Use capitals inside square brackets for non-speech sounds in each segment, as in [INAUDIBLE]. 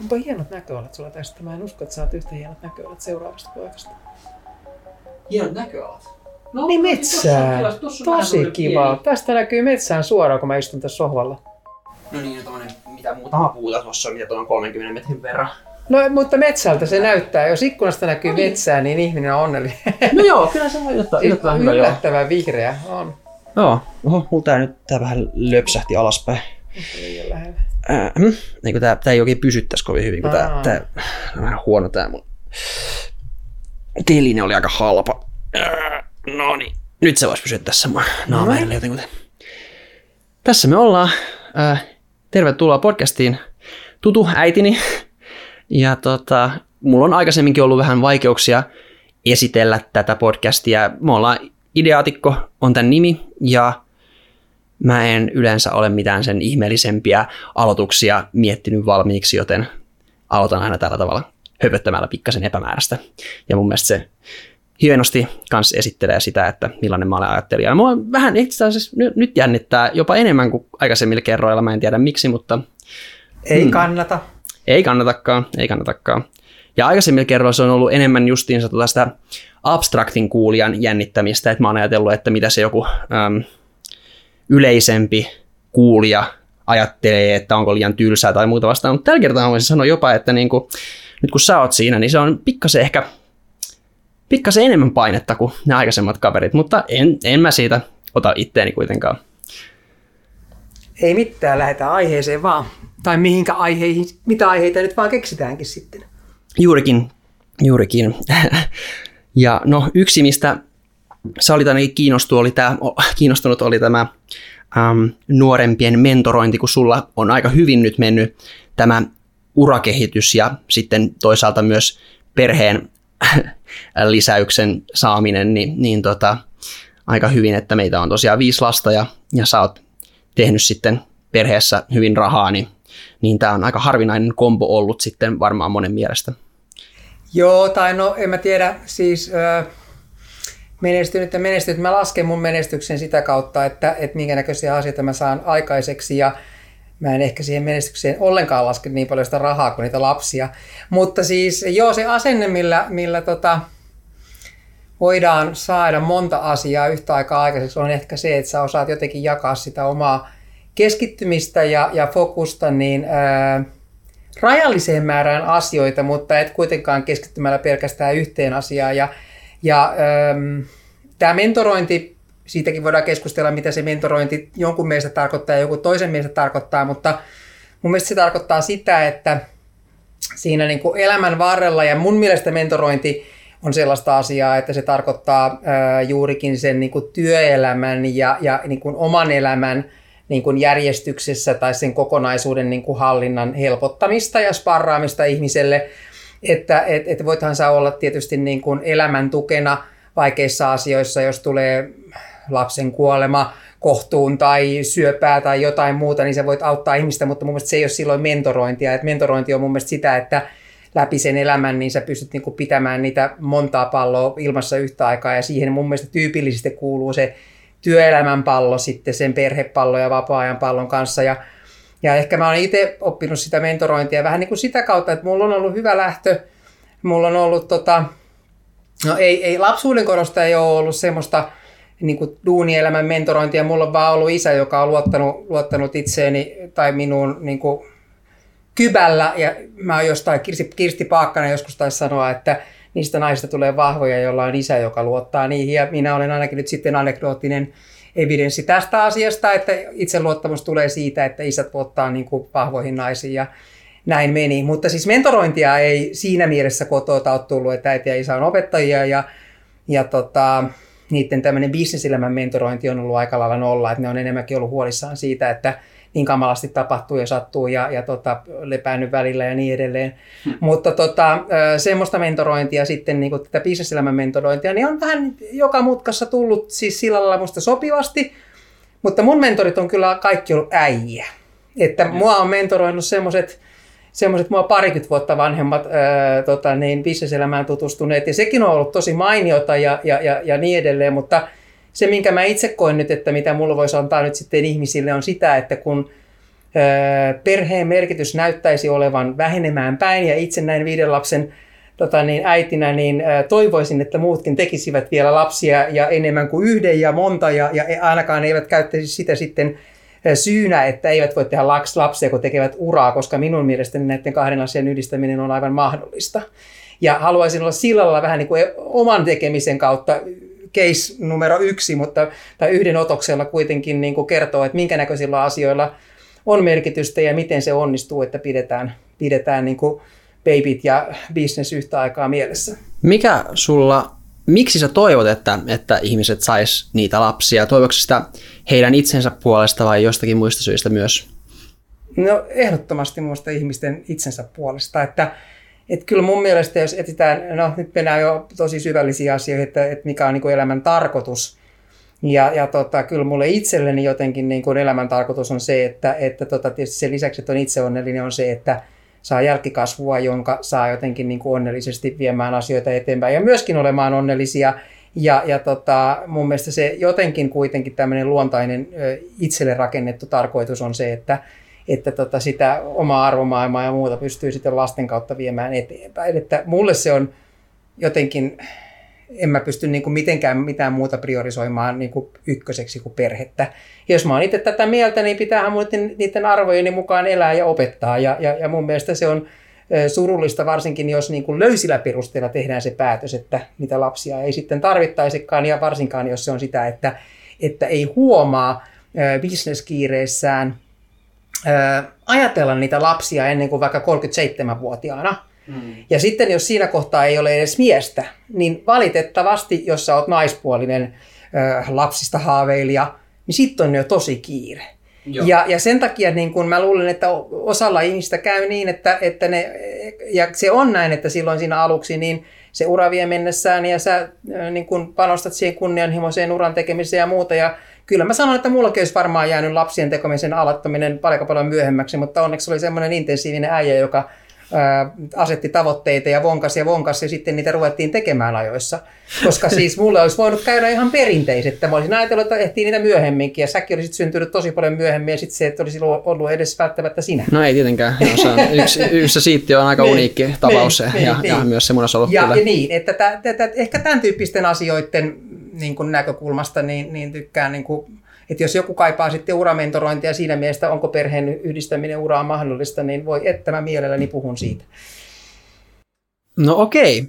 Onpa hienot näköalat sulla tästä. Mä en usko, että sä oot yhtä hienot näköalat seuraavasta paikasta. Hienot näköalat. No, niin metsää. Tosi kiva. Tästä näkyy metsään suoraan, kun mä istun tässä sohvalla. No niin, tommonen, mitä muutama puuta tuossa on, mitä tuon 30 metrin verran. No, mutta metsältä se näyttää. Jos ikkunasta näkyy metsää, niin ihminen on onnellinen. No joo, kyllä se on yllättävän, yllättävän hyvä. Yllättävän vihreä on. Joo. Oho, mulla tää nyt tää vähän löpsähti alaspäin. Liian lähellä. Äh, niin kun tää, tää ei oikein pysy tässä kovin hyvin, kun tää, Aa. tää on vähän huono tää mun teline oli aika halpa. Äh, no niin, nyt se voisi pysyä tässä mun naamaille jotenkin. Tässä me ollaan. Äh, tervetuloa podcastiin. Tutu äitini. Ja tota, mulla on aikaisemminkin ollut vähän vaikeuksia esitellä tätä podcastia. Me ollaan Ideaatikko on tämän nimi ja mä en yleensä ole mitään sen ihmeellisempiä aloituksia miettinyt valmiiksi, joten aloitan aina tällä tavalla höpöttämällä pikkasen epämääräistä. Ja mun mielestä se hienosti kans esittelee sitä, että millainen mä olen ajattelija. Mua vähän itse asiassa nyt, jännittää jopa enemmän kuin aikaisemmilla kerroilla, mä en tiedä miksi, mutta Ei Hmm. kannata. ei kannatakaan, ei kannatakaan. Ja aikaisemmilla kerroilla se on ollut enemmän justiinsa tota sitä abstraktin kuulijan jännittämistä, että mä oon ajatellut, että mitä se joku äm, yleisempi kuulija ajattelee, että onko liian tylsää tai muuta vastaan. Mutta tällä kertaa voisin sanoa jopa, että niinku, nyt kun sä oot siinä, niin se on pikkasen ehkä pikkasen enemmän painetta kuin ne aikaisemmat kaverit, mutta en, en mä siitä ota itteeni kuitenkaan. Ei mitään, lähdetään aiheeseen vaan. Tai mihinkä aiheihin, mitä aiheita nyt vaan keksitäänkin sitten. Juurikin, juurikin. [LAUGHS] ja no yksi, mistä sä olit ainakin kiinnostunut, oli tämä, kiinnostunut, oli tämä äm, nuorempien mentorointi, kun sulla on aika hyvin nyt mennyt tämä urakehitys ja sitten toisaalta myös perheen [LAUGHS] lisäyksen saaminen, niin, niin tota, aika hyvin, että meitä on tosiaan viisi lasta ja, ja sä oot tehnyt sitten perheessä hyvin rahaa, niin, niin tämä on aika harvinainen kombo ollut sitten varmaan monen mielestä. Joo, tai no en mä tiedä, siis ö, menestynyt ja menestynyt. Mä lasken mun menestyksen sitä kautta, että, että minkä näköisiä asioita mä saan aikaiseksi ja mä en ehkä siihen menestykseen ollenkaan laske niin paljon sitä rahaa kuin niitä lapsia. Mutta siis joo, se asenne, millä, millä tota, voidaan saada monta asiaa yhtä aikaa aikaiseksi, on ehkä se, että sä osaat jotenkin jakaa sitä omaa keskittymistä ja, ja fokusta niin ää, rajalliseen määrään asioita, mutta et kuitenkaan keskittymällä pelkästään yhteen asiaan. Ja, ja ähm, tämä mentorointi, siitäkin voidaan keskustella, mitä se mentorointi jonkun mielestä tarkoittaa ja joku toisen mielestä tarkoittaa, mutta mun mielestä se tarkoittaa sitä, että siinä niin kuin elämän varrella, ja mun mielestä mentorointi on sellaista asiaa, että se tarkoittaa ää, juurikin sen niin kuin työelämän ja, ja niin kuin oman elämän niin kuin järjestyksessä tai sen kokonaisuuden niin kuin hallinnan helpottamista ja sparraamista ihmiselle. Että et, et voithan sä olla tietysti niin kuin elämän tukena vaikeissa asioissa, jos tulee lapsen kuolema kohtuun tai syöpää tai jotain muuta, niin sä voit auttaa ihmistä, mutta mun mielestä se ei ole silloin mentorointia. Et mentorointi on mun mielestä sitä, että läpi sen elämän, niin sä pystyt niin kuin pitämään niitä montaa palloa ilmassa yhtä aikaa, ja siihen mun mielestä tyypillisesti kuuluu se työelämän pallo sitten sen perhepallo ja vapaa-ajan pallon kanssa. Ja, ja ehkä mä olen itse oppinut sitä mentorointia vähän niin kuin sitä kautta, että mulla on ollut hyvä lähtö. Mulla on ollut, tota, no ei, ei lapsuuden korosta ei ole ollut semmoista niin kuin duunielämän mentorointia. Mulla on vaan ollut isä, joka on luottanut, luottanut itseeni tai minuun niin kuin kybällä. Ja mä oon jostain, Kirsti, Kirsti Paakkana joskus taisi sanoa, että niistä naisista tulee vahvoja, jolla on isä, joka luottaa niihin. Ja minä olen ainakin nyt sitten anekdoottinen evidenssi tästä asiasta, että itseluottamus tulee siitä, että isät luottaa niin kuin vahvoihin naisiin ja näin meni. Mutta siis mentorointia ei siinä mielessä kotota ole tullut, että äiti ja isä on opettajia ja, ja tota, niiden tämmöinen bisneselämän mentorointi on ollut aika lailla nolla, että ne on enemmänkin ollut huolissaan siitä, että niin kamalasti tapahtuu ja sattuu ja, ja tota, lepäänyt välillä ja niin edelleen. Hmm. Mutta tota, semmoista mentorointia sitten, niin kuin tätä bisneselämän mentorointia, niin on vähän joka mutkassa tullut siis sillä lailla musta sopivasti, mutta mun mentorit on kyllä kaikki ollut äijä. Että hmm. mua on mentoroinut semmoiset semmoiset mua parikymmentä vuotta vanhemmat ää, tota, niin bisneselämään tutustuneet, ja sekin on ollut tosi mainiota ja, ja, ja, ja niin edelleen, mutta se, minkä mä itse koen nyt, että mitä mulla voisi antaa nyt sitten ihmisille, on sitä, että kun perheen merkitys näyttäisi olevan vähenemään päin ja itse näin viiden lapsen tota niin, äitinä, niin toivoisin, että muutkin tekisivät vielä lapsia ja enemmän kuin yhden ja monta ja, ja ainakaan eivät käyttäisi sitä sitten syynä, että eivät voi tehdä lapsia, kun tekevät uraa, koska minun mielestäni näiden kahden asian yhdistäminen on aivan mahdollista. Ja haluaisin olla sillä lailla vähän niin kuin oman tekemisen kautta case numero yksi, mutta tai yhden otoksella kuitenkin niin kuin kertoo, että minkä näköisillä asioilla on merkitystä ja miten se onnistuu, että pidetään, pidetään niin kuin babyt ja business yhtä aikaa mielessä. Mikä sulla, miksi sä toivot, että, että ihmiset sais niitä lapsia? Toivotko sitä heidän itsensä puolesta vai jostakin muista syistä myös? No ehdottomasti muista ihmisten itsensä puolesta, että että kyllä mun mielestä, jos etsitään, no nyt mennään jo tosi syvällisiä asioita, että, että mikä on niin kuin elämän tarkoitus, ja, ja tota, kyllä mulle itselleni jotenkin niin kuin elämän tarkoitus on se, että, että tota, tietysti sen lisäksi, että on itse onnellinen, on se, että saa jälkikasvua, jonka saa jotenkin niin kuin onnellisesti viemään asioita eteenpäin ja myöskin olemaan onnellisia. Ja, ja tota, mun mielestä se jotenkin kuitenkin tämmöinen luontainen itselle rakennettu tarkoitus on se, että, että tota sitä omaa arvomaailmaa ja muuta pystyy sitten lasten kautta viemään eteenpäin. Että mulle se on jotenkin, en mä pysty niin kuin mitenkään mitään muuta priorisoimaan niin kuin ykköseksi kuin perhettä. Ja jos mä oon itse tätä mieltä, niin pitäähän muuten niiden arvojeni mukaan elää ja opettaa. Ja, ja, ja mun mielestä se on surullista, varsinkin jos niin kuin löysillä perusteella tehdään se päätös, että niitä lapsia ei sitten tarvittaisikaan, ja varsinkaan jos se on sitä, että, että ei huomaa bisneskiireissään – ajatella niitä lapsia ennen kuin vaikka 37-vuotiaana. Mm. Ja sitten jos siinä kohtaa ei ole edes miestä, niin valitettavasti, jos sä oot naispuolinen ö, lapsista haaveilija, niin sitten on jo tosi kiire. Ja, ja sen takia niin kun mä luulen, että osalla ihmistä käy niin, että, että ne, ja se on näin, että silloin siinä aluksi niin se ura vie mennessään ja sä niin kun panostat siihen kunnianhimoiseen uran tekemiseen ja muuta ja kyllä mä sanon, että mullakin olisi varmaan jäänyt lapsien tekemisen aloittaminen paljon paljon myöhemmäksi, mutta onneksi oli semmoinen intensiivinen äijä, joka ää, asetti tavoitteita ja vonkas ja vonkas ja sitten niitä ruvettiin tekemään ajoissa. Koska [LAUGHS] siis mulle olisi voinut käydä ihan perinteiset, että mä olisin ajatellut, että ehtii niitä myöhemminkin ja säkin olisit syntynyt tosi paljon myöhemmin ja sitten se, että olisi ollut edes välttämättä sinä. No ei tietenkään. No, se on [LAUGHS] yksi, yksi siitti on aika niin, uniikki tapaus niin, ja, niin, ja, myös se munasolu. Ja, ja niin, että tä, tä, tä, ehkä tämän tyyppisten asioiden niin kuin näkökulmasta, niin, niin tykkään, niin kuin, että jos joku kaipaa sitten uramentorointia siinä mielessä, onko perheen yhdistäminen uraan mahdollista, niin voi, että mä mielelläni puhun siitä. No okei.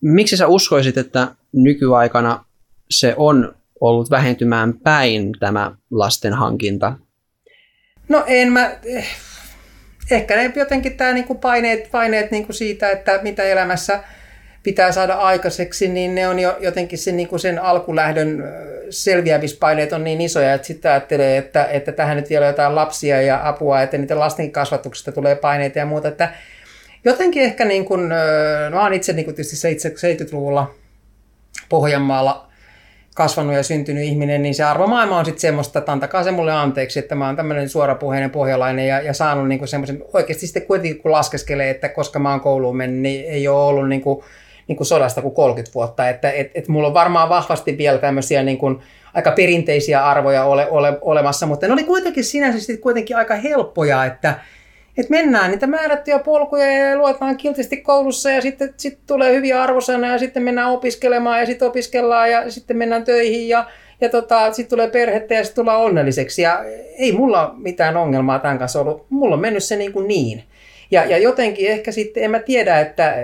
Miksi sä uskoisit, että nykyaikana se on ollut vähentymään päin tämä lasten hankinta? No en mä, eh, ehkä ne jotenkin tämä niinku paineet, paineet niinku siitä, että mitä elämässä – pitää saada aikaiseksi, niin ne on jo jotenkin sen, niin kuin sen alkulähdön selviämispaineet on niin isoja, että sitten ajattelee, että, että tähän nyt vielä jotain lapsia ja apua, että niiden lasten kasvatuksesta tulee paineita ja muuta. Että jotenkin ehkä niin kuin, no olen itse niin kuin tietysti 70-luvulla Pohjanmaalla kasvanut ja syntynyt ihminen, niin se arvomaailma on sitten semmoista, että antakaa se mulle anteeksi, että mä oon tämmöinen suorapuheinen pohjalainen ja, ja saanut niinku semmoisen, oikeasti sitten kuitenkin kun laskeskelee, että koska mä oon kouluun mennyt, niin ei ole ollut niinku niin kuin sodasta kuin 30 vuotta. Että et, et mulla on varmaan vahvasti vielä tämmöisiä niin kuin aika perinteisiä arvoja ole, ole, olemassa, mutta ne oli kuitenkin sinänsä kuitenkin aika helppoja, että et mennään niitä määrättyjä polkuja ja luetaan kiltisti koulussa ja sitten sit tulee hyviä arvosanoja ja sitten mennään opiskelemaan ja sitten opiskellaan ja sitten mennään töihin ja, ja tota, sitten tulee perhettä ja sitten tullaan onnelliseksi. Ja ei mulla mitään ongelmaa tämän kanssa ollut. Mulla on mennyt se niin kuin niin. Ja, ja jotenkin ehkä sitten, en mä tiedä, että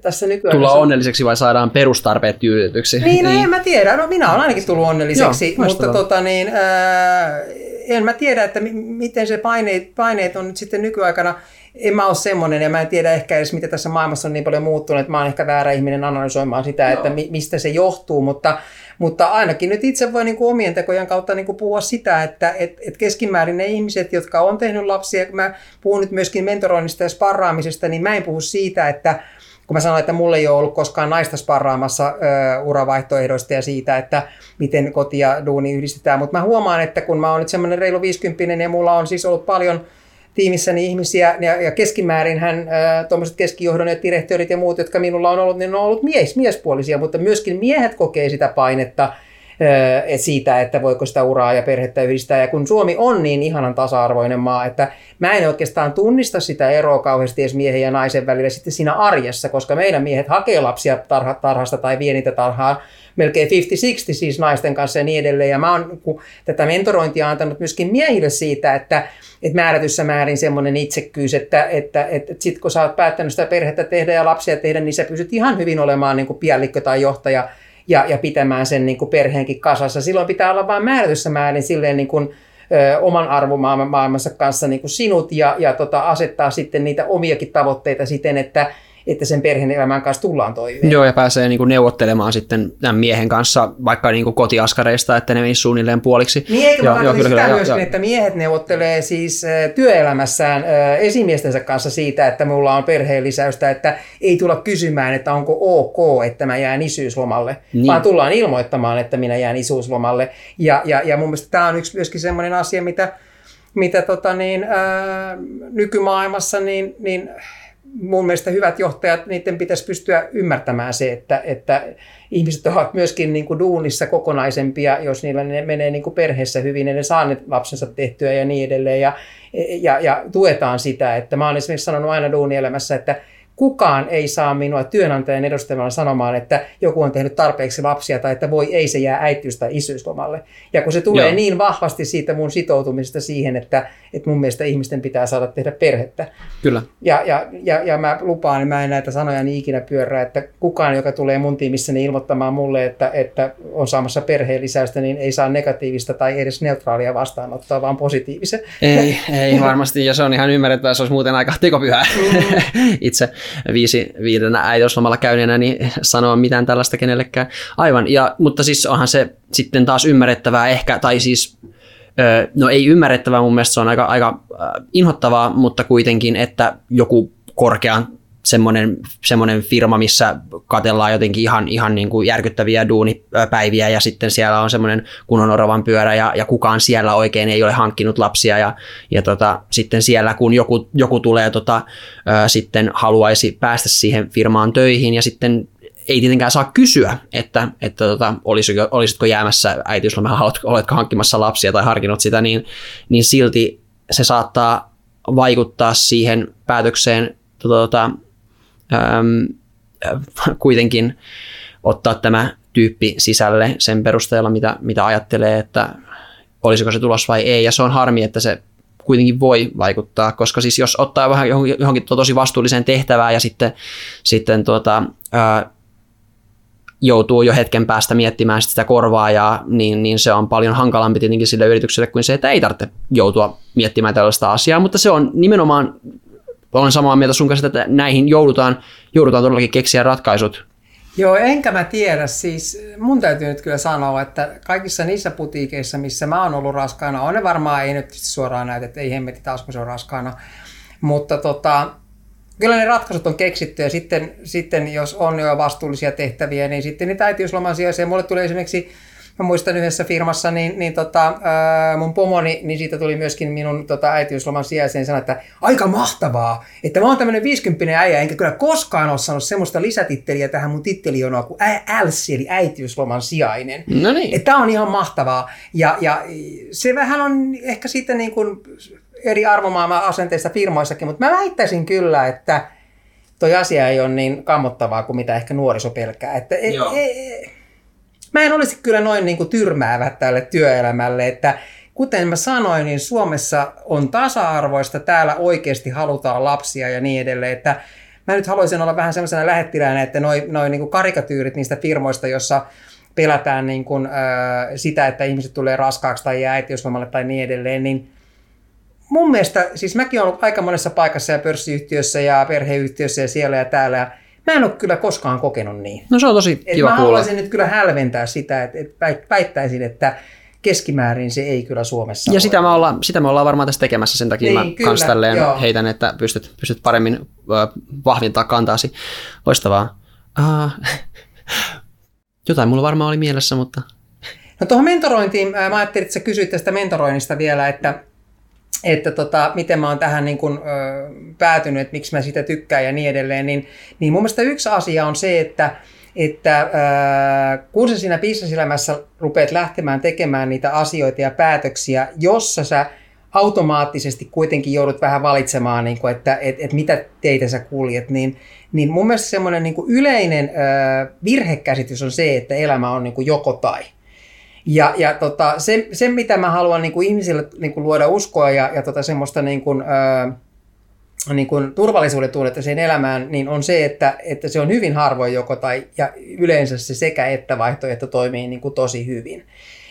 tässä nykyään... Tulla onnelliseksi vai saadaan perustarpeet tyydytyksi? Niin, no niin. en mä tiedä. No minä olen ainakin tullut onnelliseksi, Joo, mutta tota, niin, ää, en mä tiedä, että m- miten se paineet, paineet on nyt sitten nykyaikana. En mä ole semmoinen ja mä en tiedä ehkä edes, mitä tässä maailmassa on niin paljon muuttunut, että mä oon ehkä väärä ihminen analysoimaan sitä, Joo. että mi- mistä se johtuu, mutta mutta ainakin nyt itse voi niin kuin omien tekojen kautta niin kuin puhua sitä, että et, et keskimäärin ne ihmiset, jotka on tehnyt lapsia, kun mä puhun nyt myöskin mentoroinnista ja sparraamisesta, niin mä en puhu siitä, että kun mä sanoin, että mulla ei ole ollut koskaan naista sparraamassa ö, uravaihtoehdoista ja siitä, että miten koti ja duuni yhdistetään, mutta mä huomaan, että kun mä oon nyt semmoinen reilu 50 ja mulla on siis ollut paljon tiimissäni ihmisiä, ja, ja keskimäärin hän, tuommoiset keskijohdon ja direktöörit ja muut, jotka minulla on ollut, niin ne on ollut mies, miespuolisia, mutta myöskin miehet kokee sitä painetta et siitä, että voiko sitä uraa ja perhettä yhdistää. Ja kun Suomi on niin ihanan tasa-arvoinen maa, että mä en oikeastaan tunnista sitä eroa kauheasti edes miehen ja naisen välillä sitten siinä arjessa, koska meidän miehet hakee lapsia tarha, tarhasta tai vie niitä tarhaa melkein 50-60 siis naisten kanssa ja niin edelleen. Ja mä oon tätä mentorointia antanut myöskin miehille siitä, että, että määrätyssä määrin semmoinen itsekkyys, että, että, että, että sit kun sä oot päättänyt sitä perhettä tehdä ja lapsia tehdä, niin sä pysyt ihan hyvin olemaan niin kuin piallikko tai johtaja ja, ja pitämään sen niin kuin perheenkin kasassa. Silloin pitää olla vain määrätyssä määrin silleen niin kuin, ö, oman arvomaailmansa kanssa niin kuin sinut ja, ja tota, asettaa sitten niitä omiakin tavoitteita siten, että että sen perheen elämän kanssa tullaan toimeen. Joo, ja pääsee niin kuin neuvottelemaan sitten tämän miehen kanssa vaikka niin kuin kotiaskareista, että ne menisi suunnilleen puoliksi. Niin, eikö joo, joo, kyllä, sitä kyllä, myöskin, jo. että miehet neuvottelee siis työelämässään esimiestensä kanssa siitä, että mulla on perheen lisäystä, että ei tulla kysymään, että onko ok, että mä jään isyyslomalle, niin. vaan tullaan ilmoittamaan, että minä jään isyyslomalle. Ja, ja, ja mun mielestä tämä on yksi myöskin semmoinen asia, mitä, mitä tota niin, ää, nykymaailmassa niin, niin mun mielestä hyvät johtajat, niiden pitäisi pystyä ymmärtämään se, että, että ihmiset ovat myöskin niin kuin duunissa kokonaisempia, jos niillä ne menee niin kuin perheessä hyvin, ja ne saa ne lapsensa tehtyä ja niin edelleen. Ja, ja, ja tuetaan sitä, että mä olen esimerkiksi sanonut aina duunielämässä, että kukaan ei saa minua työnantajan edustajana sanomaan, että joku on tehnyt tarpeeksi lapsia tai että voi ei se jää äitiys- tai isyyslomalle. Ja kun se tulee Joo. niin vahvasti siitä mun sitoutumisesta siihen, että, että mun mielestä ihmisten pitää saada tehdä perhettä. Kyllä. Ja, ja, ja, ja mä lupaan, että mä en näitä sanoja niin ikinä pyörää, että kukaan, joka tulee mun tiimissäni ilmoittamaan mulle, että, että on saamassa perheen lisäystä, niin ei saa negatiivista tai edes neutraalia vastaanottoa, vaan positiivisen. Ei, ei varmasti, ja se on ihan ymmärrettävää, se olisi muuten aika tekopyhää mm. [LAUGHS] itse viisi, viidenä äitiyslomalla käyneenä niin sanoa mitään tällaista kenellekään. Aivan, ja, mutta siis onhan se sitten taas ymmärrettävää ehkä, tai siis no ei ymmärrettävää, mun mielestä se on aika, aika inhottavaa, mutta kuitenkin, että joku korkean semmoinen, semmoinen firma, missä katellaan jotenkin ihan, ihan niin kuin järkyttäviä duunipäiviä ja sitten siellä on semmoinen kunnon oravan pyörä ja, ja kukaan siellä oikein ei ole hankkinut lapsia ja, ja tota, sitten siellä kun joku, joku tulee tota, ää, sitten haluaisi päästä siihen firmaan töihin ja sitten ei tietenkään saa kysyä, että, että tota, olisitko, olisitko jäämässä äitiyslomalla, [LAUGHS] oletko hankkimassa lapsia tai harkinnut sitä, niin, niin silti se saattaa vaikuttaa siihen päätökseen äm, [LAUGHS] kuitenkin ottaa tämä tyyppi sisälle sen perusteella, mitä, mitä ajattelee, että olisiko se tulos vai ei. Ja se on harmi, että se kuitenkin voi vaikuttaa, koska siis jos ottaa vähän johonkin tosi vastuulliseen tehtävään ja sitten, sitten tuota, ää, joutuu jo hetken päästä miettimään sitä korvaajaa, niin, niin se on paljon hankalampi tietenkin sille yritykselle kuin se, että ei tarvitse joutua miettimään tällaista asiaa, mutta se on nimenomaan olen samaa mieltä sun kanssa, että näihin joudutaan, joudutaan todellakin keksiä ratkaisut. Joo, enkä mä tiedä. Siis mun täytyy nyt kyllä sanoa, että kaikissa niissä putiikeissa, missä mä oon ollut raskaana, on ne varmaan, ei nyt suoraan näitä, että ei hemmetti taas kun se on raskaana. Mutta tota, kyllä ne ratkaisut on keksitty ja sitten, sitten jos on jo vastuullisia tehtäviä, niin sitten niitä äitiysloman sijaisia. Mulle tuli esimerkiksi mä muistan yhdessä firmassa, niin, niin tota, ää, mun pomoni, niin siitä tuli myöskin minun tota, äitiysloman sijaiseen sanoa, että aika mahtavaa, että mä oon tämmöinen 50 äijä, enkä kyllä koskaan ole saanut semmoista lisätitteliä tähän mun tittelionoa kuin ÄLSI, eli äitiysloman sijainen. No niin. Että tää on ihan mahtavaa. Ja, ja se vähän on ehkä sitten niin kuin eri arvomaailman asenteista firmoissakin, mutta mä väittäisin kyllä, että toi asia ei ole niin kammottavaa kuin mitä ehkä nuoriso pelkää. Että e, e, mä en olisi kyllä noin niin kuin tyrmäävä tälle työelämälle, että kuten mä sanoin, niin Suomessa on tasa-arvoista, täällä oikeasti halutaan lapsia ja niin edelleen, että mä nyt haluaisin olla vähän semmoisena lähettiläänä, että noin noi niin karikatyyrit niistä firmoista, jossa pelätään niin kuin, äh, sitä, että ihmiset tulee raskaaksi tai jää äitiyslomalle tai niin edelleen, niin mun mielestä, siis mäkin olen ollut aika monessa paikassa ja pörssiyhtiössä ja perheyhtiössä ja siellä ja täällä, Mä en ole kyllä koskaan kokenut niin. No se on tosi et kiva mä kuulla. haluaisin nyt kyllä hälventää sitä, että, että väittäisin, että keskimäärin se ei kyllä Suomessa Ja ole. sitä me, ollaan, sitä me ollaan varmaan tässä tekemässä, sen takia niin, mä kyllä, kans tälleen joo. heitän, että pystyt, pystyt paremmin äh, vahvintaa kantaasi. Loistavaa. Uh, [LAUGHS] jotain mulla varmaan oli mielessä, mutta... No tuohon mentorointiin, mä ajattelin, että sä kysyit tästä mentoroinnista vielä, että että tota, miten mä oon tähän niin kun, ö, päätynyt, että miksi mä sitä tykkään ja niin edelleen, niin, niin mun mielestä yksi asia on se, että että ää, kun sä siinä bisneselämässä rupeat lähtemään tekemään niitä asioita ja päätöksiä, jossa sä automaattisesti kuitenkin joudut vähän valitsemaan, niin kuin, että et, et mitä teitä sä kuljet, niin, niin mun mielestä semmoinen niin yleinen ää, virhekäsitys on se, että elämä on niin joko tai. Ja, ja tota, se, se, mitä mä haluan niin kuin ihmisille niin kuin luoda uskoa ja, ja tota, semmoista niin kuin, ää, niin kuin turvallisuuden tunnetta siihen elämään, niin on se, että, että se on hyvin harvoin joko tai, ja yleensä se sekä että vaihtoehto toimii niin kuin tosi hyvin.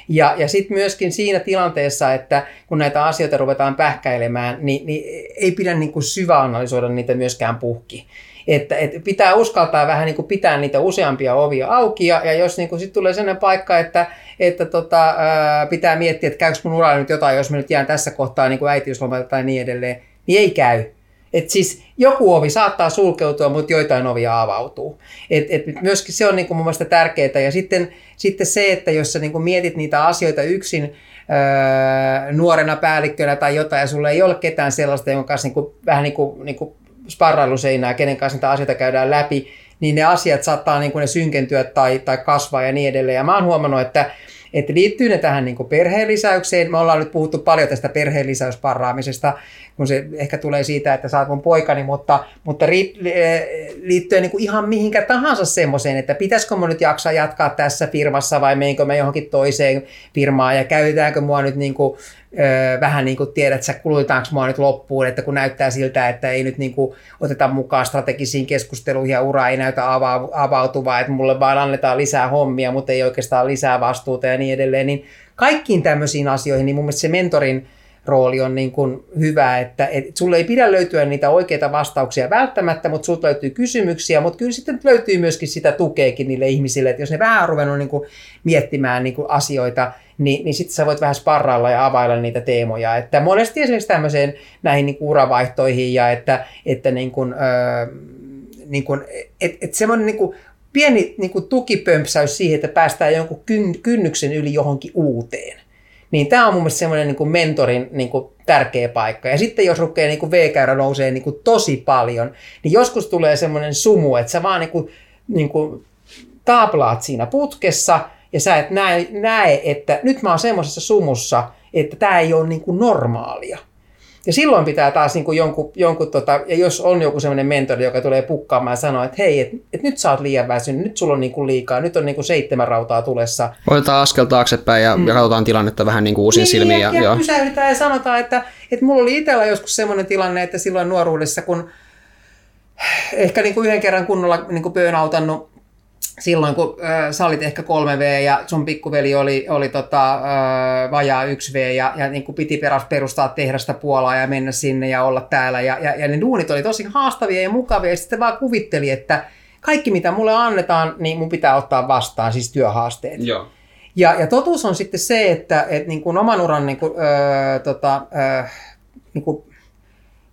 Ja, ja sitten myöskin siinä tilanteessa, että kun näitä asioita ruvetaan pähkäilemään, niin, niin ei pidä niin kuin syväanalysoida niitä myöskään puhki. Että, että pitää uskaltaa vähän niin kuin pitää niitä useampia ovia auki, ja, ja jos niin sitten tulee sellainen paikka, että, että tota, ää, pitää miettiä, että käykö mun uralla nyt jotain, jos mä nyt jään tässä kohtaa niin kuin äitiyslomalta tai niin edelleen, niin ei käy et siis joku ovi saattaa sulkeutua, mutta joitain ovia avautuu. Et, et myöskin se on niin kuin mun mielestä tärkeää. Ja sitten, sitten se, että jos sä niin kuin mietit niitä asioita yksin öö, nuorena päällikkönä tai jotain, ja sulla ei ole ketään sellaista, jonka kanssa niin kuin, vähän niin kuin, niin kuin sparrailuseinää, kenen kanssa niitä asioita käydään läpi, niin ne asiat saattaa niin kuin ne synkentyä tai, tai kasvaa ja niin edelleen. Ja mä oon huomannut, että että liittyy ne tähän niin perheenlisäykseen. Me ollaan nyt puhuttu paljon tästä perheenlisäysparraamisesta, kun se ehkä tulee siitä, että sä oot mun poikani, mutta, mutta liittyen niin ihan mihinkä tahansa semmoiseen, että pitäisikö mun nyt jaksaa jatkaa tässä firmassa vai meinkö me johonkin toiseen firmaan ja käytetäänkö mua nyt niin kuin vähän niin kuin tiedät, että kulutetaanko mua nyt loppuun, että kun näyttää siltä, että ei nyt niin kuin oteta mukaan strategisiin keskusteluihin ja ura ei näytä avautuvaa, että mulle vaan annetaan lisää hommia, mutta ei oikeastaan lisää vastuuta ja niin edelleen, niin kaikkiin tämmöisiin asioihin, niin mun mielestä se mentorin rooli on niin kuin hyvä, että et sulle ei pidä löytyä niitä oikeita vastauksia välttämättä, mutta sulta löytyy kysymyksiä, mutta kyllä sitten löytyy myöskin sitä tukeekin niille ihmisille, että jos ne vähän on ruvennut niin kuin miettimään niin kuin asioita, niin, niin sitten sä voit vähän sparrailla ja availla niitä teemoja. Että monesti esimerkiksi tämmöiseen näihin niin kuin uravaihtoihin ja että, että niin kuin, öö, niin kuin, et, et semmoinen niin kuin pieni niin kuin tukipömpsäys siihen, että päästään jonkun kynnyksen yli johonkin uuteen. Niin tämä on mun mielestä semmoinen niin mentorin niin kuin tärkeä paikka. Ja sitten jos rupeaa niin V-käyrä nousee niin kuin tosi paljon, niin joskus tulee semmoinen sumu, että sä vaan niin kuin, niin kuin taaplaat siinä putkessa ja sä et näe, näe että nyt mä oon semmoisessa sumussa, että tämä ei ole niin kuin normaalia. Ja silloin pitää taas niin kuin jonkun, jonkun tota, ja jos on joku sellainen mentori, joka tulee pukkaamaan ja sanoo, että hei, että et nyt sä oot liian väsynyt, nyt sulla on niin kuin liikaa, nyt on niin kuin seitsemän rautaa tulessa. Otetaan askel taaksepäin ja, mm. ja katsotaan tilannetta vähän niin kuin uusin niin, silmiin. Ja, ja, ja pysäytetään ja sanotaan, että, että mulla oli itsellä joskus sellainen tilanne, että silloin nuoruudessa, kun ehkä niin kuin yhden kerran kunnolla niin kuin burnoutannut silloin, kun äh, sä olit ehkä 3V ja sun pikkuveli oli, oli tota, äh, vajaa 1V ja, ja niin kuin piti perustaa tehdasta Puolaa ja mennä sinne ja olla täällä. Ja, ja, ja ne duunit oli tosi haastavia ja mukavia ja sitten vaan kuvitteli, että kaikki mitä mulle annetaan, niin mun pitää ottaa vastaan, siis työhaasteet. Joo. Ja, ja totuus on sitten se, että et niin kuin oman uran niin kuin, öö, tota, öö, niin kuin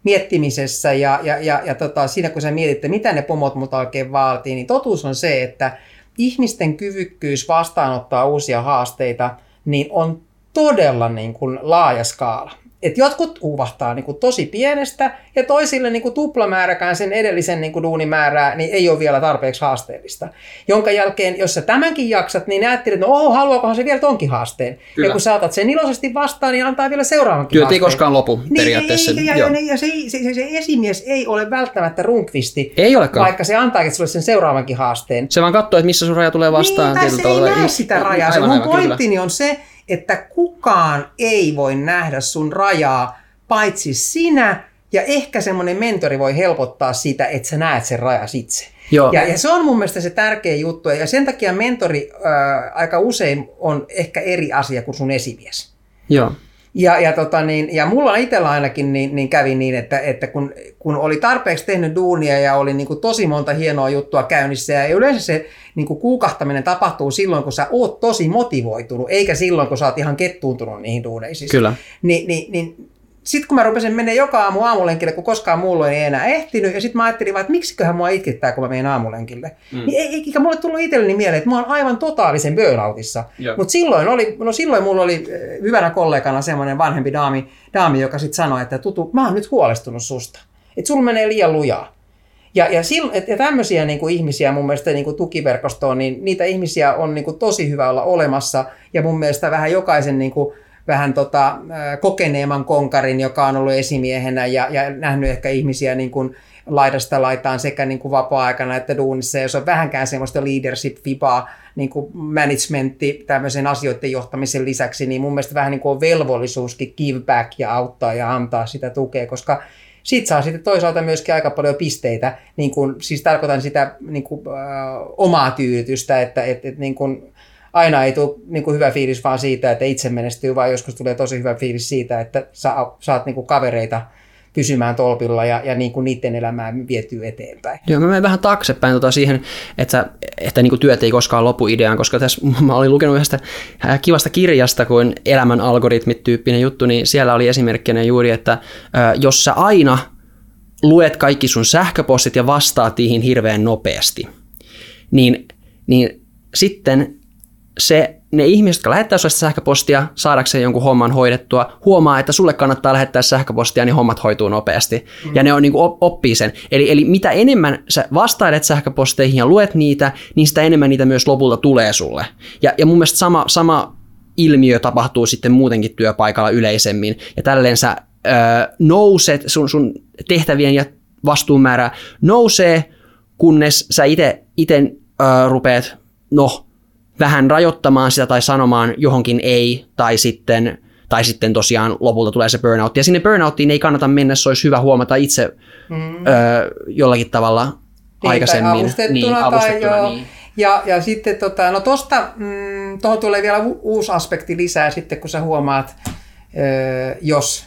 miettimisessä ja, ja, ja, ja tota, siinä kun sä mietit, mitä ne pomot multa oikein vaatii, niin totuus on se, että ihmisten kyvykkyys vastaanottaa uusia haasteita niin on todella niin kuin laaja skaala. Et jotkut uvahtaa niin kuin tosi pienestä ja toisille niin kuin tuplamääräkään sen edellisen niin kuin duunimäärää niin ei ole vielä tarpeeksi haasteellista. Jonka jälkeen, jos sä tämänkin jaksat, niin ajattelet, että no oho, haluakohan se vielä tonkin haasteen. Kyllä. Ja kun saatat sen iloisesti vastaan, niin antaa vielä seuraavankin Työt ei koskaan lopu niin, periaatteessa. Ei, ja, ja, ja se, se, se, se, esimies ei ole välttämättä runkvisti, ei olekaan. vaikka se antaakin sulle sen seuraavankin haasteen. Se vaan katsoo, että missä sun raja tulee vastaan. Niin, se ei näe sitä rajaa. Aivan, se mun pointtini kyllä. on se, että kukaan ei voi nähdä sun rajaa paitsi sinä ja ehkä semmoinen mentori voi helpottaa sitä, että sä näet sen rajas itse. Joo. Ja, ja se on mun mielestä se tärkeä juttu ja sen takia mentori ää, aika usein on ehkä eri asia kuin sun esimies. Joo. Ja, ja, tota niin, ja mulla itsellä ainakin niin, niin kävi niin, että, että kun, kun oli tarpeeksi tehnyt duunia ja oli niin kuin tosi monta hienoa juttua käynnissä ja yleensä se niin kuin kuukahtaminen tapahtuu silloin, kun sä oot tosi motivoitunut, eikä silloin, kun sä oot ihan kettuuntunut niihin duuneisiin. Kyllä. Ni, niin, niin sitten kun mä rupesin mennä joka aamu aamulenkille, kun koskaan muulla ei enää ehtinyt, ja sitten mä ajattelin vaan, että miksiköhän mua itkettää, kun mä menen aamulenkille. Mm. Niin ei, eikä mulle tullut itselleni mieleen, että mä oon aivan totaalisen burnoutissa. Mutta silloin, oli, no silloin mulla oli eh, hyvänä kollegana semmoinen vanhempi daami, daami joka sitten sanoi, että tutu, mä oon nyt huolestunut susta. Että sulla menee liian lujaa. Ja, ja, sil, ja tämmöisiä niin kuin ihmisiä mun mielestä niin kuin tukiverkostoon, niin niitä ihmisiä on niin kuin tosi hyvä olla olemassa. Ja mun mielestä vähän jokaisen niin kuin, vähän tota, kokeneemman konkarin, joka on ollut esimiehenä ja, ja nähnyt ehkä ihmisiä niin kuin laidasta laitaan sekä niin kuin vapaa-aikana että duunissa. Jos on vähänkään semmoista leadership-vibaa, niin kuin managementti tämmöisen asioiden johtamisen lisäksi, niin mun mielestä vähän niin kuin on velvollisuuskin give back ja auttaa ja antaa sitä tukea, koska siitä saa sitten toisaalta myöskin aika paljon pisteitä, niin kuin, siis tarkoitan sitä niin kuin, äh, omaa tyydytystä, että et, et, niin kuin, aina ei tule niin kuin hyvä fiilis vaan siitä, että itse menestyy, vaan joskus tulee tosi hyvä fiilis siitä, että sa, saat niin kuin kavereita pysymään tolpilla ja, ja niin kuin niiden elämää vietyy eteenpäin. Joo, mä menen vähän taaksepäin tota siihen, että, että niin kuin työt ei koskaan lopu ideaan, koska tässä [LAUGHS] mä olin lukenut yhdestä äh, kivasta kirjasta kuin Elämän algoritmit tyyppinen juttu, niin siellä oli esimerkkinä juuri, että äh, jos sä aina luet kaikki sun sähköpostit ja vastaat niihin hirveän nopeasti, niin, niin sitten se ne ihmiset, jotka lähettää sinulle sähköpostia saadakseen jonkun homman hoidettua, huomaa, että sulle kannattaa lähettää sähköpostia, niin hommat hoituu nopeasti. Mm. Ja ne on niin kuin oppii sen. Eli, eli mitä enemmän sä vastailet sähköposteihin ja luet niitä, niin sitä enemmän niitä myös lopulta tulee sulle. Ja, ja mun mielestä sama, sama ilmiö tapahtuu sitten muutenkin työpaikalla yleisemmin. Ja tälleen sä ö, nouset, sun, sun tehtävien ja vastuunmäärä nousee, kunnes sä itse rupeat, no, vähän rajoittamaan sitä tai sanomaan johonkin ei, tai sitten, tai sitten tosiaan lopulta tulee se burnout. Ja sinne burnouttiin ei kannata mennä, se olisi hyvä huomata itse mm. ö, jollakin tavalla niin, aikaisemmin. Avustettuna, niin, avustettuna tai joo. Niin. Ja, ja sitten tota, no tosta, mm, tuohon tulee vielä u- uusi aspekti lisää sitten, kun sä huomaat, ö, jos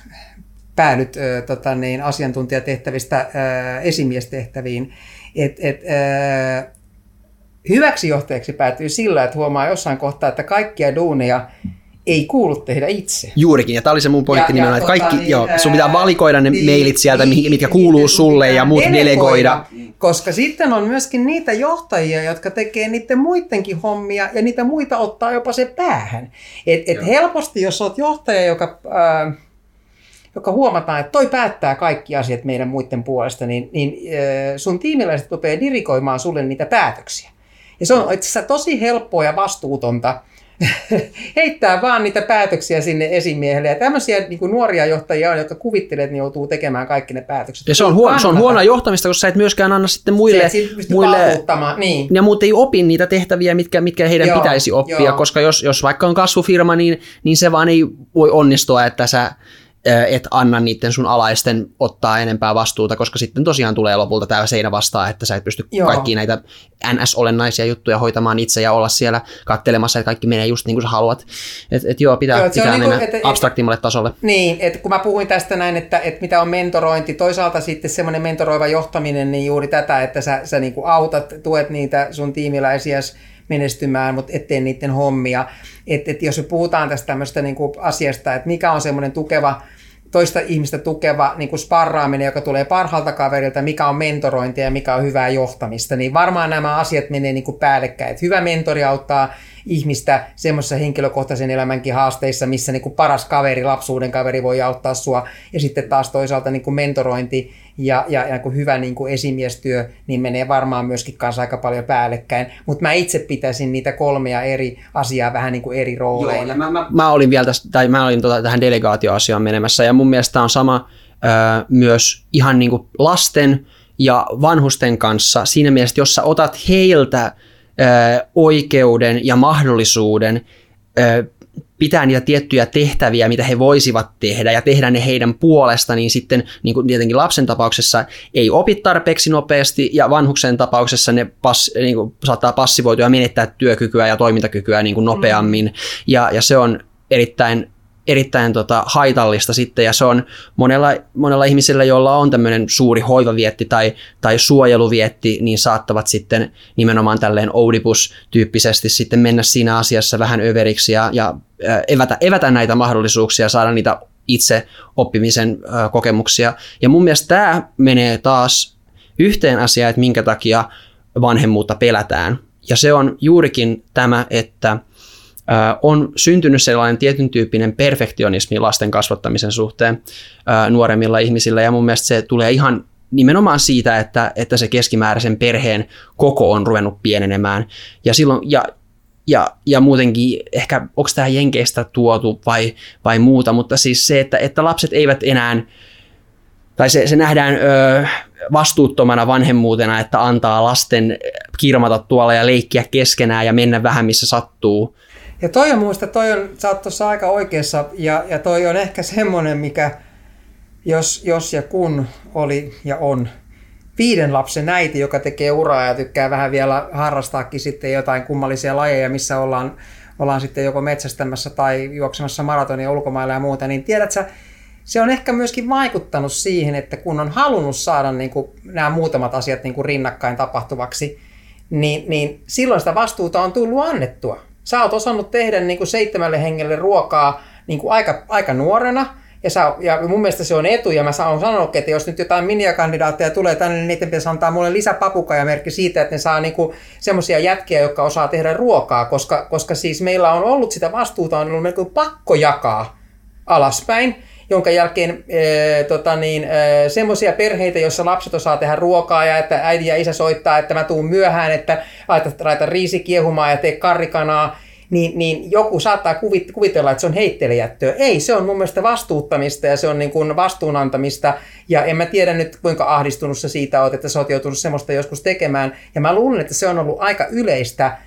päädyt ö, tota niin, asiantuntijatehtävistä ö, esimiestehtäviin, että et, ö, hyväksi johtajaksi päätyy sillä, että huomaa jossain kohtaa, että kaikkia duuneja ei kuulu tehdä itse. Juurikin, ja tämä oli se mun pointti ja, nimenomaan, että kaikki, niin, joo, sun pitää valikoida ne niin, mailit sieltä, niin, mitkä kuuluu niin, sulle ja muut delegoida. delegoida. Koska sitten on myöskin niitä johtajia, jotka tekee niiden muidenkin hommia ja niitä muita ottaa jopa se päähän. Et, et helposti, jos olet johtaja, joka... Äh, joka huomataan, että toi päättää kaikki asiat meidän muiden puolesta, niin, niin sun tiimiläiset rupeaa dirikoimaan sulle niitä päätöksiä. Ja se on itse asiassa tosi helppoa ja vastuutonta [LAUGHS] heittää vaan niitä päätöksiä sinne esimiehelle. Ja tämmöisiä niin kuin nuoria johtajia on, jotka kuvittelee, että ne joutuu tekemään kaikki ne päätökset. Ja se on, huono, se on huonoa johtamista, koska sä et myöskään anna sitten muille... muille niin. Ja muut ei opi niitä tehtäviä, mitkä, mitkä heidän joo, pitäisi oppia, joo. koska jos, jos vaikka on kasvufirma, niin, niin se vaan ei voi onnistua, että sä et anna niiden sun alaisten ottaa enempää vastuuta, koska sitten tosiaan tulee lopulta tämä seinä vastaan, että sä et pysty Joo. kaikki näitä NS-olennaisia juttuja hoitamaan itse ja olla siellä kattelemassa, että kaikki menee just niin kuin sä haluat. Et, et joo, pitää, joo, pitää niin mennä kuin, et, abstraktimmalle tasolle. Niin, että kun mä puhuin tästä näin, että, että mitä on mentorointi, toisaalta sitten semmoinen mentoroiva johtaminen, niin juuri tätä, että sä, sä niin kuin autat, tuet niitä sun tiimiläisiäsi menestymään, mutta ettei niiden hommia. Että et jos me puhutaan tästä tämmöistä niin kuin asiasta, että mikä on semmoinen tukeva toista ihmistä tukeva niin kuin sparraaminen, joka tulee parhaalta kaverilta, mikä on mentorointia ja mikä on hyvää johtamista, niin varmaan nämä asiat menee niin kuin päällekkäin. Että hyvä mentori auttaa ihmistä semmoisessa henkilökohtaisen elämänkin haasteissa, missä niin kuin paras kaveri, lapsuuden kaveri voi auttaa sua. Ja sitten taas toisaalta niin kuin mentorointi ja, ja, ja kuin hyvä niin kuin esimiestyö, niin menee varmaan myöskin kanssa aika paljon päällekkäin. Mutta mä itse pitäisin niitä kolmea eri asiaa vähän niin kuin eri rooleina. Joo, mä, mä, mä, olin vielä tästä, tai mä olin tota, tähän delegaatioasiaan menemässä, ja mun mielestä on sama ö, myös ihan niin kuin lasten ja vanhusten kanssa siinä mielessä, että jos sä otat heiltä oikeuden ja mahdollisuuden pitää niitä tiettyjä tehtäviä, mitä he voisivat tehdä ja tehdä ne heidän puolesta, niin sitten niin kuin tietenkin lapsen tapauksessa ei opi tarpeeksi nopeasti ja vanhuksen tapauksessa ne pass, niin kuin, saattaa passivoitua ja menettää työkykyä ja toimintakykyä niin kuin nopeammin. Mm. Ja, ja se on erittäin erittäin tota, haitallista sitten, ja se on monella, monella ihmisellä, joilla on tämmöinen suuri hoivavietti tai, tai suojeluvietti, niin saattavat sitten nimenomaan tälleen Oedipus-tyyppisesti sitten mennä siinä asiassa vähän överiksi ja, ja evätä, evätä näitä mahdollisuuksia, saada niitä itse oppimisen kokemuksia. Ja mun mielestä tämä menee taas yhteen asiaan, että minkä takia vanhemmuutta pelätään. Ja se on juurikin tämä, että on syntynyt sellainen tietyn tyyppinen perfektionismi lasten kasvattamisen suhteen nuoremmilla ihmisillä, ja mun mielestä se tulee ihan nimenomaan siitä, että, että se keskimääräisen perheen koko on ruvennut pienenemään. Ja, silloin, ja, ja, ja muutenkin ehkä, onko tämä Jenkeistä tuotu vai, vai muuta, mutta siis se, että, että lapset eivät enää, tai se, se nähdään ö, vastuuttomana vanhemmuutena, että antaa lasten kirmata tuolla ja leikkiä keskenään ja mennä vähän missä sattuu. Ja toi on muista, toi on, sä oot tuossa aika oikeassa, ja, ja toi on ehkä semmoinen, mikä, jos, jos ja kun oli ja on viiden lapsen äiti, joka tekee uraa ja tykkää vähän vielä harrastaakin sitten jotain kummallisia lajeja, missä ollaan, ollaan sitten joko metsästämässä tai juoksemassa maratonia ulkomailla ja muuta, niin tiedät sä, se on ehkä myöskin vaikuttanut siihen, että kun on halunnut saada niin kuin nämä muutamat asiat niin kuin rinnakkain tapahtuvaksi, niin, niin silloin sitä vastuuta on tullut annettua. Sä oot osannut tehdä niin kuin seitsemälle hengelle ruokaa niin kuin aika, aika nuorena, ja, sä, ja mun mielestä se on etu, ja mä oon sanonut, että jos nyt jotain miniakandidaatteja tulee tänne, niin niiden pitäisi antaa mulle lisäpapukajamerkki siitä, että ne saa niinku semmoisia jätkiä, jotka osaa tehdä ruokaa, koska, koska siis meillä on ollut sitä vastuuta, on ollut melko pakko jakaa alaspäin, jonka jälkeen e, tota niin, e, semmoisia perheitä, joissa lapset osaa tehdä ruokaa ja että äiti ja isä soittaa, että mä tuun myöhään, että laita, laita riisi kiehumaan ja tee karrikanaa, niin, niin joku saattaa kuvitella, että se on heittelijättöä. Ei, se on mun mielestä vastuuttamista ja se on niin kuin vastuunantamista. Ja en mä tiedä nyt, kuinka ahdistunut sä siitä oot, että sä oot joutunut semmoista joskus tekemään. Ja mä luulen, että se on ollut aika yleistä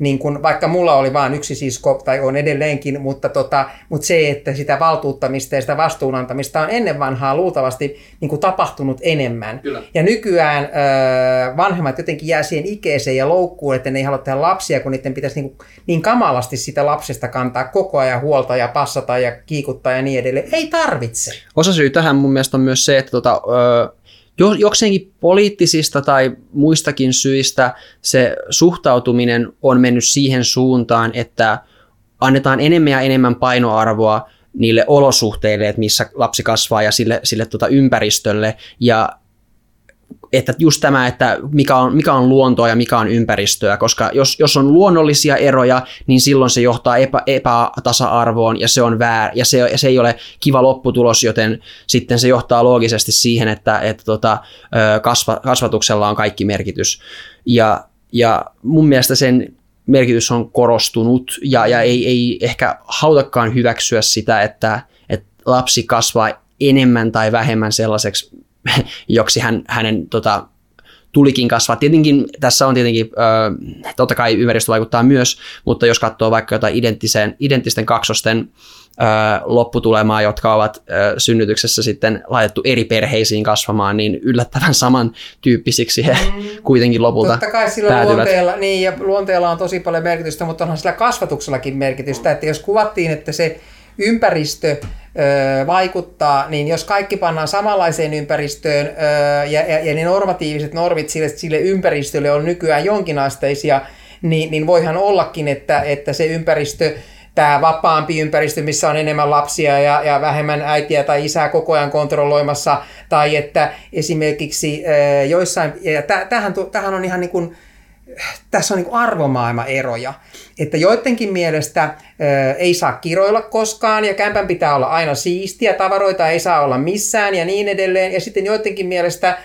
niin kun, vaikka mulla oli vain yksi sisko, tai on edelleenkin, mutta, tota, mutta se, että sitä valtuuttamista ja sitä vastuunantamista on ennen vanhaa luultavasti niin kuin tapahtunut enemmän. Kyllä. Ja nykyään ö, vanhemmat jotenkin jää siihen ikeeseen ja loukkuun, että ne ei halua tehdä lapsia, kun niiden pitäisi niin, niin kamalasti sitä lapsesta kantaa koko ajan huolta ja passata ja kiikuttaa ja niin edelleen. Ei tarvitse. Osa syy tähän mun mielestä on myös se, että tota, ö, jokseenkin poliittisista tai muistakin syistä se suhtautuminen on mennyt siihen suuntaan, että annetaan enemmän ja enemmän painoarvoa niille olosuhteille, että missä lapsi kasvaa ja sille, sille tota ympäristölle. Ja että just tämä, että mikä on, mikä on luontoa ja mikä on ympäristöä, koska jos, jos on luonnollisia eroja, niin silloin se johtaa epä, epätasa-arvoon ja se on väär, ja se, se ei ole kiva lopputulos, joten sitten se johtaa loogisesti siihen, että, että tota, kasva, kasvatuksella on kaikki merkitys. Ja, ja mun mielestä sen merkitys on korostunut ja, ja ei, ei ehkä hautakaan hyväksyä sitä, että, että lapsi kasvaa enemmän tai vähemmän sellaiseksi [LAUGHS] joksi hän, hänen tota, tulikin kasvaa. Tietenkin tässä on tietenkin, ö, totta kai ympäristö vaikuttaa myös, mutta jos katsoo vaikka jotain identtisen, identtisten kaksosten ö, lopputulemaa, jotka ovat ö, synnytyksessä sitten laitettu eri perheisiin kasvamaan, niin yllättävän samantyyppisiksi he mm. [LAUGHS] kuitenkin lopulta Totta kai sillä päätyvät. luonteella, niin, ja luonteella on tosi paljon merkitystä, mutta onhan sillä kasvatuksellakin merkitystä, että jos kuvattiin, että se ympäristö vaikuttaa, niin jos kaikki pannaan samanlaiseen ympäristöön ja, ja, ja ne normatiiviset normit sille, sille ympäristölle on nykyään jonkinasteisia, niin, niin voihan ollakin, että, että se ympäristö, tämä vapaampi ympäristö, missä on enemmän lapsia ja, ja vähemmän äitiä tai isää koko ajan kontrolloimassa, tai että esimerkiksi joissain, ja tämähän, tämähän on ihan niin kuin, tässä on niin arvomaailmaeroja, että joidenkin mielestä ei saa kiroilla koskaan ja kämpän pitää olla aina siistiä, tavaroita ei saa olla missään ja niin edelleen. Ja sitten joidenkin mielestä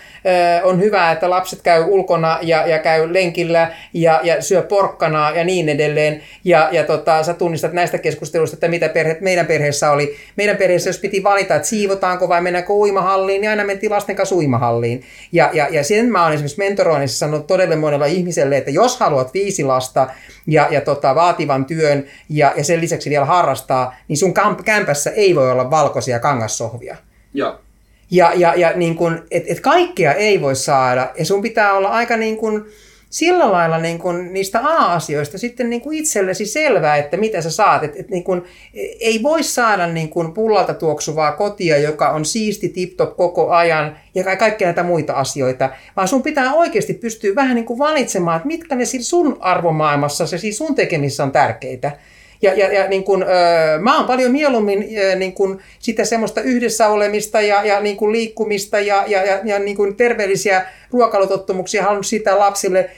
on hyvä, että lapset käy ulkona ja, ja käy lenkillä ja, ja syö porkkanaa ja niin edelleen. Ja, ja tota, sä tunnistat näistä keskusteluista, että mitä perhe, meidän perheessä oli. Meidän perheessä, jos piti valita, että siivotaanko vai mennäänkö uimahalliin, niin aina mentiin lasten kanssa uimahalliin. Ja, ja, ja sen mä oon esimerkiksi mentoroinnissa sanonut todella monella ihmiselle, että jos haluat viisi lasta ja, ja tota, vaativan työn ja, ja sen lisäksi vielä harrastaa, niin sun kämpässä ei voi olla valkoisia kangassohvia. Joo. Ja, ja, ja niin kun, et, et kaikkea ei voi saada ja sun pitää olla aika niin kun, sillä lailla niin kun, niistä A-asioista sitten niin kun itsellesi selvää, että mitä sä saat. Et, et niin kun, ei voi saada niin kun pullalta tuoksuvaa kotia, joka on siisti tip-top koko ajan ja kaikkea näitä muita asioita, vaan sun pitää oikeasti pystyä vähän niin kuin valitsemaan, että mitkä ne sun arvomaailmassa, se siis sun tekemissä on tärkeitä. Ja, ja, ja niin kun, ö, mä oon paljon mieluummin ö, niin kun sitä semmoista yhdessä olemista ja, ja niin kun liikkumista ja, ja, ja, ja niin kun terveellisiä ruokailutottumuksia halunnut sitä lapsille.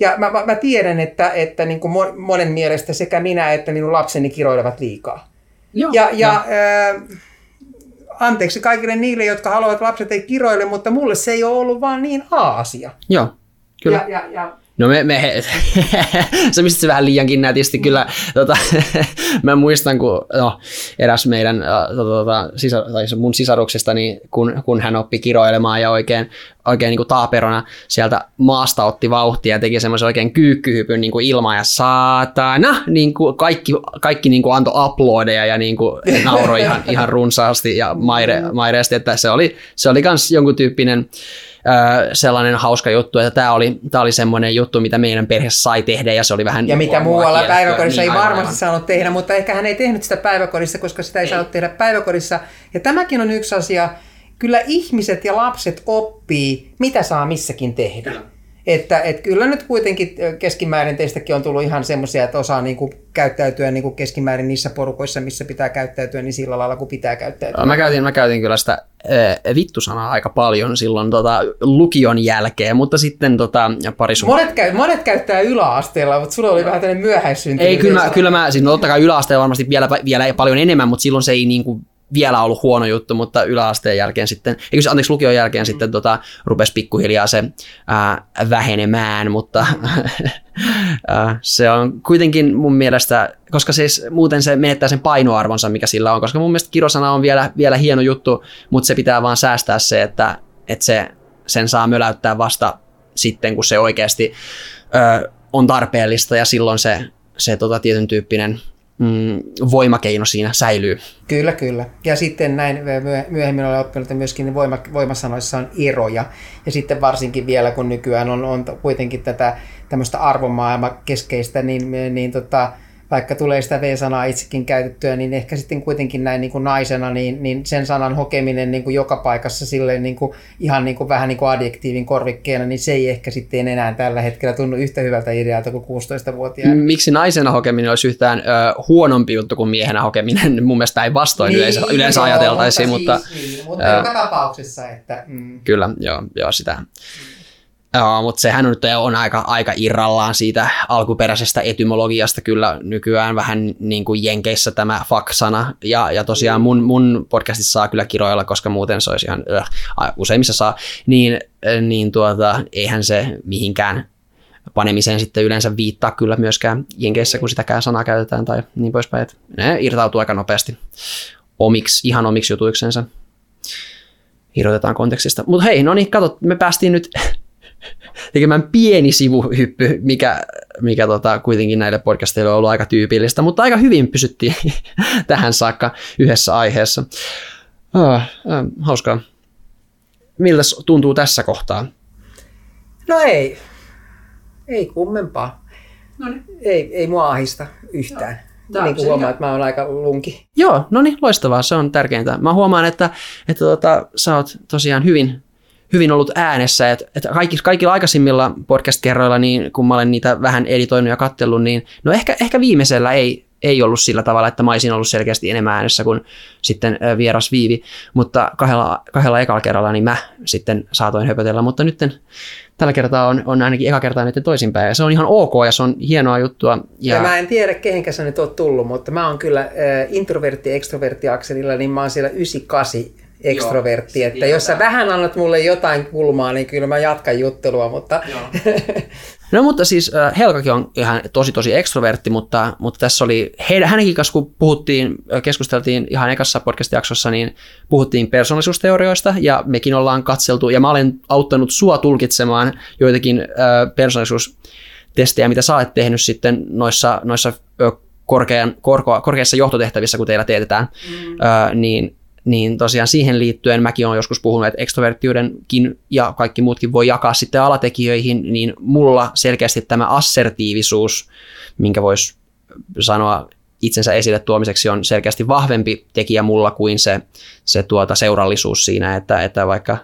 Ja mä, mä, mä tiedän, että, että niin kuin monen mielestä sekä minä että minun lapseni kiroilevat liikaa. Joo, ja ja ö, anteeksi kaikille niille, jotka haluavat lapset ei kiroille, mutta mulle se ei ole ollut vaan niin A-asia. Joo, kyllä. Ja, ja, ja No me, me [LAUGHS] se mistä se vähän liiankin nätisti kyllä. Tota, [LAUGHS] mä muistan, kun no, eräs meidän, tota, sisar, tai mun sisaruksesta, niin kun, kun hän oppi kiroilemaan ja oikein, oikein niin kuin taaperona sieltä maasta otti vauhtia ja teki semmoisen oikein kyykkyhypyn niin kuin ilmaan ja saatana, niin kuin kaikki, kaikki niin kuin antoi uploadeja ja niin kuin nauroi ihan, ihan runsaasti ja maire, [LAUGHS] maireasti, että se oli, se oli kans jonkun tyyppinen sellainen hauska juttu, että tämä oli, tämä oli semmoinen juttu, mitä meidän perheessä sai tehdä ja se oli vähän... Ja mitä muualla päiväkodissa niin, ei varmasti aivan. saanut tehdä, mutta ehkä hän ei tehnyt sitä päiväkodissa, koska sitä ei, ei. saanut tehdä päiväkodissa. Ja tämäkin on yksi asia, kyllä ihmiset ja lapset oppii, mitä saa missäkin tehdä. Kyllä. Että et kyllä nyt kuitenkin keskimäärin teistäkin on tullut ihan semmoisia, että osaa niinku käyttäytyä niinku keskimäärin niissä porukoissa, missä pitää käyttäytyä, niin sillä lailla kuin pitää käyttäytyä. Mä käytin, mä käytin kyllä sitä äh, vittusanaa aika paljon silloin tota, lukion jälkeen, mutta sitten tota, sun... Monet, käy, monet käyttää yläasteella, mutta sulla oli vähän tämmöinen myöhäissyntynyt. Ei, kyllä mä, kyllä mä siis no totta kai yläasteella varmasti vielä, vielä paljon enemmän, mutta silloin se ei niinku vielä ollut huono juttu, mutta yläasteen jälkeen sitten, eikö anteeksi lukion jälkeen mm. sitten tota, rupesi pikkuhiljaa se ää, vähenemään, mutta [LAUGHS] ää, se on kuitenkin mun mielestä, koska siis muuten se menettää sen painoarvonsa, mikä sillä on, koska mun mielestä kirosana on vielä, vielä hieno juttu, mutta se pitää vaan säästää se, että, että se, sen saa möläyttää vasta sitten, kun se oikeasti ää, on tarpeellista ja silloin se, se tota, tietyn tyyppinen mm, voimakeino siinä säilyy. Kyllä, kyllä. Ja sitten näin myöhemmin olen oppinut, että myöskin voima, voimasanoissa on eroja. Ja sitten varsinkin vielä, kun nykyään on, on kuitenkin tätä tämmöistä arvomaailmakeskeistä, niin, niin tota, vaikka tulee sitä V-sanaa itsekin käytettyä, niin ehkä sitten kuitenkin näin niin kuin naisena, niin, niin sen sanan hokeminen niin kuin joka paikassa silleen niin kuin, ihan niin kuin, vähän niin kuin adjektiivin korvikkeena, niin se ei ehkä sitten enää tällä hetkellä tunnu yhtä hyvältä idealta kuin 16-vuotiaana. Miksi naisena hokeminen olisi yhtään ö, huonompi juttu kuin miehenä hokeminen? [LAUGHS] Mun mielestä ei vastoin niin, yleensä, yleensä joo, ajateltaisiin, mutta... Siis, mutta, niin, mutta joka tapauksessa, että... Mm. Kyllä, joo, joo sitä. Joo, mutta sehän nyt on aika, aika irrallaan siitä alkuperäisestä etymologiasta kyllä nykyään vähän niin kuin Jenkeissä tämä fuck-sana. Ja, ja tosiaan mun, mun podcastissa saa kyllä kiroilla, koska muuten se olisi ihan, äh, useimmissa saa, niin, niin tuota, eihän se mihinkään panemiseen sitten yleensä viittaa kyllä myöskään Jenkeissä, kun sitäkään sanaa käytetään tai niin poispäin. Että ne irtautuu aika nopeasti omiksi, ihan omiksi jutuiksensa. Irrotetaan kontekstista. Mutta hei, no niin, kato, me päästiin nyt tekemään pieni sivuhyppy, mikä, mikä tota, kuitenkin näille podcasteille on ollut aika tyypillistä, mutta aika hyvin pysyttiin [LAUGHS] tähän saakka yhdessä aiheessa. Oh, äh, hauskaa. Miltä tuntuu tässä kohtaa? No ei. Ei kummempaa. Noniin. Ei, ei mua ahista yhtään. Joo. niin kuin huomaa, että mä oon aika lunki. Joo, no niin, loistavaa, se on tärkeintä. Mä huomaan, että, että tota, sä oot tosiaan hyvin hyvin ollut äänessä. Että, että kaikki, kaikilla aikaisimmilla podcast-kerroilla, niin kun mä olen niitä vähän editoinut ja kattellut, niin no ehkä, ehkä viimeisellä ei, ei ollut sillä tavalla, että mä olisin ollut selkeästi enemmän äänessä kuin sitten vieras Viivi, mutta kahdella, kahdella ekalla kerralla niin mä sitten saatoin höpötellä, mutta nyt tällä kertaa on, on ainakin eka kertaa nyt toisinpäin ja se on ihan ok ja se on hienoa juttua. Ja, ja mä en tiedä kehenkä sä nyt oot tullut, mutta mä oon kyllä äh, introvertti-extrovertti akselilla, niin mä oon siellä 98 ekstrovertti, Joo, että jos sä vähän annat mulle jotain kulmaa, niin kyllä mä jatkan juttelua, mutta... [LAUGHS] no mutta siis äh, Helkakin on ihan tosi tosi ekstrovertti, mutta, mutta tässä oli, heidän, hänenkin kanssa kun puhuttiin, keskusteltiin ihan ekassa podcast-jaksossa, niin puhuttiin persoonallisuusteorioista ja mekin ollaan katseltu ja mä olen auttanut sua tulkitsemaan joitakin äh, persoonallisuustestejä, mitä sä oot tehnyt sitten noissa, noissa korkean, korko, korkeissa johtotehtävissä, kun teillä teetetään, mm. äh, niin niin tosiaan siihen liittyen mäkin olen joskus puhunut, että ekstroverttiudenkin ja kaikki muutkin voi jakaa sitten alatekijöihin, niin mulla selkeästi tämä assertiivisuus, minkä voisi sanoa itsensä esille tuomiseksi on selkeästi vahvempi tekijä mulla kuin se, se tuota seurallisuus siinä, että, että vaikka,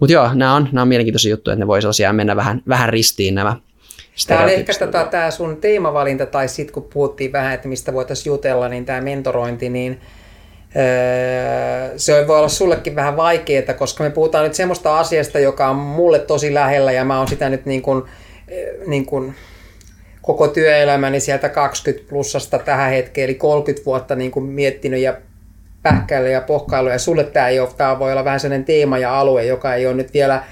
mutta joo, nämä on, nämä on mielenkiintoisia juttuja, että ne voi tosiaan mennä vähän, vähän ristiin nämä Tämä on ehkä tota, tämä sun teemavalinta, tai sitten kun puhuttiin vähän, että mistä voitaisiin jutella, niin tämä mentorointi, niin se voi olla sullekin vähän vaikeaa, koska me puhutaan nyt semmoista asiasta, joka on mulle tosi lähellä ja mä oon sitä nyt niin kuin, eh, niin kuin koko työelämäni sieltä 20 plussasta tähän hetkeen, eli 30 vuotta niin kuin miettinyt ja pähkäillä ja pohkailla ja sulle tämä ei ole, tämä voi olla vähän sellainen teema ja alue, joka ei ole nyt vielä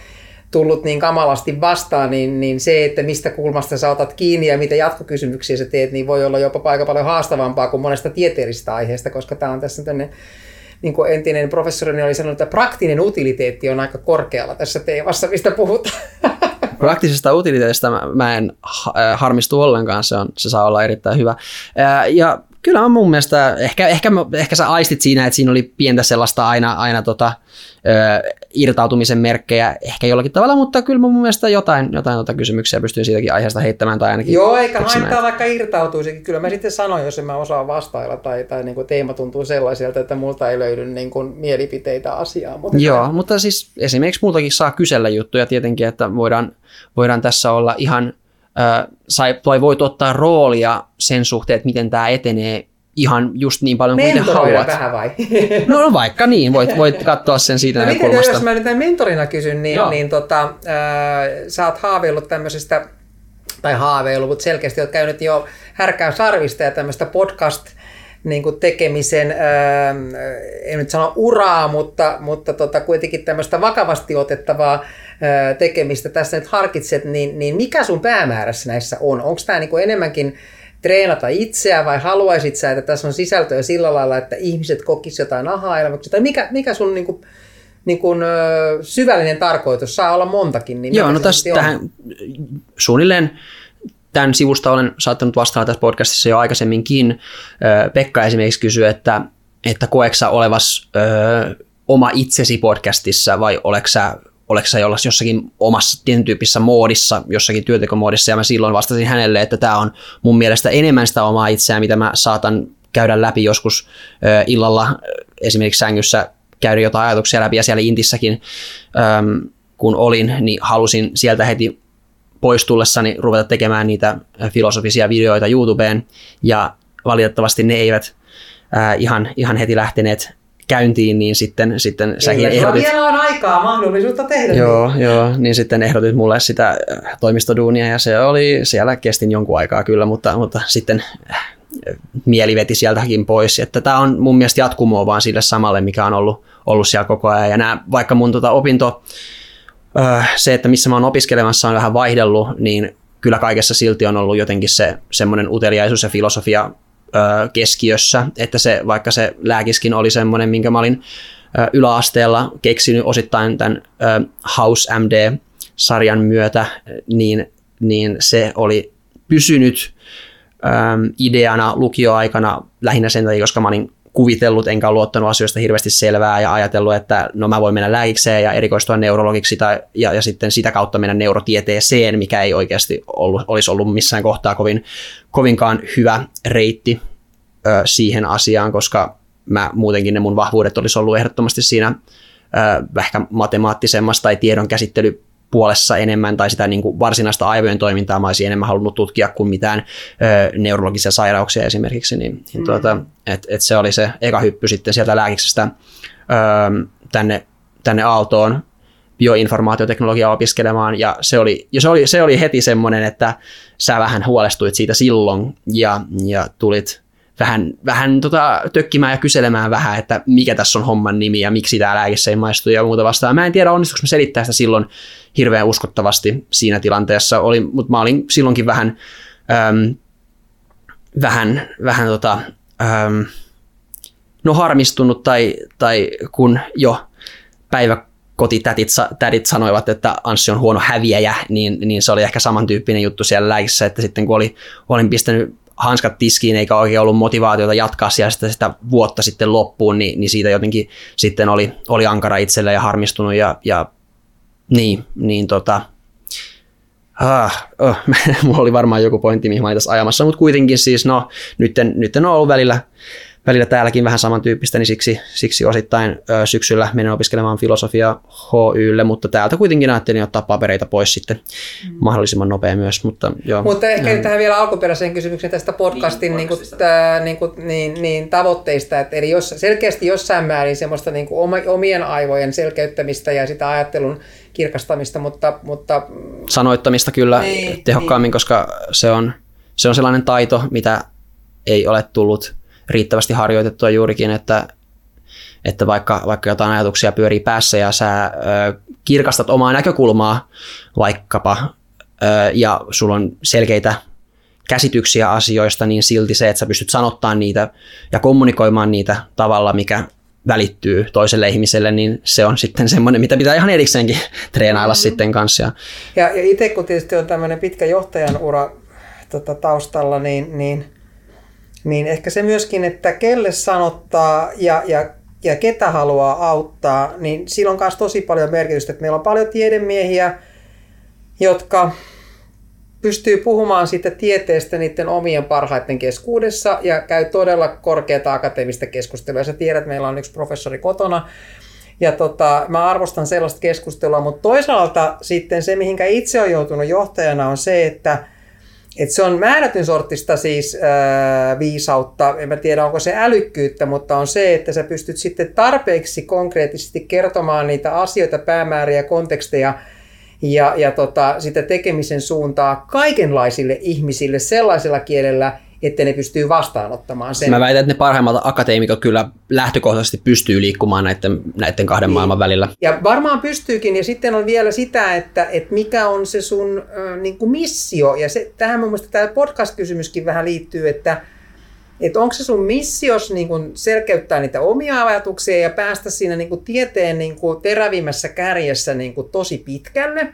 tullut niin kamalasti vastaan, niin, niin se, että mistä kulmasta sä otat kiinni ja mitä jatkokysymyksiä sä teet, niin voi olla jopa aika paljon haastavampaa kuin monesta tieteellisestä aiheesta, koska tämä on tässä tänne niin kuin entinen professori oli sanonut, että praktinen utiliteetti on aika korkealla tässä teemassa, mistä puhutaan. [LAUGHS] Praktisesta utiliteetista mä, en harmistu ollenkaan, se, on, se saa olla erittäin hyvä. Ja kyllä mun mielestä, ehkä, ehkä, ehkä sä aistit siinä, että siinä oli pientä sellaista aina, aina tota, ö, irtautumisen merkkejä ehkä jollakin tavalla, mutta kyllä mun mielestä jotain, jotain tota kysymyksiä pystyn siitäkin aiheesta heittämään tai ainakin Joo, eikä haittaa vaikka irtautuisikin. Kyllä mä sitten sanoin, jos en mä osaa vastailla tai, tai niin kuin teema tuntuu sellaiselta, että multa ei löydy niin kuin mielipiteitä asiaan. Mutta Joo, mutta siis esimerkiksi multakin saa kysellä juttuja tietenkin, että voidaan, voidaan tässä olla ihan tai voit ottaa roolia sen suhteen, että miten tämä etenee ihan just niin paljon kuin haluat. vähän vai? no, no vaikka niin, voit, voit katsoa sen siitä no, näkökulmasta. Jos mä nyt mentorina kysyn, niin, niin tota, äh, sä oot haaveillut tämmöisestä, tai haaveillut, mutta selkeästi oot käynyt jo härkään sarvista ja tämmöistä podcast niin kuin tekemisen, ää, en nyt sano uraa, mutta, mutta tota, kuitenkin tämmöistä vakavasti otettavaa tekemistä tässä nyt harkitset, niin, niin mikä sun päämäärässä näissä on? Onko tämä niin enemmänkin treenata itseä vai haluaisit sä, että tässä on sisältöä sillä lailla, että ihmiset kokisivat jotain aha-elämyksiä? Tai mikä, mikä sun niin kuin, niin kuin, ö, syvällinen tarkoitus? Saa olla montakin. Niin Joo, no tässä tähän suunnilleen tämän sivusta olen saattanut vastata tässä podcastissa jo aikaisemminkin. Pekka esimerkiksi kysyi, että, että koeksa olevas ö, oma itsesi podcastissa vai oleksä oliko sä jossakin omassa tietyn tyyppisessä moodissa, jossakin työtekomoodissa, ja mä silloin vastasin hänelle, että tämä on mun mielestä enemmän sitä omaa itseään, mitä mä saatan käydä läpi joskus illalla esimerkiksi sängyssä käydä jotain ajatuksia läpi, ja siellä Intissäkin, kun olin, niin halusin sieltä heti pois tullessani ruveta tekemään niitä filosofisia videoita YouTubeen, ja valitettavasti ne eivät ihan, ihan heti lähteneet käyntiin, niin sitten, sitten säkin ehdotit... vielä on aikaa mahdollisuutta tehdä. Joo, niin. joo, niin sitten ehdotit mulle sitä äh, toimistoduunia ja se oli, siellä kestin jonkun aikaa kyllä, mutta, mutta sitten äh, mieli veti sieltäkin pois. Että tämä on mun mielestä jatkumoa vaan sille samalle, mikä on ollut, ollut siellä koko ajan. Ja nämä, vaikka mun tota opinto, äh, se, että missä mä oon opiskelemassa on vähän vaihdellut, niin kyllä kaikessa silti on ollut jotenkin se semmoinen uteliaisuus ja filosofia keskiössä, että se, vaikka se lääkiskin oli semmoinen, minkä mä olin yläasteella keksinyt osittain tämän House MD-sarjan myötä, niin, niin se oli pysynyt ideana lukioaikana lähinnä sen takia, koska mä olin kuvitellut enkä ole luottanut asioista hirveästi selvää ja ajatellut, että no mä voin mennä lääkikseen ja erikoistua neurologiksi tai, ja, ja sitten sitä kautta mennä neurotieteeseen, mikä ei oikeasti ollut, olisi ollut missään kohtaa kovin, kovinkaan hyvä reitti ö, siihen asiaan, koska mä muutenkin ne mun vahvuudet olisi ollut ehdottomasti siinä ö, ehkä matemaattisemmassa tai tiedon käsittely puolessa enemmän tai sitä niin kuin varsinaista aivojen toimintaa mä olisin enemmän halunnut tutkia kuin mitään ö, neurologisia sairauksia esimerkiksi, niin, niin mm. tuota, et, et se oli se eka hyppy sitten sieltä lääkiksestä ö, tänne, tänne Aaltoon bioinformaatioteknologiaa opiskelemaan ja se oli, ja se oli, se oli heti semmoinen, että sä vähän huolestuit siitä silloin ja, ja tulit vähän, vähän tota, tökkimään ja kyselemään vähän, että mikä tässä on homman nimi ja miksi tämä lääke ei maistu ja muuta vastaan. Mä en tiedä, onnistuiko mä selittää sitä silloin hirveän uskottavasti siinä tilanteessa, oli, mutta mä olin silloinkin vähän, äm, vähän, vähän tota, äm, no harmistunut tai, tai kun jo päivä kotitätit tädit sanoivat, että Anssi on huono häviäjä, niin, niin se oli ehkä samantyyppinen juttu siellä lääkissä, että sitten kun oli, olin pistänyt hanskat tiskiin eikä oikein ollut motivaatiota jatkaa siellä sitä, sitä vuotta sitten loppuun, niin, niin siitä jotenkin sitten oli, oli ankara itselle ja harmistunut ja, ja niin, niin tota, ah, oh, [LAUGHS] mulla oli varmaan joku pointti, mihin mä ajamassa, mutta kuitenkin siis no, nyt, nyt on ollut välillä välillä täälläkin vähän samantyyppistä, niin siksi, siksi osittain ö, syksyllä menen opiskelemaan filosofia HYlle, mutta täältä kuitenkin ajattelin ottaa papereita pois sitten mm. mahdollisimman nopea myös. Mutta, joo. mutta ehkä mm. tähän vielä alkuperäiseen kysymykseen tästä podcastin niin, niin, tää, niin, kuin, niin, niin, tavoitteista, että eli jos, selkeästi jossain määrin semmoista niin kuin omien aivojen selkeyttämistä ja sitä ajattelun kirkastamista, mutta... mutta Sanoittamista kyllä niin, tehokkaammin, niin. koska se on, se on sellainen taito, mitä ei ole tullut riittävästi harjoitettua juurikin, että että vaikka, vaikka jotain ajatuksia pyörii päässä ja sä ö, kirkastat omaa näkökulmaa vaikkapa ö, ja sulla on selkeitä käsityksiä asioista, niin silti se, että sä pystyt sanottaa niitä ja kommunikoimaan niitä tavalla, mikä välittyy toiselle ihmiselle, niin se on sitten semmoinen, mitä pitää ihan erikseenkin treenailla mm-hmm. sitten kanssa. Ja, ja itse kun tietysti on tämmöinen pitkä johtajan ura tota, taustalla, niin, niin, niin ehkä se myöskin, että kelle sanottaa ja, ja, ja ketä haluaa auttaa, niin sillä on myös tosi paljon merkitystä, että meillä on paljon tiedemiehiä, jotka pystyy puhumaan siitä tieteestä niiden omien parhaiten keskuudessa ja käy todella korkeata akateemista keskustelua. Sä tiedät, meillä on yksi professori kotona, ja tota, mä arvostan sellaista keskustelua, mutta toisaalta sitten se, mihinkä itse on joutunut johtajana, on se, että et se on määrätyn sortista siis ää, viisautta, en mä tiedä onko se älykkyyttä, mutta on se, että sä pystyt sitten tarpeeksi konkreettisesti kertomaan niitä asioita, päämääriä, konteksteja, ja, ja tota, sitä tekemisen suuntaa kaikenlaisille ihmisille sellaisella kielellä, että ne pystyy vastaanottamaan sen. Mä väitän, että ne parhaimmat akateemikot kyllä lähtökohtaisesti pystyy liikkumaan näiden, näiden kahden niin. maailman välillä. Ja varmaan pystyykin, ja sitten on vielä sitä, että, että mikä on se sun äh, niin kuin missio, ja se, tähän mun mielestä tämä podcast-kysymyskin vähän liittyy, että että onko se sun missios niin kun selkeyttää niitä omia ajatuksia ja päästä siinä niin kun tieteen niin kun terävimmässä kärjessä niin kun tosi pitkälle,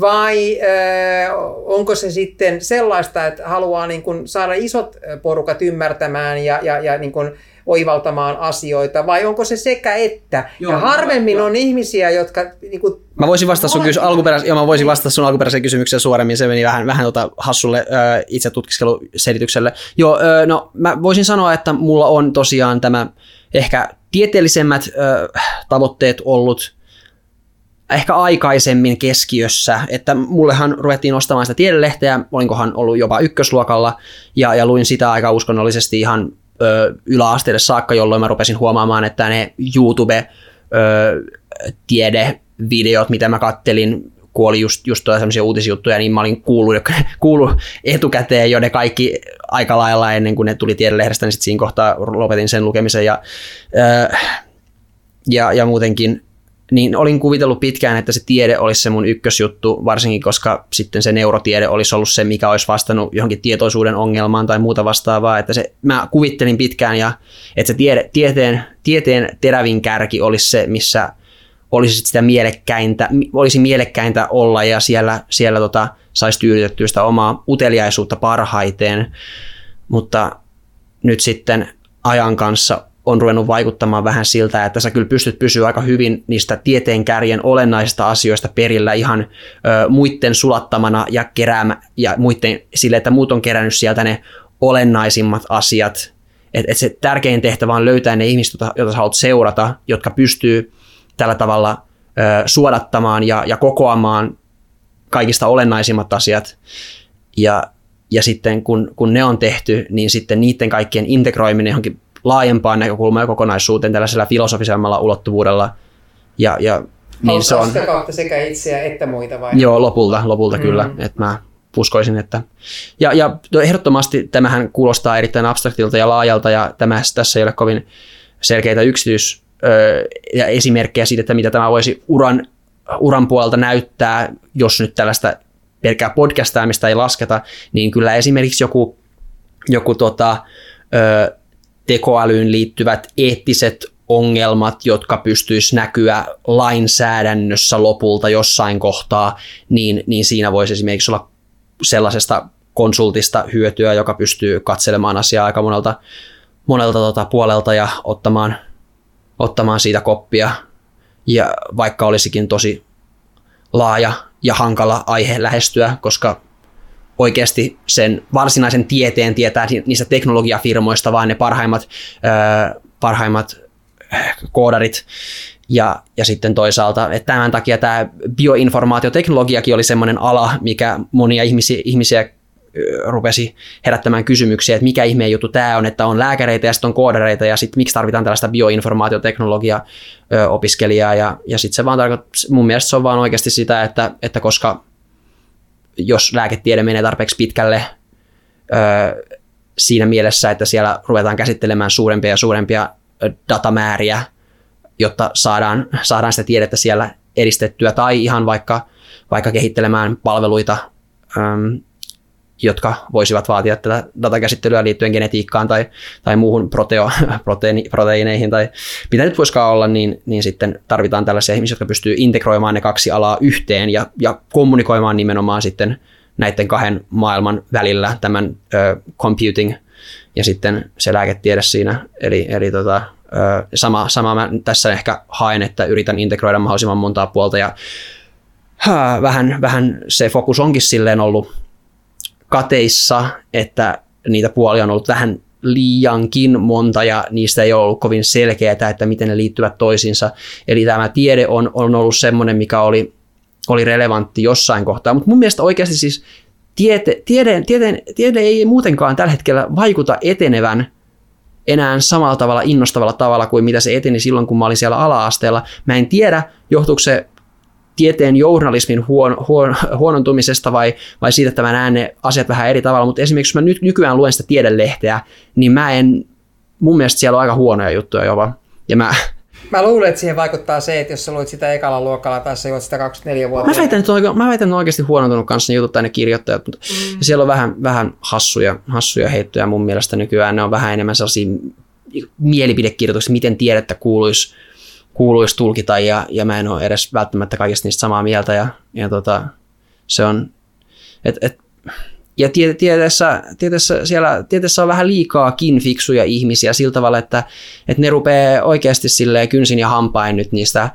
vai äh, onko se sitten sellaista, että haluaa niin kun saada isot porukat ymmärtämään ja, ja, ja niin kun oivaltamaan asioita, vai onko se sekä että? Joo, ja harvemmin on ihmisiä, jotka... Niin kuin, mä voisin vastata sun, kysy- alkuperäis- joo, mä voisin vastata sun alkuperäiseen kysymykseen suoremmin, se meni vähän, vähän tota hassulle äh, itse tutkiskeluselitykselle. Joo, äh, no mä voisin sanoa, että mulla on tosiaan tämä ehkä tieteellisemmät äh, tavoitteet ollut ehkä aikaisemmin keskiössä, että mullehan ruvettiin ostamaan sitä tiedelehteä, olinkohan ollut jopa ykkösluokalla, ja, ja luin sitä aika uskonnollisesti ihan ö, yläasteelle saakka, jolloin mä rupesin huomaamaan, että ne YouTube-tiedevideot, mitä mä kattelin, kun oli just, just sellaisia uutisjuttuja, niin mä olin kuullut, [LAUGHS] kuullut etukäteen jo ne kaikki aika lailla ennen kuin ne tuli tiedelehdestä, niin sitten siinä kohtaa lopetin sen lukemisen ja, ja, ja muutenkin niin olin kuvitellut pitkään, että se tiede olisi se mun ykkösjuttu, varsinkin koska sitten se neurotiede olisi ollut se, mikä olisi vastannut johonkin tietoisuuden ongelmaan tai muuta vastaavaa. Että se, mä kuvittelin pitkään, ja, että se tiede, tieteen, tieteen terävin kärki olisi se, missä olisi sitä mielekkäintä, olisi mielekkäintä olla ja siellä, siellä tota, saisi tyydytettyä sitä omaa uteliaisuutta parhaiten. Mutta nyt sitten ajan kanssa on ruvennut vaikuttamaan vähän siltä, että sä kyllä pystyt pysyä aika hyvin niistä tieteen kärjen olennaisista asioista perillä ihan ö, muiden sulattamana ja keräämä, ja muiden sille, että muut on kerännyt sieltä ne olennaisimmat asiat. Että et se tärkein tehtävä on löytää ne ihmiset, joita sä haluat seurata, jotka pystyy tällä tavalla ö, suodattamaan ja, ja kokoamaan kaikista olennaisimmat asiat. Ja, ja sitten kun, kun ne on tehty, niin sitten niiden kaikkien integroiminen johonkin laajempaan näkökulmaan ja kokonaisuuteen tällaisella filosofisemmalla ulottuvuudella. Ja, ja niin se on. Kautta sekä itseä että muita vai? Joo, lopulta, lopulta mm. kyllä. Että mä uskoisin, että... Ja, ja ehdottomasti tämähän kuulostaa erittäin abstraktilta ja laajalta ja tämä, tässä ei ole kovin selkeitä yksityis- ja esimerkkejä siitä, että mitä tämä voisi uran, uran puolelta näyttää, jos nyt tällaista pelkkää podcastaamista ei lasketa, niin kyllä esimerkiksi joku, joku tota, tekoälyyn liittyvät eettiset ongelmat, jotka pystyisi näkyä lainsäädännössä lopulta jossain kohtaa, niin, niin siinä voisi esimerkiksi olla sellaisesta konsultista hyötyä, joka pystyy katselemaan asiaa aika monelta, monelta tota puolelta ja ottamaan, ottamaan siitä koppia. Ja vaikka olisikin tosi laaja ja hankala aihe lähestyä, koska oikeasti sen varsinaisen tieteen tietää niistä teknologiafirmoista, vaan ne parhaimmat, ö, parhaimmat koodarit. Ja, ja sitten toisaalta, että tämän takia tämä bioinformaatioteknologiakin oli semmoinen ala, mikä monia ihmisiä, ihmisiä rupesi herättämään kysymyksiä, että mikä ihmeen juttu tämä on, että on lääkäreitä ja sitten on koodareita ja sitten miksi tarvitaan tällaista bioinformaatioteknologia opiskelijaa ja, ja sitten se vaan tarkoittaa, mun mielestä se on vaan oikeasti sitä, että, että koska jos lääketiede menee tarpeeksi pitkälle ö, siinä mielessä, että siellä ruvetaan käsittelemään suurempia ja suurempia datamääriä jotta saadaan, saadaan sitä tiedettä siellä edistettyä tai ihan vaikka, vaikka kehittelemään palveluita, jotka voisivat vaatia tätä datakäsittelyä liittyen genetiikkaan tai, tai muuhun proteo, [LAUGHS] proteini, proteiineihin tai mitä nyt voisikaan olla, niin, niin sitten tarvitaan tällaisia ihmisiä, jotka pystyy integroimaan ne kaksi alaa yhteen ja, ja kommunikoimaan nimenomaan sitten näiden kahden maailman välillä tämän ö, computing ja sitten se lääketiede siinä. Eli, eli tota, ö, sama, sama mä tässä ehkä haen, että yritän integroida mahdollisimman montaa puolta ja vähän, vähän se fokus onkin silleen ollut kateissa, että niitä puolia on ollut vähän liiankin monta ja niistä ei ole ollut kovin selkeää, että miten ne liittyvät toisiinsa. Eli tämä tiede on, on ollut semmoinen, mikä oli, oli relevantti jossain kohtaa, mutta mun mielestä oikeasti siis tiede, tiede, tiede, tiede ei muutenkaan tällä hetkellä vaikuta etenevän enää samalla tavalla innostavalla tavalla kuin mitä se eteni silloin, kun mä olin siellä ala-asteella. Mä en tiedä, johtuuko se tieteen journalismin huon, huon, huonontumisesta vai, vai siitä, että mä näen ne asiat vähän eri tavalla, mutta esimerkiksi jos mä nyt nykyään luen sitä tiedelehteä, niin mä en, mun mielestä siellä on aika huonoja juttuja jopa. Ja mä, [LAUGHS] Mä luulen, että siihen vaikuttaa se, että jos sä luit sitä ekalla luokalla tai sä juot sitä 24 vuotta. Mä väitän, että on, mä väitän, että on oikeasti huonontunut kanssa ne jutut tai ne kirjoittajat, mutta mm. siellä on vähän, vähän hassuja, hassuja heittoja mun mielestä nykyään. Ne on vähän enemmän sellaisia mielipidekirjoituksia, miten tiedettä kuuluisi kuuluisi tulkita ja, ja mä en ole edes välttämättä kaikista niistä samaa mieltä ja, ja tota, se on, et, et, ja tieteessä, tieteessä, siellä, tieteessä on vähän liikaakin fiksuja ihmisiä sillä tavalla, että, että ne rupeaa oikeasti silleen kynsin ja hampain nyt niistä äh,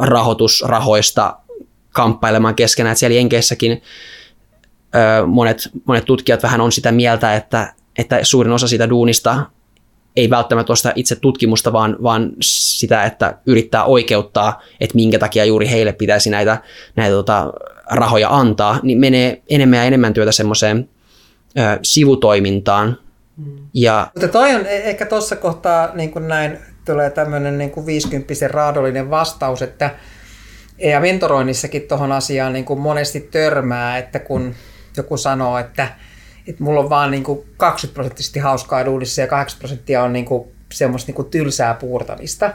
rahoitusrahoista kamppailemaan keskenään. Että siellä Jenkeissäkin monet, monet tutkijat vähän on sitä mieltä, että, että suurin osa siitä duunista ei välttämättä ole sitä itse tutkimusta, vaan, vaan sitä, että yrittää oikeuttaa, että minkä takia juuri heille pitäisi näitä, näitä tota, rahoja antaa, niin menee enemmän ja enemmän työtä semmoiseen ö, sivutoimintaan. Mm. Ja, Mutta toi on e- ehkä tuossa kohtaa niin kuin näin tulee tämmöinen niin kuin 50 raadollinen vastaus, että ja mentoroinnissakin tuohon asiaan niin kuin monesti törmää, että kun joku sanoo, että että mulla on vaan niin kuin 20 prosenttisesti hauskaa duunissa ja 80 prosenttia on niin kuin semmoista niin kuin tylsää puurtamista.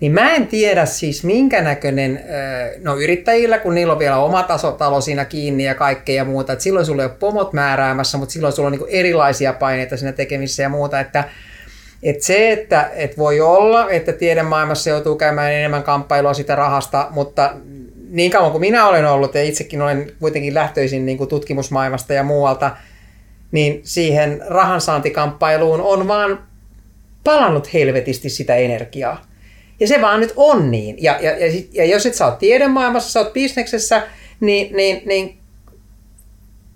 Niin mä en tiedä siis minkä näköinen, no yrittäjillä, kun niillä on vielä oma taso, talo siinä kiinni ja kaikkea ja muuta, että silloin sulla ei ole pomot määräämässä, mutta silloin sulla on niin erilaisia paineita siinä tekemisessä ja muuta, että että se, että et voi olla, että tiedemaailmassa joutuu käymään enemmän kamppailua sitä rahasta, mutta niin kauan kuin minä olen ollut ja itsekin olen kuitenkin lähtöisin niin kuin tutkimusmaailmasta ja muualta, niin siihen rahansaantikamppailuun on vaan palannut helvetisti sitä energiaa. Ja se vaan nyt on niin. Ja, ja, ja, ja jos et sä oot tiedemaailmassa, sä oot bisneksessä, niin, niin, niin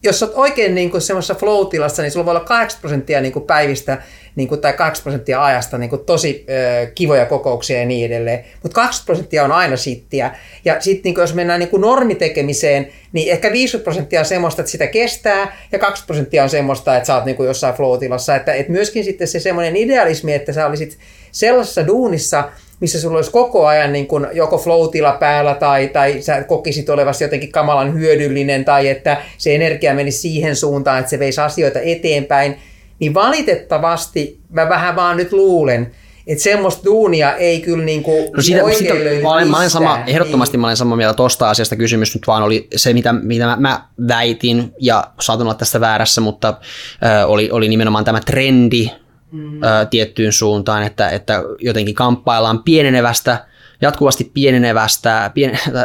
jos oot oikein niin semmoisessa flow-tilassa, niin sulla voi olla 80 prosenttia niin kuin päivistä niin kuin, tai 80 prosenttia ajasta niin kuin tosi ö, kivoja kokouksia ja niin edelleen. Mutta 20 prosenttia on aina sittiä. Ja sitten niin jos mennään niin kuin normitekemiseen, niin ehkä 50 prosenttia on semmoista, että sitä kestää, ja 20 prosenttia on semmoista, että sä oot niin kuin jossain flow-tilassa. Että, että myöskin sitten se semmoinen idealismi, että sä olisit sellaisessa duunissa, missä sulla olisi koko ajan niin kuin joko flow-tila päällä tai, tai sä kokisit olevasi jotenkin kamalan hyödyllinen tai että se energia menisi siihen suuntaan, että se veisi asioita eteenpäin, niin valitettavasti mä vähän vaan nyt luulen, että semmoista duunia ei kyllä niin kuin no siitä, siitä, mä, olen, mä olen sama, ehdottomasti niin. mä olen samaa mieltä tuosta asiasta. Kysymys nyt vaan oli se, mitä, mitä mä, mä väitin, ja saatan olla tästä väärässä, mutta äh, oli, oli nimenomaan tämä trendi mm. ö, tiettyyn suuntaan, että, että jotenkin kamppaillaan pienenevästä, jatkuvasti pienenevästä pien, [LAUGHS] ö,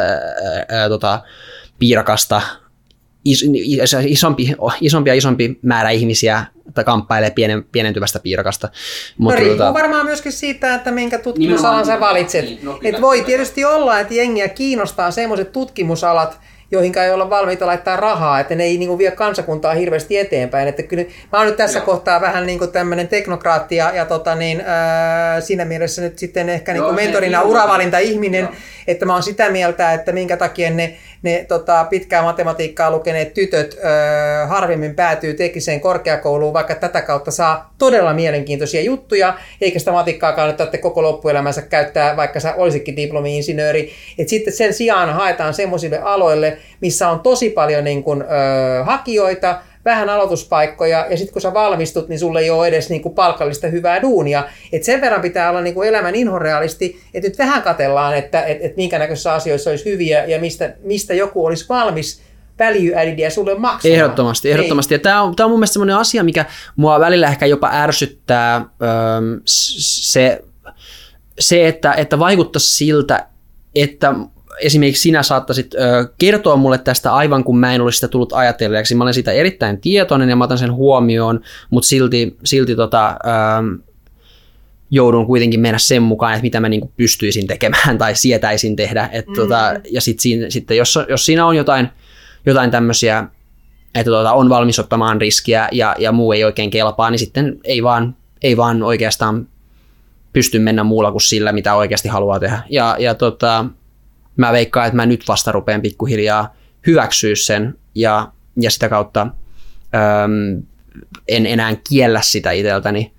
ö, tota, piirakasta is, isompi, isompi ja isompi määrä ihmisiä että kamppailee pienen, pienentyvästä piirakasta. Mutta no riippuu tota... varmaan myöskin siitä, että minkä tutkimusalan sä valitset. Niin, no, Et voi tietysti olla, että jengiä kiinnostaa sellaiset tutkimusalat, joihin ei olla valmiita laittaa rahaa, että ne ei niin kuin, vie kansakuntaa hirveästi eteenpäin. Että kyllä, mä oon nyt tässä Joo. kohtaa vähän niin kuin tämmöinen teknokraatti ja, ja tota, niin, ää, siinä mielessä nyt sitten ehkä niin kuin mentorina uravalinta ihminen, Joo. että mä oon sitä mieltä, että minkä takia ne ne tota, pitkää matematiikkaa lukeneet tytöt ö, harvemmin päätyy tekniseen korkeakouluun, vaikka tätä kautta saa todella mielenkiintoisia juttuja, eikä sitä matikkaa tarvitse koko loppuelämänsä käyttää, vaikka sä olisikin diplomi-insinööri. Et sitten sen sijaan haetaan semmoisille aloille, missä on tosi paljon niin kun, ö, hakijoita, vähän aloituspaikkoja ja sitten kun sä valmistut, niin sulle ei ole edes niin kuin palkallista hyvää duunia. Et sen verran pitää olla niin kuin elämän inhorealisti, että nyt vähän katellaan, että et, et minkä näköisissä asioissa olisi hyviä ja mistä, mistä joku olisi valmis value sulle maksamaan. Ehdottomasti, niin. ehdottomasti. Niin. Ja tämä on, tämä on mun mielestä sellainen asia, mikä mua välillä ehkä jopa ärsyttää öö, se, se että, että vaikuttaisi siltä, että esimerkiksi sinä saattaisit ö, kertoa mulle tästä aivan kun mä en olisi sitä tullut ajatelleeksi. Mä olen siitä erittäin tietoinen ja mä otan sen huomioon, mutta silti, silti tota, ö, joudun kuitenkin mennä sen mukaan, että mitä mä niin pystyisin tekemään tai sietäisin tehdä. Et, mm. tota, ja sit siinä, sitten jos, jos siinä on jotain, jotain tämmöisiä, että tota, on valmis ottamaan riskiä ja, ja muu ei oikein kelpaa, niin sitten ei vaan, ei vaan oikeastaan pysty mennä muulla kuin sillä, mitä oikeasti haluaa tehdä. Ja, ja tota, mä veikkaan, että mä nyt vasta rupean pikkuhiljaa hyväksyä sen ja, ja sitä kautta äm, en enää kiellä sitä itseltäni.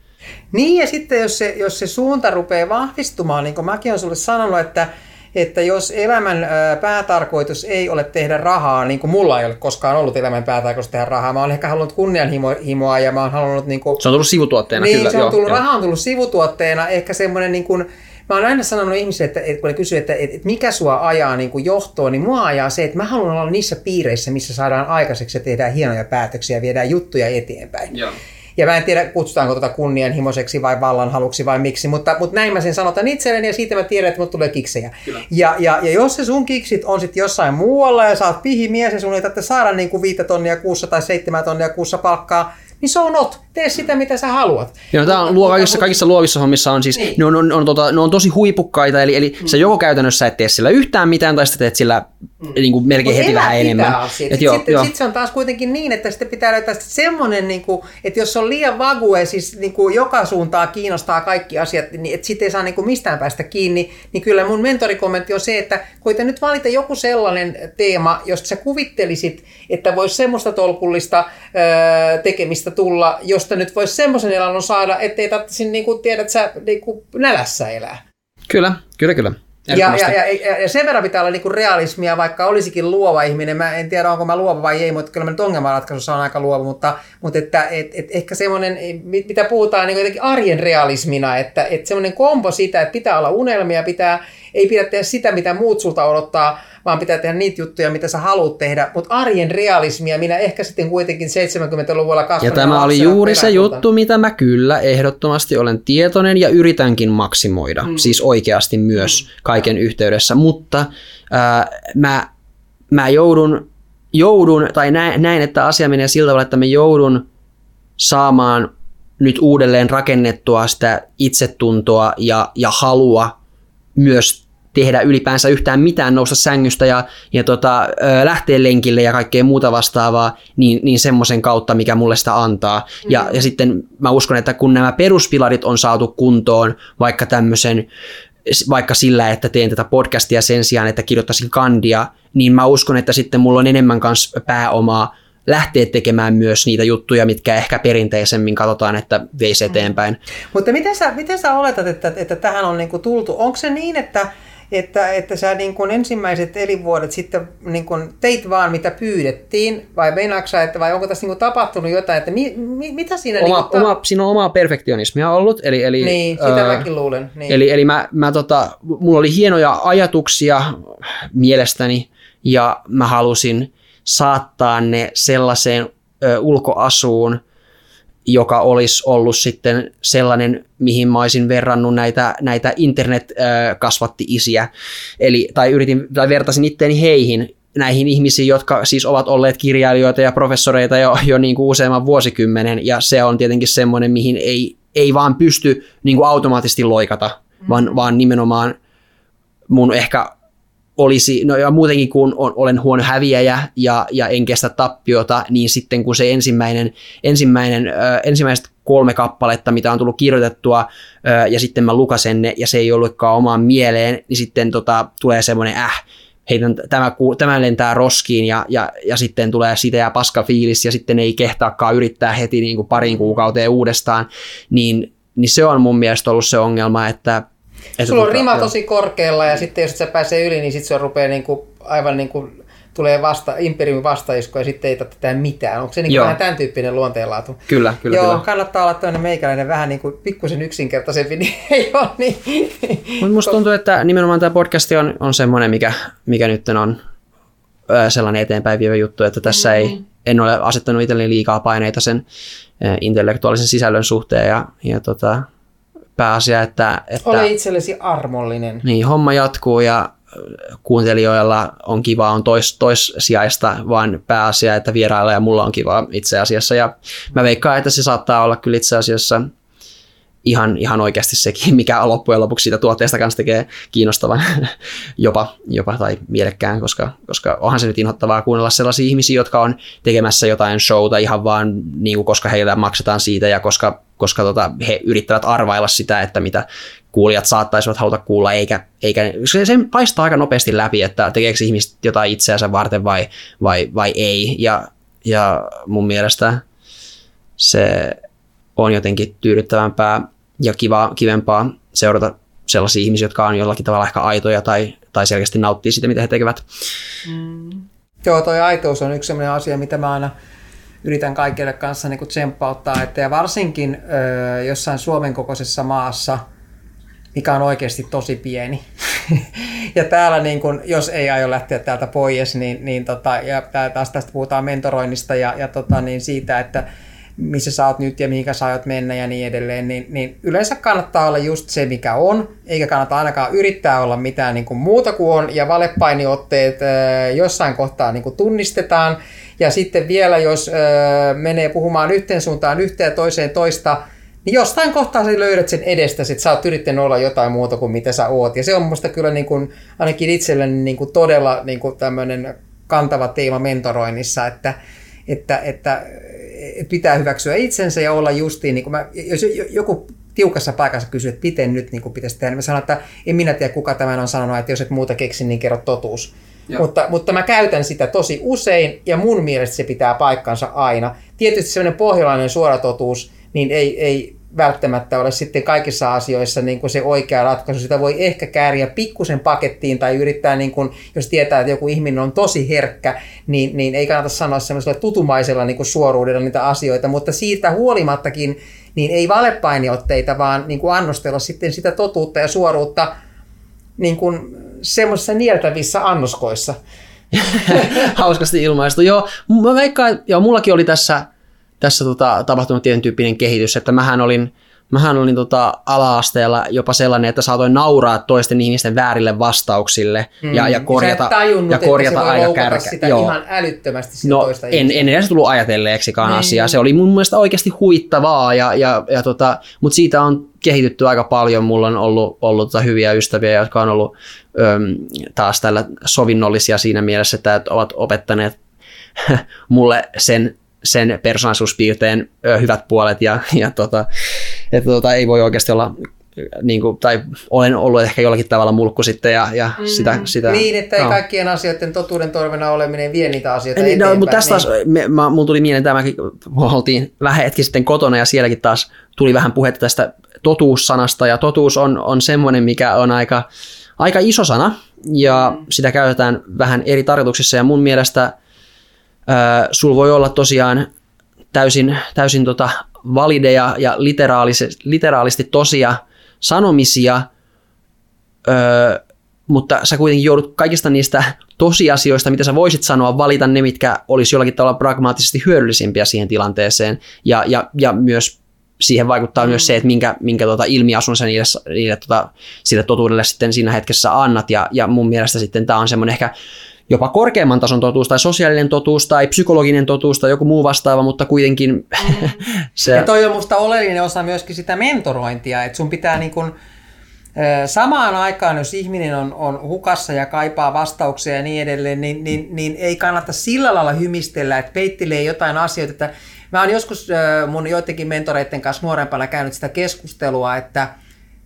Niin ja sitten jos se, jos se suunta rupeaa vahvistumaan, niin kuin mäkin olen sulle sanonut, että, että jos elämän päätarkoitus ei ole tehdä rahaa, niin kuin mulla ei ole koskaan ollut elämän päätarkoitus tehdä rahaa, mä olen ehkä halunnut kunnianhimoa ja mä olen halunnut... Niin kuin, se on tullut sivutuotteena niin, kyllä. se on tullut, joo, raha on tullut sivutuotteena, ehkä semmoinen niin kuin, mä oon aina sanonut ihmisille, että, että kun ne kysyy, että, että, mikä sua ajaa niin kuin johtoon, niin mua ajaa se, että mä haluan olla niissä piireissä, missä saadaan aikaiseksi ja tehdään hienoja päätöksiä ja viedään juttuja eteenpäin. Joo. Ja mä en tiedä, kutsutaanko tuota kunnianhimoiseksi vai vallanhaluksi vai miksi, mutta, mutta näin mä sen sanotan itselleni ja siitä mä tiedän, että mut tulee kiksejä. Ja, ja, ja, jos se sun kiksit on sitten jossain muualla ja sä oot pihimies ja sun ei tarvitse saada niin kuin viittä tonnia kuussa tai seitsemän tonnia kuussa palkkaa, niin so not. Tee sitä, mitä sä haluat. Joo, tämä on luo, kaikissa, kaikissa luovissa hommissa on siis, niin. ne, on, on, on, tota, ne on tosi huipukkaita, eli, eli mm. sä joko käytännössä et tee sillä yhtään mitään, tai sitten teet sillä mm. niin kuin melkein Mut heti vähän enemmän. Sitten sit, sit, sit se on taas kuitenkin niin, että sitten pitää löytää semmoinen, niin kuin, että jos on liian vague, siis niin kuin joka suuntaan kiinnostaa kaikki asiat, niin että sitten ei saa niin kuin mistään päästä kiinni, niin kyllä mun mentorikommentti on se, että koita nyt valita joku sellainen teema, josta sä kuvittelisit, että voisi semmoista tolkullista öö, tekemistä tulla, josta nyt voisi semmoisen elannon saada, ettei tarvitsisi niin kuin, tiedät sä niin kuin nälässä elää. Kyllä, kyllä, kyllä. Ja, ja, ja, ja, sen verran pitää olla niinku realismia, vaikka olisikin luova ihminen. Mä en tiedä, onko mä luova vai ei, mutta kyllä mä nyt ongelmanratkaisussa on aika luova. Mutta, mutta että, et, et ehkä semmoinen, mitä puhutaan niin jotenkin arjen realismina, että, että semmoinen kombo sitä, että pitää olla unelmia, pitää, ei pidä tehdä sitä, mitä muut sulta odottaa, vaan pitää tehdä niitä juttuja, mitä sä haluat tehdä. Mutta arjen realismia minä ehkä sitten kuitenkin 70-luvulla kasvanut. Ja tämä oli juuri se juttu, mitä mä kyllä ehdottomasti olen tietoinen ja yritänkin maksimoida. Mm. Siis oikeasti myös mm. kaiken yhteydessä. Mutta ää, mä, mä joudun, joudun, tai näin, että asia menee sillä tavalla, että mä joudun saamaan nyt uudelleen rakennettua sitä itsetuntoa ja, ja halua myös tehdä ylipäänsä yhtään mitään, nousta sängystä ja, ja tota, lähteä lenkille ja kaikkea muuta vastaavaa, niin, niin semmoisen kautta, mikä mulle sitä antaa. Mm. Ja, ja sitten mä uskon, että kun nämä peruspilarit on saatu kuntoon, vaikka tämmöisen vaikka sillä, että teen tätä podcastia sen sijaan, että kirjoittaisin kandia, niin mä uskon, että sitten mulla on enemmän kanssa pääomaa lähteä tekemään myös niitä juttuja, mitkä ehkä perinteisemmin katsotaan, että veisi mm. eteenpäin. Mm. Mutta miten sä, miten sä oletat, että, että tähän on niinku tultu? Onko se niin, että että, että sä niin kuin ensimmäiset elinvuodet sitten niin kuin teit vaan mitä pyydettiin, vai meinaatko että vai onko tässä niin kuin tapahtunut jotain, että mi, mi, mitä siinä... Oma, niin kuin ta- oma, siinä on omaa perfektionismia ollut, eli... eli niin, sitä ää, mäkin luulen. Niin. Eli, eli mä, mä tota, mulla oli hienoja ajatuksia mielestäni, ja mä halusin saattaa ne sellaiseen ö, ulkoasuun, joka olisi ollut sitten sellainen, mihin mä olisin verrannut näitä, näitä internet-kasvatti-isiä. Eli, tai, yritin, tai vertasin itteeni heihin, näihin ihmisiin, jotka siis ovat olleet kirjailijoita ja professoreita jo, jo niin kuin useamman vuosikymmenen, ja se on tietenkin semmoinen, mihin ei, ei vaan pysty niin kuin automaattisesti loikata, mm. vaan, vaan nimenomaan mun ehkä olisi, no ja muutenkin kun on, olen huono häviäjä ja, ja en kestä tappiota, niin sitten kun se ensimmäinen, ensimmäinen, ö, ensimmäiset kolme kappaletta, mitä on tullut kirjoitettua, ö, ja sitten mä lukasen ne, ja se ei ollutkaan omaan mieleen, niin sitten tota, tulee semmoinen äh, heitän, tämä, tämä lentää roskiin ja, ja, ja sitten tulee sitä ja paska fiilis ja sitten ei kehtaakaan yrittää heti niin kuin pariin kuukauteen uudestaan, niin, niin se on mun mielestä ollut se ongelma, että et Sulla on rima tosi korkealla ja sitten jos se pääsee yli, niin sitten se rupeaa niinku, aivan niinku tulee vasta, imperiumin vastaisku ja sitten ei tätä mitään. Onko se niin vähän tämän tyyppinen luonteenlaatu? Kyllä, kyllä. Joo, kyllä. kannattaa olla tämmöinen meikäläinen vähän niin kuin pikkusen yksinkertaisempi, [LAUGHS] niin ei ole niin. Mutta musta tuntuu, että nimenomaan tämä podcast on, on semmoinen, mikä, mikä nyt on sellainen eteenpäin vievä juttu, että tässä mm-hmm. ei, en ole asettanut itselleni liikaa paineita sen intellektuaalisen sisällön suhteen ja, ja tota, pääasia, että, että... Ole itsellesi armollinen. Niin, homma jatkuu ja kuuntelijoilla on kiva, on tois, toissijaista, vaan pääasia, että vierailla ja mulla on kiva itse asiassa. Ja mä veikkaan, että se saattaa olla kyllä itse asiassa ihan, ihan oikeasti sekin, mikä loppujen lopuksi siitä tuotteesta kanssa tekee kiinnostavan [LAUGHS] jopa, jopa tai mielekkään, koska, koska onhan se nyt inhottavaa kuunnella sellaisia ihmisiä, jotka on tekemässä jotain showta ihan vaan niin kuin, koska heillä maksetaan siitä ja koska, koska tota, he yrittävät arvailla sitä, että mitä kuulijat saattaisivat haluta kuulla, eikä, eikä se, se paistaa aika nopeasti läpi, että tekeekö ihmiset jotain itseänsä varten vai, vai, vai ei, ja, ja mun mielestä se on jotenkin tyydyttävämpää ja kiva, kivempaa seurata sellaisia ihmisiä, jotka on jollakin tavalla ehkä aitoja tai, tai selkeästi nauttii siitä, mitä he tekevät. Mm. Joo, toi aitous on yksi sellainen asia, mitä mä aina yritän kaikille kanssa niin tsemppauttaa, että ja varsinkin ö, jossain Suomen kokoisessa maassa, mikä on oikeasti tosi pieni. [LAUGHS] ja täällä, niin kun, jos ei aio lähteä täältä pois, niin, niin tota, ja taas tästä puhutaan mentoroinnista ja, ja tota, niin siitä, että missä sä oot nyt ja mihinkä sä aiot mennä ja niin edelleen, niin, niin yleensä kannattaa olla just se, mikä on, eikä kannata ainakaan yrittää olla mitään niin kuin muuta kuin on, ja valepainiotteet äh, jossain kohtaa niin kuin tunnistetaan, ja sitten vielä, jos äh, menee puhumaan yhteen suuntaan yhteen toiseen toista, niin jostain kohtaa sä löydät sen edestä, että sä oot yrittänyt olla jotain muuta kuin mitä sä oot. Ja se on musta kyllä niin kuin, ainakin itselleni niin kuin todella niin kuin tämmöinen kantava teema mentoroinnissa, että, että, että pitää hyväksyä itsensä ja olla justiin, niin kuin mä, jos joku tiukassa paikassa kysyy, että miten nyt niin kuin pitäisi tehdä, niin mä sanon, että en minä tiedä kuka tämän on sanonut, että jos et muuta keksi, niin kerro totuus. Mutta, mutta mä käytän sitä tosi usein ja mun mielestä se pitää paikkansa aina. Tietysti sellainen pohjalainen suoratotuus, niin ei, ei välttämättä ole sitten kaikissa asioissa niin kuin se oikea ratkaisu. Sitä voi ehkä kääriä pikkusen pakettiin tai yrittää, niin kuin, jos tietää, että joku ihminen on tosi herkkä, niin, niin ei kannata sanoa semmoisella tutumaisella niin kuin suoruudella niitä asioita, mutta siitä huolimattakin niin ei valepainiotteita, vaan niin kuin annostella sitten sitä totuutta ja suoruutta niin kuin semmoisissa nieltävissä annoskoissa. [LAUGHS] Hauskasti ilmaistu. Joo, mä veikkaan, joo, mullakin oli tässä tässä tota, tapahtunut tietyn tyyppinen kehitys, että mähän olin, mähän olin tota, ala-asteella jopa sellainen, että saatoin nauraa toisten ihmisten väärille vastauksille mm. ja, ja korjata, tajunnut, ja korjata aika kärkä. sitä Joo. ihan älyttömästi sitä no, toista en, en edes tullut ajatelleeksikaan niin. asiaa. Se oli mun mielestä oikeasti huittavaa, ja, ja, ja tota, mutta siitä on kehitytty aika paljon. Mulla on ollut, ollut tota hyviä ystäviä, jotka on ollut öm, taas tällä sovinnollisia siinä mielessä, että ovat opettaneet [LAUGHS] mulle sen sen persoonallisuuspiirteen hyvät puolet ja, ja tota, että tota, ei voi oikeasti olla niin kuin, tai olen ollut ehkä jollakin tavalla mulkku sitten ja, ja mm. sitä, sitä... Niin, että ei no. kaikkien asioiden totuuden torvena oleminen vie niitä asioita niin, no, mutta tästä niin. taas, me, mä, mun tuli mieleen tämäkin, oltiin vähän hetki sitten kotona ja sielläkin taas tuli vähän puhetta tästä totuussanasta ja totuus on, on semmoinen, mikä on aika, aika iso sana ja mm. sitä käytetään vähän eri tarkoituksissa ja mun mielestä Sulla voi olla tosiaan täysin, täysin tota valideja ja literaalisti tosia sanomisia, öö, mutta sä kuitenkin joudut kaikista niistä tosiasioista, mitä sä voisit sanoa, valita ne, mitkä olisi jollakin tavalla pragmaattisesti hyödyllisimpiä siihen tilanteeseen. Ja, ja, ja myös siihen vaikuttaa mm. myös se, että minkä, minkä tota ilmiasun sä niille, niille tota, sille totuudelle sitten siinä hetkessä annat. Ja, ja mun mielestä sitten tämä on semmoinen ehkä jopa korkeamman tason totuus tai sosiaalinen totuus tai psykologinen totuus tai joku muu vastaava, mutta kuitenkin mm. [LAUGHS] se... Ja toi on musta oleellinen osa myöskin sitä mentorointia, että sun pitää niin kuin, Samaan aikaan, jos ihminen on, on hukassa ja kaipaa vastauksia ja niin edelleen, niin, niin, niin ei kannata sillä lailla hymistellä, että peittelee jotain asioita. Että mä oon joskus mun joidenkin mentoreiden kanssa nuorempana käynyt sitä keskustelua, että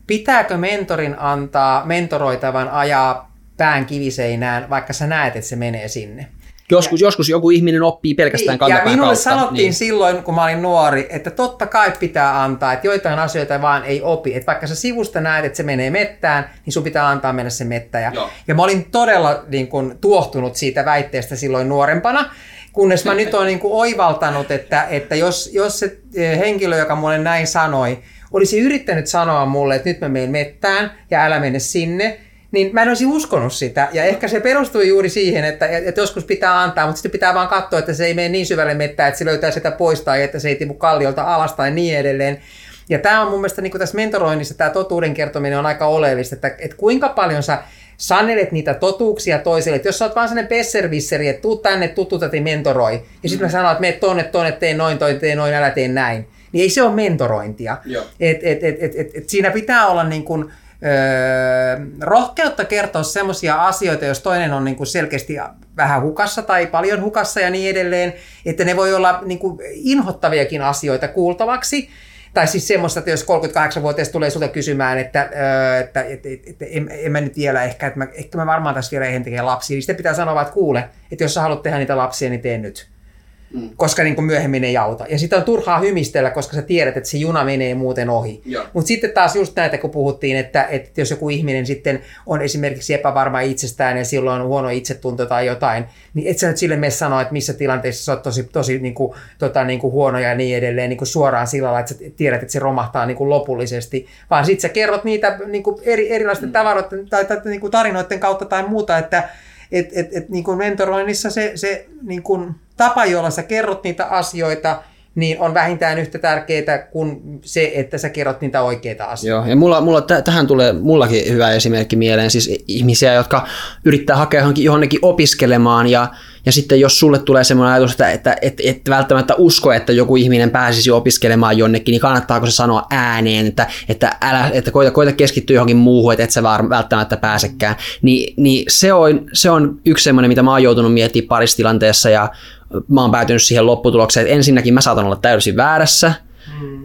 pitääkö mentorin antaa mentoroitavan ajaa pään kiviseinään, vaikka sä näet, että se menee sinne. Joskus, ja, joskus joku ihminen oppii pelkästään niin, kantapään Ja minulle kautta. sanottiin niin. silloin, kun mä olin nuori, että totta kai pitää antaa, että joitain asioita vaan ei opi. Että vaikka sä sivusta näet, että se menee mettään, niin sun pitää antaa mennä se mettä. Ja, Joo. ja mä olin todella niin kuin, tuohtunut siitä väitteestä silloin nuorempana, kunnes mä nyt olen niin kuin, oivaltanut, että, että jos, jos se eh, henkilö, joka mulle näin sanoi, olisi yrittänyt sanoa mulle, että nyt mä menen mettään ja älä mene sinne, niin mä en olisi uskonut sitä. Ja ehkä se perustui juuri siihen, että, että joskus pitää antaa, mutta sitten pitää vaan katsoa, että se ei mene niin syvälle mettään, että se löytää sitä pois tai että se ei tipu kalliolta alas tai niin edelleen. Ja tämä on mun mielestä niin tässä mentoroinnissa, tämä totuuden kertominen on aika oleellista, että, että kuinka paljon sä sanelet niitä totuuksia toiselle. Että jos sä oot vaan sellainen pesservisseri, että tuu tänne, tututati mentoroi, ja sitten mä sanon, että mene tonne, tonne, tee noin, toi, tee noin, älä tee näin. Niin ei se ole mentorointia. Joo. Et, et, et, et, et, et siinä pitää olla niin kuin, öö, rohkeutta kertoa semmoisia asioita, jos toinen on niin kuin selkeästi vähän hukassa tai paljon hukassa ja niin edelleen, että ne voi olla niin kuin inhottaviakin asioita kuultavaksi. Tai siis semmoista, että jos 38-vuotias tulee sulta kysymään, että, öö, että, että, että, että en, en, mä nyt vielä ehkä, että mä, ehkä mä varmaan tässä vielä eihän tekee lapsia, niin sitten pitää sanoa että kuule, että jos sä haluat tehdä niitä lapsia, niin tee nyt Mm. koska niin kuin myöhemmin ei auta. Ja sitä on turhaa hymistellä, koska sä tiedät, että se juna menee muuten ohi. Mutta sitten taas just näitä, kun puhuttiin, että, että jos joku ihminen sitten on esimerkiksi epävarma itsestään ja silloin on huono itsetunto tai jotain, niin et sä nyt sille mene sanoa, että missä tilanteessa sä oot tosi, tosi niin kuin, tota, niin kuin huono ja niin edelleen niin kuin suoraan sillä lailla, että sä tiedät, että se romahtaa niin kuin lopullisesti, vaan sitten sä kerrot niitä niin kuin eri, erilaisten tavaroiden tai, tai niin kuin tarinoiden kautta tai muuta, että et, et, et, niin kuin mentoroinnissa se, se niin kuin tapa, jolla sä kerrot niitä asioita, niin on vähintään yhtä tärkeää kuin se, että sä kerrot niitä oikeita asioita. Joo, ja mulla, mulla tähän tulee mullakin hyvä esimerkki mieleen, siis ihmisiä, jotka yrittää hakea johonkin, johonkin opiskelemaan, ja, ja sitten jos sulle tulee semmoinen ajatus, että, että et, et välttämättä usko, että joku ihminen pääsisi opiskelemaan jonnekin, niin kannattaako se sanoa ääneen, että, että, älä, että koita, koita keskittyä johonkin muuhun, että et sä välttämättä pääsekään. Ni, niin se on, se on yksi semmoinen, mitä mä oon joutunut miettimään parissa tilanteessa, ja mä oon päätynyt siihen lopputulokseen, että ensinnäkin mä saatan olla täysin väärässä,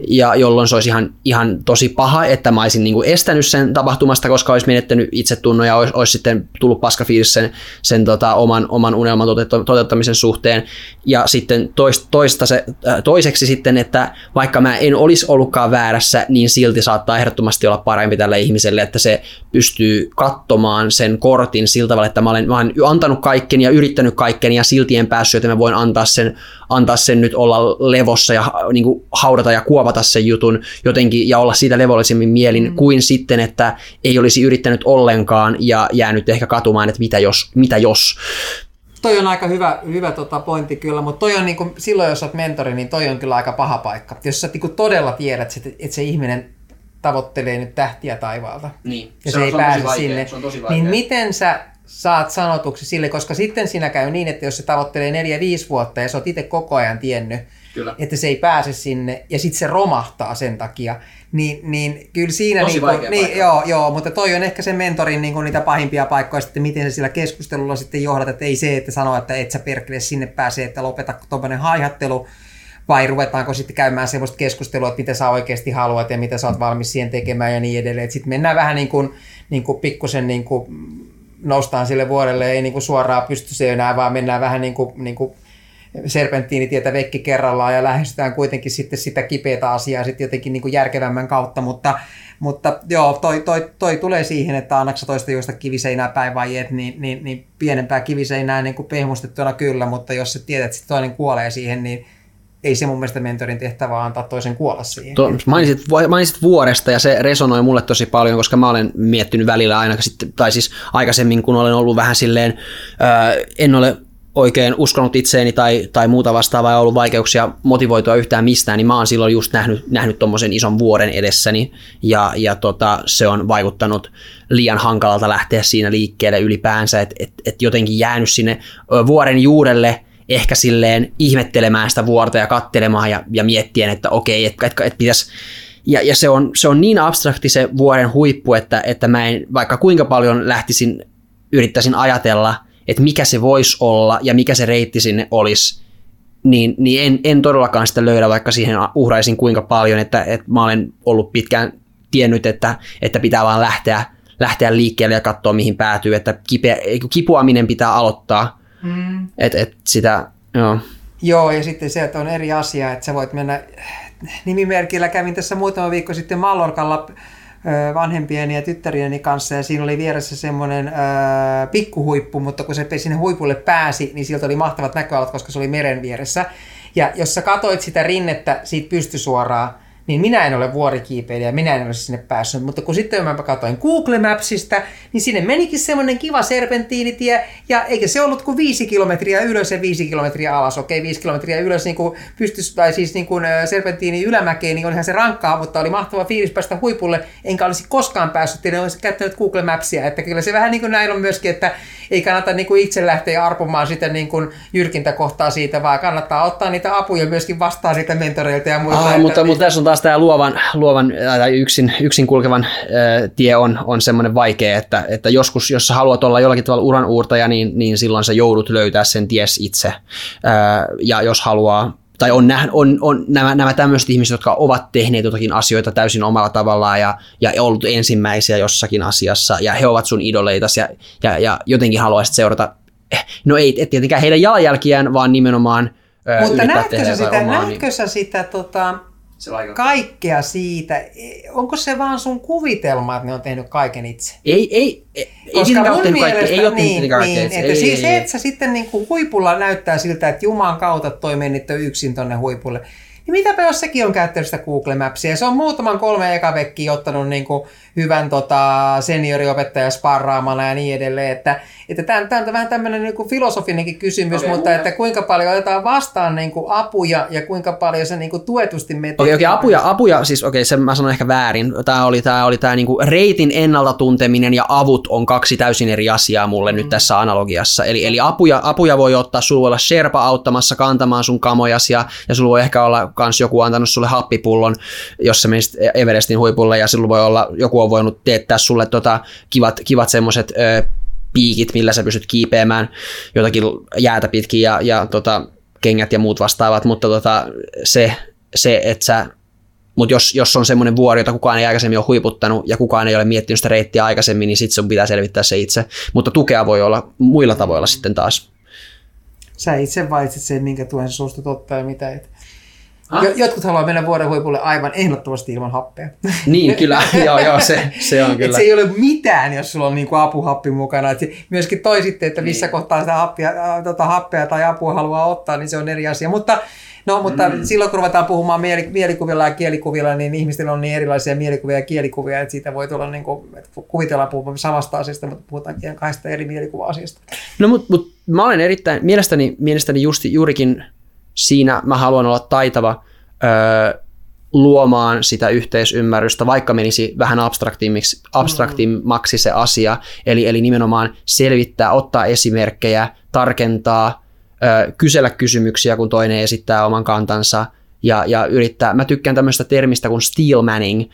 ja jolloin se olisi ihan, ihan tosi paha, että mä olisin niin kuin estänyt sen tapahtumasta, koska olisi menettänyt itsetunnon ja olisi, olisi sitten tullut paskafiilis sen, sen tota, oman, oman unelman toteut- toteuttamisen suhteen. Ja sitten toista, toista se, äh, toiseksi sitten, että vaikka mä en olisi ollutkaan väärässä, niin silti saattaa ehdottomasti olla parempi tälle ihmiselle, että se pystyy katsomaan sen kortin sillä tavalla, että mä olen, mä olen antanut kaikkeni ja yrittänyt kaikkeni ja silti en päässyt, että mä voin antaa sen, antaa sen nyt olla levossa ja niin kuin haudata ja kuopata sen jutun jotenkin ja olla siitä levollisemmin mielin mm. kuin sitten, että ei olisi yrittänyt ollenkaan ja jäänyt ehkä katumaan, että mitä jos, mitä jos. Toi on aika hyvä, hyvä tota pointti kyllä, mutta toi on niinku, silloin jos olet mentori, niin toi on kyllä aika paha paikka. Jos sä niinku todella tiedät, että, että se ihminen tavoittelee nyt tähtiä taivaalta Niin, ja se, se ei pääse sinne, niin miten sä saat sanotuksi sille, koska sitten siinä käy niin, että jos se tavoittelee 4-5 vuotta ja sä oot itse koko ajan tiennyt, Kyllä. että se ei pääse sinne ja sitten se romahtaa sen takia, niin, niin kyllä siinä... Tosi niin vaikea niin, paikka. joo, joo, mutta toi on ehkä sen mentorin niin kuin niitä pahimpia paikkoja sitten, miten se sillä keskustelulla sitten johdat, että ei se, että sanoo, että et sä perkele sinne pääse, että lopeta tuommoinen haihattelu, vai ruvetaanko sitten käymään sellaista keskustelua, että mitä sä oikeasti haluat ja mitä sä oot valmis siihen tekemään ja niin edelleen. Sitten mennään vähän niin kuin, niin kuin pikkusen niin kuin noustaan sille vuodelle, ei niin kuin suoraan pysty se enää, vaan mennään vähän niin kuin, niin kuin serpenttiinitietä vekki kerrallaan ja lähestytään kuitenkin sitten sitä kipeätä asiaa sitten jotenkin niin kuin järkevämmän kautta, mutta, mutta joo, toi, toi, toi tulee siihen, että annaksa toista juosta kiviseinää päin vai et, niin, niin, niin pienempää kiviseinää niin kuin pehmustettuna kyllä, mutta jos sä tiedät, että toinen kuolee siihen, niin ei se mun mielestä mentorin tehtävä antaa toisen kuolla siihen. To, mainitsit, mainitsit vuoresta ja se resonoi mulle tosi paljon, koska mä olen miettinyt välillä aina, tai siis aikaisemmin kun olen ollut vähän silleen, en ole oikein uskonut itseeni tai, tai muuta vastaavaa ja ollut vaikeuksia motivoitua yhtään mistään, niin mä oon silloin just nähnyt, nähnyt tommosen ison vuoren edessäni. Ja, ja tota, se on vaikuttanut liian hankalalta lähteä siinä liikkeelle ylipäänsä, että et, et jotenkin jäänyt sinne vuoren juurelle ehkä silleen ihmettelemään sitä vuorta ja kattelemaan ja, ja miettien, että okei, että et, et pitäisi ja, ja se, on, se on niin abstrakti se vuoren huippu, että, että mä en vaikka kuinka paljon lähtisin, yrittäisin ajatella, että mikä se voisi olla ja mikä se reitti sinne olisi, niin, niin en, en todellakaan sitä löydä, vaikka siihen uhraisin kuinka paljon, että, että mä olen ollut pitkään tiennyt, että, että pitää vaan lähteä, lähteä liikkeelle ja katsoa, mihin päätyy, että kipeä, kipuaminen pitää aloittaa, Mm. Et, et sitä, joo. Joo, ja sitten se, että on eri asia, että sä voit mennä nimimerkillä. Kävin tässä muutama viikko sitten Mallorcalla vanhempieni ja tyttärieni kanssa ja siinä oli vieressä semmoinen pikkuhuippu, mutta kun se sinne huipulle pääsi, niin sieltä oli mahtavat näköalat, koska se oli meren vieressä. Ja jos sä katoit sitä rinnettä siitä pystysuoraan, niin minä en ole vuorikiipeilijä, minä en ole sinne päässyt. Mutta kun sitten mä katsoin Google Mapsista, niin sinne menikin semmoinen kiva serpentiinitie, ja eikä se ollut kuin viisi kilometriä ylös ja viisi kilometriä alas. Okei, viisi kilometriä ylös niin kuin pystys, tai siis niin kuin serpentiini ylämäkeen, niin olihan se rankkaa, mutta oli mahtava fiilis päästä huipulle, enkä olisi koskaan päässyt, en olisi käyttänyt Google Mapsia, että kyllä se vähän niin kuin näin on myöskin, että ei kannata niin kuin itse lähteä arpumaan sitä niin kuin jyrkintä kohtaa siitä, vaan kannattaa ottaa niitä apuja myöskin vastaan niitä mentoreilta ja muilta. Ah, mutta, mutta tässä on taas tämä luovan, luovan tai yksin, yksin kulkevan äh, tie on, on semmoinen vaikea, että, että joskus, jos sä haluat olla jollakin tavalla uran uurtaja, niin, niin silloin sä joudut löytää sen ties itse. Äh, ja jos haluaa tai on, näh, on, on nämä, nämä tämmöiset ihmiset, jotka ovat tehneet jotakin asioita täysin omalla tavallaan ja, ja ollut ensimmäisiä jossakin asiassa ja he ovat sun idoleita ja, ja, ja jotenkin haluaisit seurata, eh, no ei et tietenkään heidän jalanjälkiään, vaan nimenomaan Mutta näetkö sä sitä, omaa, näetkö niin... sä sitä tota, kaikkea siitä. Onko se vaan sun kuvitelma, että ne on tehnyt kaiken itse? Ei, ei. ei Koska mun mielestä, kaikki, ei niin, niin, että ei, siis ei, se, että sä sitten niin kuin huipulla näyttää siltä, että Jumalan kautta toi menit yksin tonne huipulle. Niin mitäpä jos sekin on käyttänyt sitä Google Mapsia. Se on muutaman kolme ekavekkiä ottanut niin kuin hyvän tota, senioriopettaja sparraamana ja niin edelleen. Että, että tämä, tämä on vähän tämmöinen niin kuin filosofinenkin kysymys, okay, mutta että kuinka paljon otetaan vastaan niin kuin apuja ja kuinka paljon se niin kuin tuetusti menee. Okei, okay, okay, apuja, apuja, siis okei, okay, sen mä sanon ehkä väärin. Tämä oli tämä, oli tämä niin kuin reitin ennalta tunteminen ja avut on kaksi täysin eri asiaa mulle mm. nyt tässä analogiassa. Eli, eli apuja, apuja voi ottaa, sulla voi olla Sherpa auttamassa kantamaan sun kamojas ja, ja sulla voi ehkä olla kans joku antanut sulle happipullon, jos sä menisit Everestin huipulle ja sulla voi olla joku on voinut teettää sulle tota kivat, kivat semmoiset piikit, millä sä pystyt kiipeämään jotakin jäätä pitkin ja, ja tota, kengät ja muut vastaavat, mutta tota, se, se, että sä mutta jos, jos on semmoinen vuori, jota kukaan ei aikaisemmin ole huiputtanut ja kukaan ei ole miettinyt sitä reittiä aikaisemmin, niin sitten sun pitää selvittää se itse. Mutta tukea voi olla muilla tavoilla sitten taas. Sä itse valitset sen, minkä tuen sä suostut ottaa ja mitä et. Ah? Jotkut haluaa mennä vuoden huipulle aivan ehdottomasti ilman happea. Niin, [LAUGHS] kyllä. joo, joo, se, se on kyllä. Et se ei ole mitään, jos sulla on niinku apuhappi mukana. Et myöskin toi sitten, että missä niin. kohtaa sitä happia, äh, tota, happea tai apua haluaa ottaa, niin se on eri asia. Mutta No, mutta mm. silloin kun ruvetaan puhumaan mielikuvilla ja kielikuvilla, niin ihmisillä on niin erilaisia mielikuvia ja kielikuvia, että siitä voi tulla niin kuin, että kuvitellaan puhumaan samasta asiasta, mutta puhutaankin kahdesta eri mielikuva-asiasta. No, mutta mut, mä olen erittäin, mielestäni, mielestäni just, juurikin siinä mä haluan olla taitava öö, luomaan sitä yhteisymmärrystä, vaikka menisi vähän abstraktimmaksi, abstraktimmaksi se asia, eli, eli nimenomaan selvittää, ottaa esimerkkejä, tarkentaa, öö, kysellä kysymyksiä, kun toinen esittää oman kantansa, ja, ja yrittää, mä tykkään tämmöistä termistä kuin steel manning,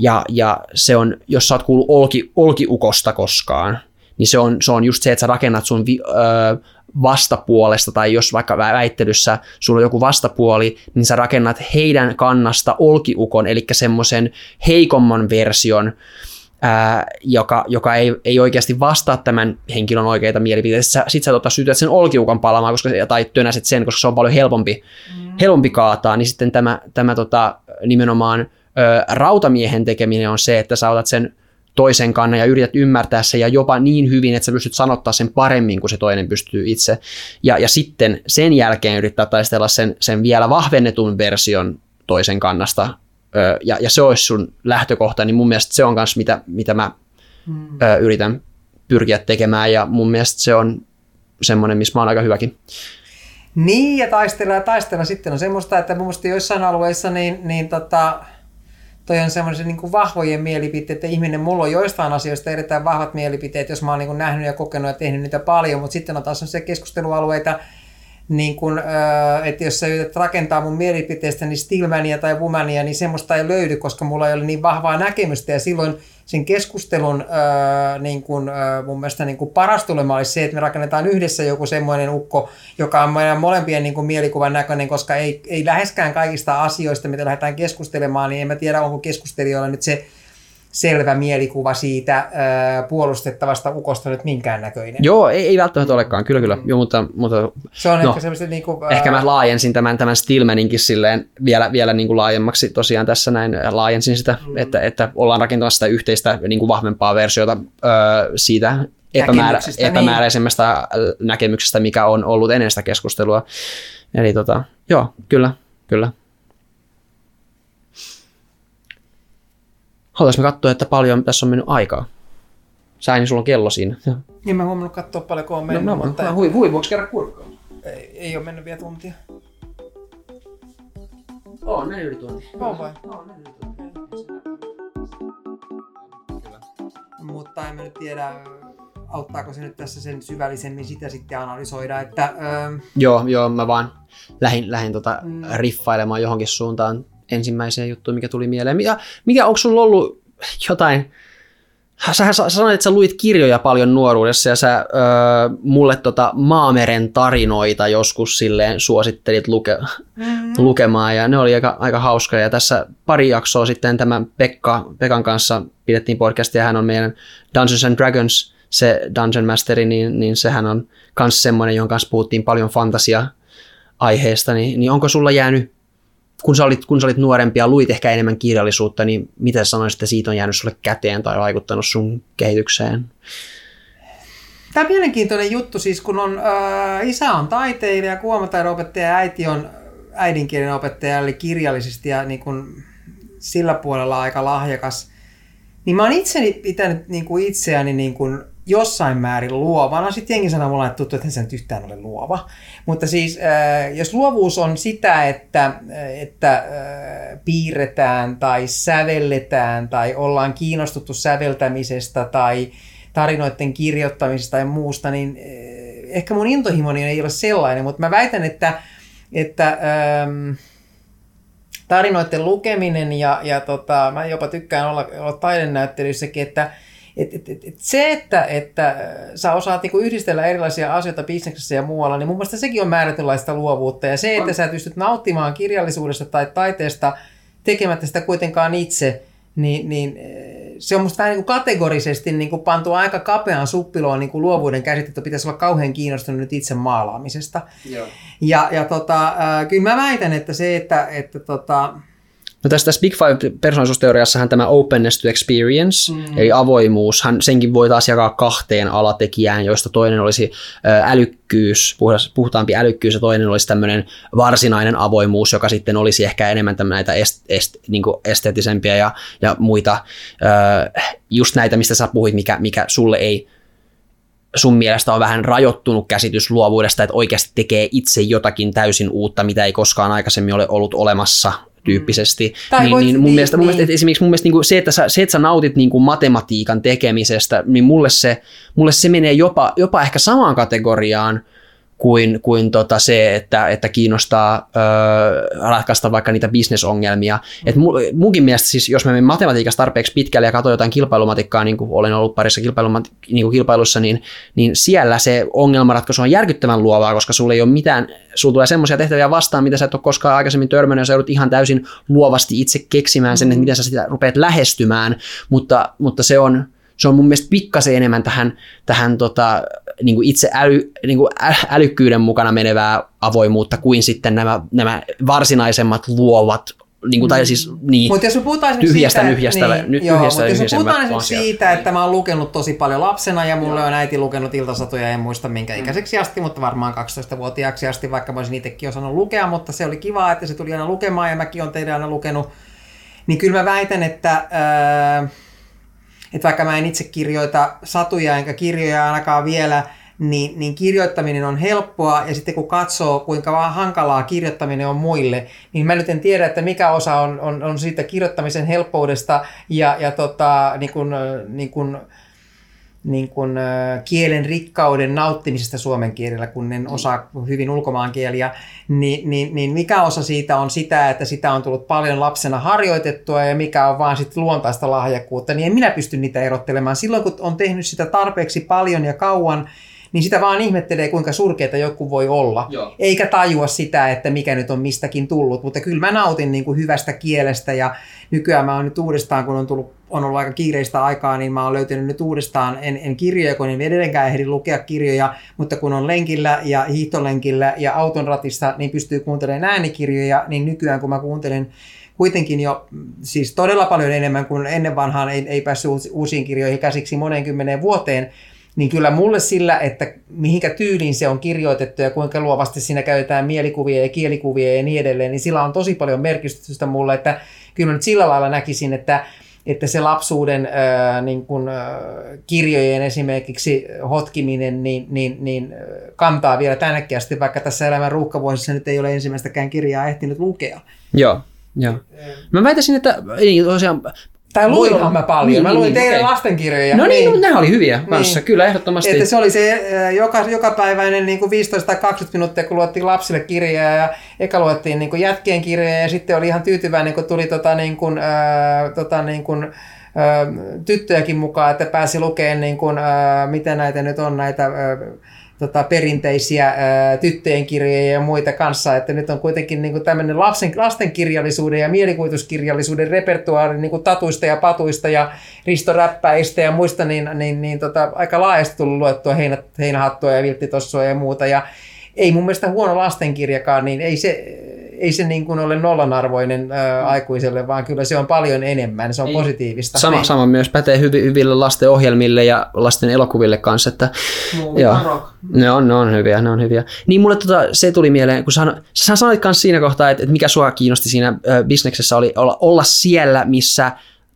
ja, ja se on, jos sä oot kuullut olki, olkiukosta koskaan, niin se on, se on just se, että sä rakennat sun vi, öö, vastapuolesta, tai jos vaikka väittelyssä sulla on joku vastapuoli, niin sä rakennat heidän kannasta olkiukon, eli semmoisen heikomman version, ää, joka, joka ei, ei oikeasti vastaa tämän henkilön oikeita mielipiteitä. Sitten sä, sä tota, syytät sen olkiukan palamaan, koska, tai tönäset sen, koska se on paljon helpompi, mm. helpompi kaataa, niin sitten tämä, tämä tota, nimenomaan ö, rautamiehen tekeminen on se, että sä otat sen toisen kannan ja yrität ymmärtää sen ja jopa niin hyvin, että sä pystyt sanottaa sen paremmin kuin se toinen pystyy itse. Ja, ja sitten sen jälkeen yrittää taistella sen, sen vielä vahvennetun version toisen kannasta. Ja, ja se olisi sun lähtökohta, niin mun mielestä se on myös mitä, mitä mä hmm. ö, yritän pyrkiä tekemään ja mun mielestä se on semmoinen, missä mä oon aika hyväkin. Niin, ja taistella ja taistella sitten on semmoista, että mun mielestä joissain alueissa niin, niin tota, toi on semmoisen niin vahvojen mielipiteet, että ihminen, mulla on joistain asioista erittäin vahvat mielipiteet, jos mä oon niin nähnyt ja kokenut ja tehnyt niitä paljon, mutta sitten on taas se keskustelualueita, niin kun, että jos sä yrität rakentaa mun mielipiteestä niin Stillmania tai Womania, niin semmoista ei löydy, koska mulla ei ole niin vahvaa näkemystä ja silloin sen keskustelun ää, niin kuin, ää, mun mielestä niin kuin paras tulema olisi se, että me rakennetaan yhdessä joku semmoinen ukko, joka on meidän molempien niin kuin mielikuvan näköinen, koska ei, ei läheskään kaikista asioista, mitä lähdetään keskustelemaan, niin en mä tiedä, onko keskustelijoilla nyt se selvä mielikuva siitä ää, puolustettavasta ukosta nyt minkäännäköinen. Joo, ei, ei välttämättä olekaan, kyllä kyllä. Joo, mutta, mutta Se on no, ehkä semmoista niin kuin, ehkä mä laajensin tämän, tämän Stillmaninkin silleen vielä, vielä niin kuin laajemmaksi tosiaan tässä näin laajensin sitä, mm. että, että ollaan rakentamassa sitä yhteistä niin kuin vahvempaa versiota öö, siitä epämäärä, niin. epämääräisemmästä näkemyksestä, mikä on ollut ennen sitä keskustelua. Eli tota, joo, kyllä, kyllä. Haluaisin katsoa, että paljon tässä on mennyt aikaa. Sä niin sulla on kello siinä. Niin mä huomannut katsoa paljon, kun on No, mennyt, mä, mutta mä, hui, hui, voiko kerran kurkkaa? ei, ei ole mennyt vielä tuntia. Oo, näin yli tunti. On vai? Oo, näin yli tunti. Kyllä. Mutta en mä nyt tiedä, auttaako se nyt tässä sen syvällisemmin sitä sitten analysoida, että öö, Joo, joo, mä vaan lähdin, lähdin tota Mm. riffailemaan johonkin suuntaan ensimmäiseen juttuun, mikä tuli mieleen. Mikä, mikä onko sulla ollut jotain, sä, sä sanoit, että sä luit kirjoja paljon nuoruudessa ja sä öö, mulle tota Maameren tarinoita joskus silleen suosittelit luke, mm, lukemaan. Ja ne oli aika, aika hauskoja. Ja tässä pari jaksoa sitten tämän Pekka, Pekan kanssa pidettiin podcastia. Ja hän on meidän Dungeons and Dragons se Dungeon Masteri, niin, niin sehän on myös semmoinen, jonka kanssa puhuttiin paljon fantasia aiheesta, niin, niin onko sulla jäänyt, kun sä, olit, kun sä olit nuorempi ja luit ehkä enemmän kirjallisuutta, niin mitä sanoisit, että siitä on jäänyt sulle käteen tai vaikuttanut sun kehitykseen? Tämä on mielenkiintoinen juttu, siis kun on, äh, isä on taiteilija, kuomataidon opettaja ja äiti on äidinkielen opettaja, eli kirjallisesti ja niin kuin sillä puolella aika lahjakas. Niin mä oon itseni pitänyt niin kuin itseäni niin kuin jossain määrin luovana. Sitten jengi sanoo mulle, että tuttu, että se nyt yhtään ole luova. Mutta siis, äh, jos luovuus on sitä, että, että äh, piirretään tai sävelletään tai ollaan kiinnostuttu säveltämisestä tai tarinoiden kirjoittamisesta tai muusta, niin eh, ehkä mun intohimoni ei ole sellainen, mutta mä väitän, että, että ähm, tarinoiden lukeminen ja, ja tota, mä jopa tykkään olla, olla taidenäyttelyissäkin, että et, et, et, et se, että, että sä osaat niinku yhdistellä erilaisia asioita bisneksessä ja muualla, niin mun mielestä sekin on määrätynlaista luovuutta. Ja se, että sä pystyt nauttimaan kirjallisuudesta tai taiteesta tekemättä sitä kuitenkaan itse, niin, niin eh, se on musta vähän niin kuin kategorisesti niin kuin pantu aika kapeaan suppiloon niin kuin luovuuden käsitettä. Pitäisi olla kauhean kiinnostunut nyt itse maalaamisesta. Joo. Ja, ja tota, äh, kyllä mä väitän, että se, että, että tota, No tässä, tässä Big Five-persoonallisuusteoriassahan tämä openness to experience, mm. eli avoimuushan, senkin voi taas jakaa kahteen alatekijään, joista toinen olisi älykkyys, puhtaampi älykkyys, ja toinen olisi tämmöinen varsinainen avoimuus, joka sitten olisi ehkä enemmän näitä est, est, niin esteettisempiä ja, ja muita, just näitä, mistä sä puhuit, mikä, mikä sulle ei sun mielestä on vähän rajoittunut käsitys luovuudesta, että oikeasti tekee itse jotakin täysin uutta, mitä ei koskaan aikaisemmin ole ollut olemassa tyyppisesti. Tai Niin, niin, mun niin, mielestä, mun niin. mielestä että esimerkiksi mun mielestä niin kuin se, että sä, se, että sä nautit niin kuin matematiikan tekemisestä, niin mulle se, mulle se menee jopa, jopa ehkä samaan kategoriaan kuin, kuin tota se, että, että kiinnostaa öö, ratkaista vaikka niitä bisnesongelmia. Et mu, munkin mielestä siis, jos mä menen matematiikassa tarpeeksi pitkälle ja katson jotain kilpailumatikkaa, niin kuin olen ollut parissa kilpailumat, niin kuin kilpailussa, niin, niin siellä se ongelmanratkaisu on järkyttävän luovaa, koska sulla ei ole mitään, sulla tulee semmoisia tehtäviä vastaan, mitä sä et ole koskaan aikaisemmin törmännyt, ja sä joudut ihan täysin luovasti itse keksimään sen, että miten sä sitä rupeat lähestymään, mutta, mutta se on, se on mun mielestä pikkasen enemmän tähän, tähän tota, niin kuin itse äly, niin kuin älykkyyden mukana menevää avoimuutta kuin sitten nämä, nämä varsinaisemmat luovat, niin kuin, tai siis niin, Mutta jos me puhutaan Tyhjästä siitä, nyhjästävä- niin, ny- joo, tyhjästä mutta jos me puhutaan esimerkiksi asiat. siitä, että mä oon lukenut tosi paljon lapsena ja mulle on äiti lukenut iltasatuja, en muista minkä ikäiseksi asti, mutta varmaan 12-vuotiaaksi asti, vaikka mä olisin itsekin osannut lukea, mutta se oli kiva, että se tuli aina lukemaan ja mäkin olen teidän aina lukenut. Niin kyllä mä väitän, että, ää, että vaikka mä en itse kirjoita satuja enkä kirjoja ainakaan vielä, niin, niin kirjoittaminen on helppoa. Ja sitten kun katsoo kuinka vaan hankalaa kirjoittaminen on muille, niin mä nyt en tiedä, että mikä osa on, on, on siitä kirjoittamisen helppoudesta ja, ja tota, niin kuin, niin kuin, niin kuin, kielen rikkauden nauttimisesta suomen kielellä, kun en osaa hyvin ulkomaankieliä, niin, niin, niin mikä osa siitä on sitä, että sitä on tullut paljon lapsena harjoitettua ja mikä on vaan sitten luontaista lahjakkuutta, niin en minä pysty niitä erottelemaan. Silloin kun on tehnyt sitä tarpeeksi paljon ja kauan, niin sitä vaan ihmettelee, kuinka surkeita joku voi olla. Joo. Eikä tajua sitä, että mikä nyt on mistäkin tullut. Mutta kyllä mä nautin niin kuin hyvästä kielestä ja nykyään mä oon nyt uudestaan, kun on, tullut, on ollut aika kiireistä aikaa, niin mä oon löytänyt nyt uudestaan, en, en kirjoja, kun en edelleenkään ehdi lukea kirjoja, mutta kun on lenkillä ja hiihtolenkillä ja auton ratissa, niin pystyy kuuntelemaan äänikirjoja, niin nykyään kun mä kuuntelen kuitenkin jo siis todella paljon enemmän kuin ennen vanhaan ei, ei päässyt uusiin kirjoihin käsiksi monen kymmeneen vuoteen, niin kyllä mulle sillä, että mihinkä tyyliin se on kirjoitettu ja kuinka luovasti siinä käytetään mielikuvia ja kielikuvia ja niin edelleen, niin sillä on tosi paljon merkitystä mulle, että kyllä mä nyt sillä lailla näkisin, että, että se lapsuuden ää, niin kun, ää, kirjojen esimerkiksi hotkiminen niin, niin, niin kantaa vielä tännekin asti, vaikka tässä elämän ruuhkavuosissa nyt ei ole ensimmäistäkään kirjaa ehtinyt lukea. Joo, joo. Mä väitäisin, että ei, tosiaan tai luinhan mä paljon. Niin, mä luin niin, teidän okay. lastenkirjoja. No niin, niin. nämä oli hyviä niin. kanssa, kyllä ehdottomasti. Että se oli se joka, jokapäiväinen niin kuin 15 20 minuuttia, kun luettiin lapsille kirjaa ja eka luettiin niin kuin jätkien kirjoja ja sitten oli ihan tyytyväinen, kun tuli tota, niin kuin, äh, tota, niin kuin, äh, tyttöjäkin mukaan, että pääsi lukemaan, niin kuin, äh, mitä näitä nyt on, näitä... Äh, tota, perinteisiä ää, tyttöjen kirjoja ja muita kanssa, että nyt on kuitenkin niin kuin tämmöinen lasten, lastenkirjallisuuden ja mielikuvituskirjallisuuden repertuaari niin kuin tatuista ja patuista ja ristoräppäistä ja muista, niin, niin, niin tota, aika laajasti tullut luettua heinä, heinähattua ja vilttitossua ja muuta, ja ei mun mielestä huono lastenkirjakaan, niin ei se, ei se niin kuin ole nollanarvoinen ää, aikuiselle, vaan kyllä se on paljon enemmän, se on ei. positiivista. Sama, niin. sama myös pätee hyvi, hyville lasten ohjelmille ja lasten elokuville kanssa. Että, joo, ne, on, ne on hyviä, ne on hyviä. Niin mulle tota, se tuli mieleen, kun sä, sä sanoit myös siinä kohtaa, että, että mikä sua kiinnosti siinä äh, bisneksessä oli olla, olla siellä, missä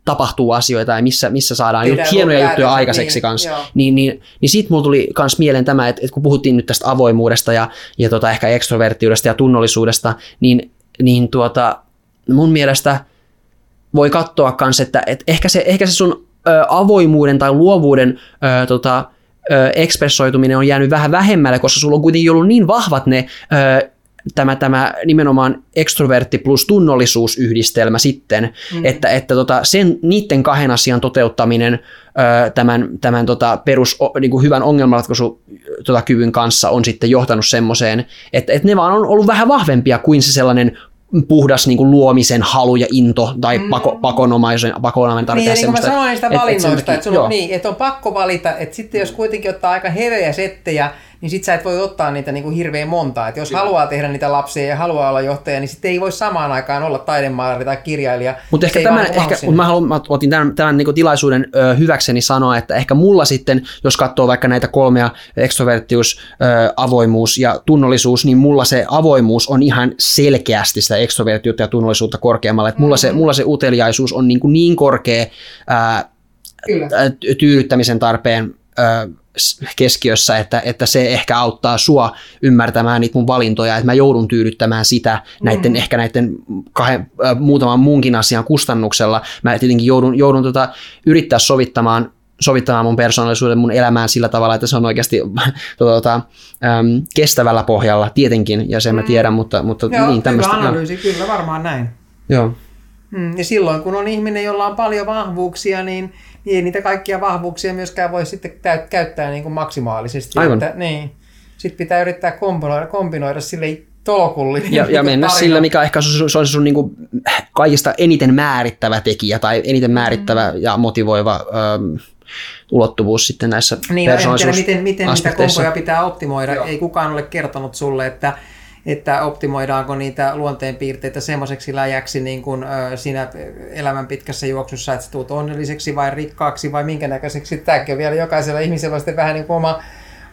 tapahtuu asioita ja missä, missä saadaan Tehdään hienoja juttuja aikaiseksi niin, kanssa. Niin, niin, niin siitä mulla tuli myös mieleen tämä, että, että kun puhuttiin nyt tästä avoimuudesta ja, ja tota ehkä ekstroverttiudesta ja tunnollisuudesta, niin, niin tuota, mun mielestä voi katsoa myös, että, että ehkä, se, ehkä se sun ö, avoimuuden tai luovuuden ö, tota, ö, ekspressoituminen on jäänyt vähän vähemmälle, koska sulla on kuitenkin ollut niin vahvat ne ö, tämä, tämä nimenomaan ekstrovertti plus tunnollisuusyhdistelmä sitten, mm. että, että tota, sen, niiden kahden asian toteuttaminen ö, tämän, tämän tota, perus niin kuin hyvän ongelmanratkaisu tota, kyvyn kanssa on sitten johtanut semmoiseen, että, että ne vaan on ollut vähän vahvempia kuin se sellainen puhdas niin kuin luomisen halu ja into tai mm. pako, pakonomaisen, pakonomaisen tarvitsee niin, niin kuin mä sanoin niistä valinnoista, että, että, on, niin, että on pakko valita, että sitten jos kuitenkin ottaa aika heveä settejä, niin sit sä et voi ottaa niitä niin kuin hirveän monta. että jos Kyllä. haluaa tehdä niitä lapsia ja haluaa olla johtaja, niin sitten ei voi samaan aikaan olla taidemaari tai kirjailija. Mutta ehkä, tämän, ehkä mutta mä, haluan, mä otin tämän, tämän niin tilaisuuden ö, hyväkseni sanoa, että ehkä mulla sitten, jos katsoo vaikka näitä kolmea, ekstroverttius, ö, avoimuus ja tunnollisuus, niin mulla se avoimuus on ihan selkeästi sitä ekstrovertiutta ja tunnollisuutta korkeammalla. Että mulla, mm-hmm. se, mulla se uteliaisuus on niin, kuin niin korkea ää, Kyllä. tyydyttämisen tarpeen keskiössä, että, että se ehkä auttaa sua ymmärtämään niitä mun valintoja, että mä joudun tyydyttämään sitä näiden, mm. ehkä näiden kahden, äh, muutaman muunkin asian kustannuksella. Mä tietenkin joudun, joudun tota, yrittää sovittamaan sovittamaan mun persoonallisuuden, mun elämään sillä tavalla, että se on oikeasti [LAUGHS] tuota, äm, kestävällä pohjalla tietenkin, ja sen mm. mä tiedän, mutta, mutta Joo, niin tämmöistä. Hyvä analyysi, kyllä varmaan näin. Joo. Mm, ja silloin, kun on ihminen, jolla on paljon vahvuuksia, niin niin ei niitä kaikkia vahvuuksia myöskään voi sitten käyttää niin kuin maksimaalisesti. Aivan. Että, niin. Sitten pitää yrittää kombinoida, kombinoida sille tolkullinen. Ja, ja [LAUGHS] mennä tarina. sillä, mikä ehkä se on sun niin kuin kaikista eniten määrittävä tekijä tai eniten määrittävä mm. ja motivoiva ähm, ulottuvuus sitten näissä niin, persoonallisuus miten, miten niitä kompoja pitää optimoida. Joo. Ei kukaan ole kertonut sulle, että että optimoidaanko niitä luonteenpiirteitä semmoiseksi läjäksi niin kuin, siinä elämän pitkässä juoksussa, että tulet onnelliseksi vai rikkaaksi vai minkä näköiseksi. Tämäkin on vielä jokaisella ihmisellä sitten vähän niin kuin oma,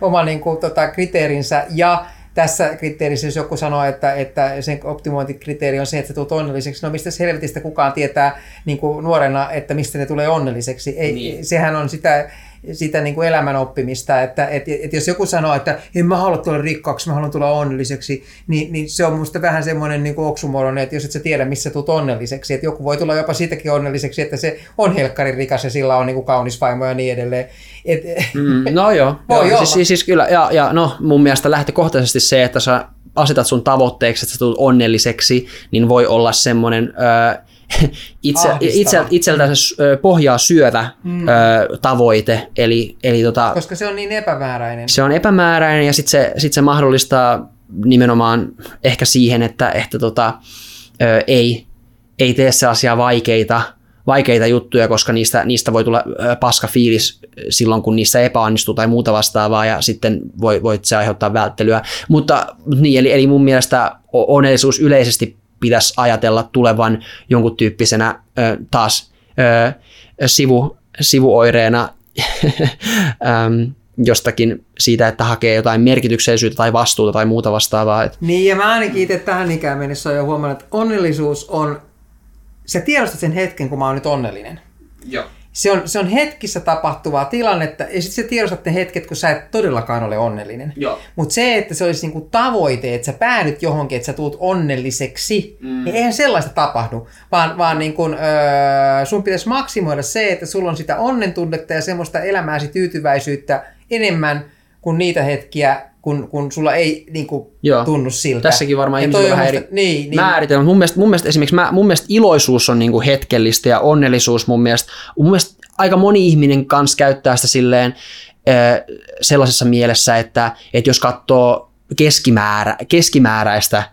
oma niin kuin, tota, kriteerinsä. Ja tässä kriteerissä, jos joku sanoo, että, että sen optimointikriteeri on se, että sä tulet onnelliseksi, no mistä helvetistä kukaan tietää niin kuin nuorena, että mistä ne tulee onnelliseksi. Ei, niin. Sehän on sitä sitä niin kuin elämän oppimista, että et, et jos joku sanoo, että en mä halua tulla rikkaaksi, mä haluan tulla onnelliseksi, niin, niin se on musta vähän semmoinen niin oksumoronen, että jos et sä tiedä, missä tulet onnelliseksi, että joku voi tulla jopa siitäkin onnelliseksi, että se on helkkari rikas ja sillä on niin kuin kaunis vaimo ja niin edelleen. Et, mm, no [LAUGHS] joo, voi joo siis, siis, siis, kyllä, ja, ja no mun mielestä lähtökohtaisesti se, että sä asetat sun tavoitteeksi, että sä tulet onnelliseksi, niin voi olla semmoinen... Öö, [LAUGHS] itse, itse, itseltänsä s- ö, pohjaa syövä mm. ö, tavoite. Eli, eli tota, Koska se on niin epämääräinen. se on epämääräinen ja sitten se, sit se mahdollistaa nimenomaan ehkä siihen, että, että tota, ö, ei, ei tee sellaisia vaikeita, vaikeita juttuja, koska niistä, niistä voi tulla paska fiilis silloin, kun niissä epäonnistuu tai muuta vastaavaa, ja sitten voi, voit se aiheuttaa välttelyä. Mutta niin, eli, eli mun mielestä onnellisuus yleisesti pitäisi ajatella tulevan jonkun tyyppisenä ö, taas ö, sivu, sivuoireena [LAUGHS] jostakin siitä, että hakee jotain merkityksellisyyttä tai vastuuta tai muuta vastaavaa. Et, Niin, ja mä ainakin itse tähän ikään mennessä olen jo huomannut, että onnellisuus on, sä tiedostat sen hetken, kun mä oon nyt onnellinen. Joo. Se on, se on hetkissä tapahtuvaa tilannetta, ja sitten sä tiedostat ne hetket, kun sä et todellakaan ole onnellinen. Mutta se, että se olisi niinku tavoite, että sä päädyt johonkin, että sä tuut onnelliseksi, mm. niin eihän sellaista tapahdu. Vaan, vaan niin kun, öö, sun pitäisi maksimoida se, että sulla on sitä onnentunnetta ja semmoista elämääsi tyytyväisyyttä enemmän kuin niitä hetkiä, kun, kun sulla ei niin kuin, Joo. tunnu siltä. Tässäkin varmaan Ja ihmisillä on vähän musta- eri niin, niin, määritelmä. Mun mielestä, mun mielestä esimerkiksi mä, mun mielestä iloisuus on niinku hetkellistä ja onnellisuus mun mielestä, mun mielestä aika moni ihminen kanssa käyttää sitä silleen äh, sellaisessa mielessä, että, että jos katsoo keskimäärä, keskimääräistä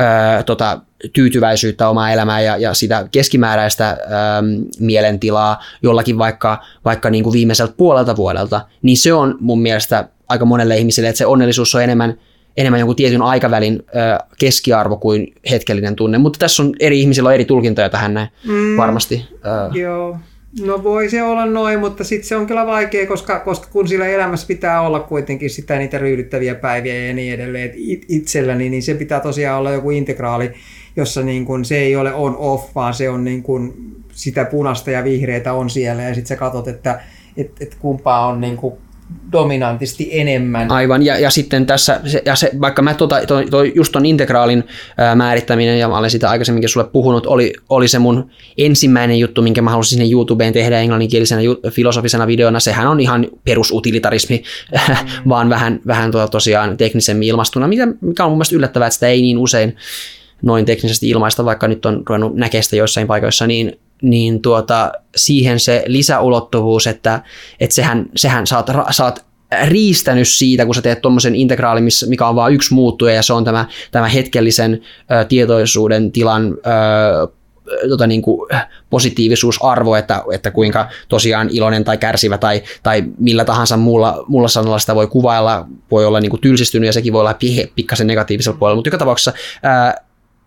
äh, tota, tyytyväisyyttä omaa elämään ja, ja sitä keskimääräistä ähm, mielentilaa jollakin vaikka, vaikka niin kuin viimeiseltä puolelta vuodelta, niin se on mun mielestä aika monelle ihmiselle, että se onnellisuus on enemmän enemmän jonkun tietyn aikavälin ö, keskiarvo kuin hetkellinen tunne. Mutta tässä on eri ihmisillä on eri tulkintoja tähän näin mm. varmasti. Ö, Joo. No voi se olla noin, mutta sitten se on kyllä vaikea, koska, koska kun sillä elämässä pitää olla kuitenkin sitä niitä ryydyttäviä päiviä ja niin edelleen. Itselläni, niin se pitää tosiaan olla joku integraali, jossa niin kun se ei ole on-off, vaan se on niin kun sitä punasta ja vihreitä on siellä ja sitten sä katsot, että et, et kumpaa on niin kun dominantisti enemmän. Aivan, ja, ja sitten tässä, ja se, vaikka mä tota, toi, toi, just ton integraalin ää, määrittäminen, ja mä olen sitä aikaisemminkin sulle puhunut, oli, oli se mun ensimmäinen juttu, minkä mä halusin sinne YouTubeen tehdä englanninkielisenä ju, filosofisena videona. Sehän on ihan perusutilitarismi, mm. [LAUGHS] vaan vähän, vähän tuota tosiaan teknisemmin ilmastuna, mikä, mikä on mun mielestä yllättävää, että sitä ei niin usein noin teknisesti ilmaista, vaikka nyt on ruvennut näkemään sitä joissain paikoissa, niin, niin tuota, siihen se lisäulottuvuus, että, että sehän, sehän saat, saat riistänyt siitä, kun sä teet tuommoisen integraalin, mikä on vain yksi muuttuja, ja se on tämä, tämä hetkellisen ö, tietoisuuden tilan ö, tota niin kuin positiivisuusarvo, että, että kuinka tosiaan iloinen tai kärsivä tai, tai millä tahansa muulla, muulla sanalla sitä voi kuvailla, voi olla niin kuin tylsistynyt ja sekin voi olla pi- pikkasen negatiivisella puolella, mutta joka tapauksessa ää,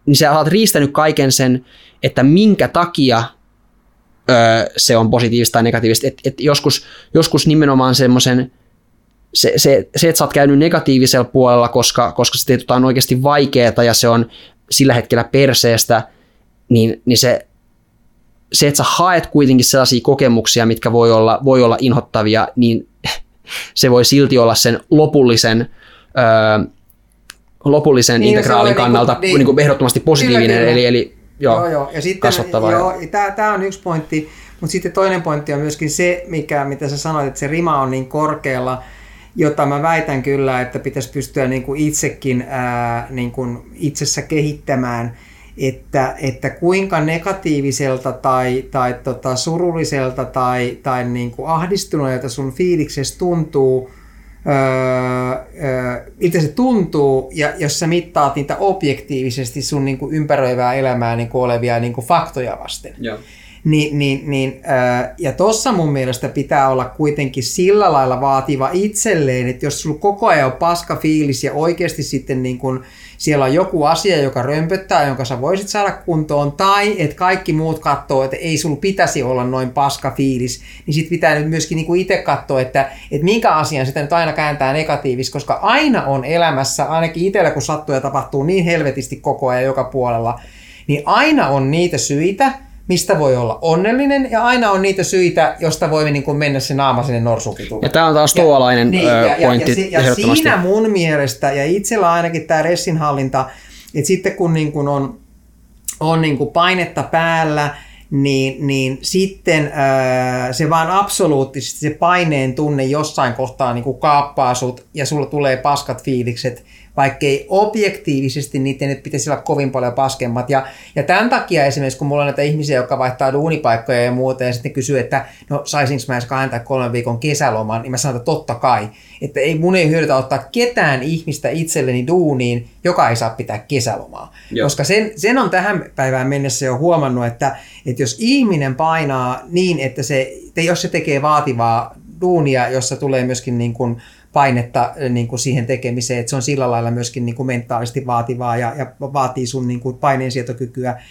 niin sä oot riistänyt kaiken sen, että minkä takia se on positiivista tai negatiivista. Et, et joskus, joskus nimenomaan semmoisen, se, se, se, että sä oot käynyt negatiivisella puolella, koska, koska sä teet jotain oikeasti vaikeaa ja se on sillä hetkellä perseestä, niin, niin se, se, että sä haet kuitenkin sellaisia kokemuksia, mitkä voi olla, voi olla inhottavia, niin [LAUGHS] se voi silti olla sen lopullisen öö, lopullisen Niin, se integraalin niinku- kannalta niin, niin. niin kuin ehdottomasti positiivinen, Kyllä, kyllä. eli, eli joo, joo, joo. Ja sitten, kasvattava. Joo, tämä, tämä on yksi pointti, mutta sitten toinen pointti on myöskin se, mikä, mitä sä sanoit, että se rima on niin korkealla, jota mä väitän kyllä, että pitäisi pystyä niin kuin itsekin ää, niin kuin itsessä kehittämään, että, että kuinka negatiiviselta tai, tai tota surulliselta tai, tai niin kuin ahdistuneelta sun fiiliksessä tuntuu, öö, öö, miltä se tuntuu, ja jos sä mittaat niitä objektiivisesti sun niin kuin ympäröivää elämää niin kuin olevia niin kuin faktoja vasten. Joo. Niin, niin, niin, ää, ja tossa mun mielestä pitää olla kuitenkin sillä lailla vaativa itselleen, että jos sulla koko ajan on paska fiilis ja oikeasti sitten niin kun siellä on joku asia, joka römpöttää, jonka sä voisit saada kuntoon, tai että kaikki muut katsoo, että ei sulla pitäisi olla noin paska fiilis, niin sit pitää nyt myöskin niin itse katsoa, että, että minkä asian sitä nyt aina kääntää negatiivis, koska aina on elämässä, ainakin itsellä kun sattuu ja tapahtuu niin helvetisti koko ajan joka puolella, niin aina on niitä syitä, mistä voi olla onnellinen, ja aina on niitä syitä, josta voi niin kuin mennä se naama sinne norsukitulle. Ja tämä on taas tuollainen Niin, ö, ja, ja, pointti ja, ja ehdottomasti. siinä mun mielestä, ja itsellä ainakin tämä ressinhallinta, että sitten kun niin kuin on, on niin kuin painetta päällä, niin, niin sitten ää, se vaan absoluuttisesti se paineen tunne jossain kohtaa niin kuin kaappaa sut ja sulla tulee paskat fiilikset, vaikkei objektiivisesti niiden nyt pitäisi olla kovin paljon paskemmat. Ja, ja tämän takia esimerkiksi, kun mulla on näitä ihmisiä, jotka vaihtaa duunipaikkoja ja muuta, ja sitten kysyy, että no saisinko mä edes kahden tai kolmen viikon kesäloman, niin mä sanon, että totta kai. Että ei, mun ei hyödytä ottaa ketään ihmistä itselleni duuniin, joka ei saa pitää kesälomaa. Joo. Koska sen, sen on tähän päivään mennessä jo huomannut, että, että jos ihminen painaa niin, että se, jos se tekee vaativaa duunia, jossa tulee myöskin niin kuin painetta niin kuin siihen tekemiseen, että se on sillä lailla myöskin niin kuin mentaalisesti vaativaa ja, ja vaatii sun niin kuin paineensietokykyä,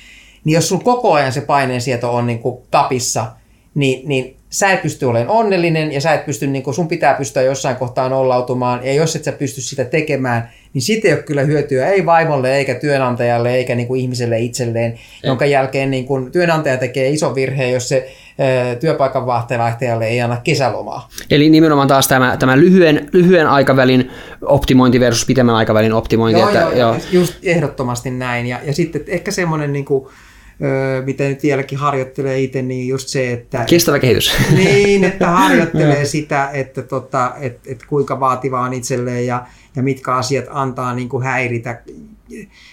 niin jos sun koko ajan se paineensieto on niin kuin tapissa, niin, niin sä et pysty olemaan onnellinen ja sä et pysty, niin kun sun pitää pystyä jossain kohtaa nollautumaan ja jos et sä pysty sitä tekemään, niin siitä ei ole kyllä hyötyä ei vaimolle eikä työnantajalle eikä niin kuin ihmiselle itselleen, ei. jonka jälkeen niin kuin työnantaja tekee iso virhe, jos se työpaikan vaihtajalle ei anna kesälomaa. Eli nimenomaan taas tämä, tämä lyhyen, lyhyen aikavälin optimointi versus pitemmän aikavälin optimointi. Joo, että, joo, joo. just ehdottomasti näin. Ja, ja sitten ehkä semmoinen niin kuin, mitä nyt vieläkin harjoittelee itse, niin just se, että... Kestävä kehitys. [LAUGHS] Niin, että harjoittelee sitä, että, tota, että, että kuinka vaativaa on itselleen ja, ja mitkä asiat antaa niin kuin häiritä.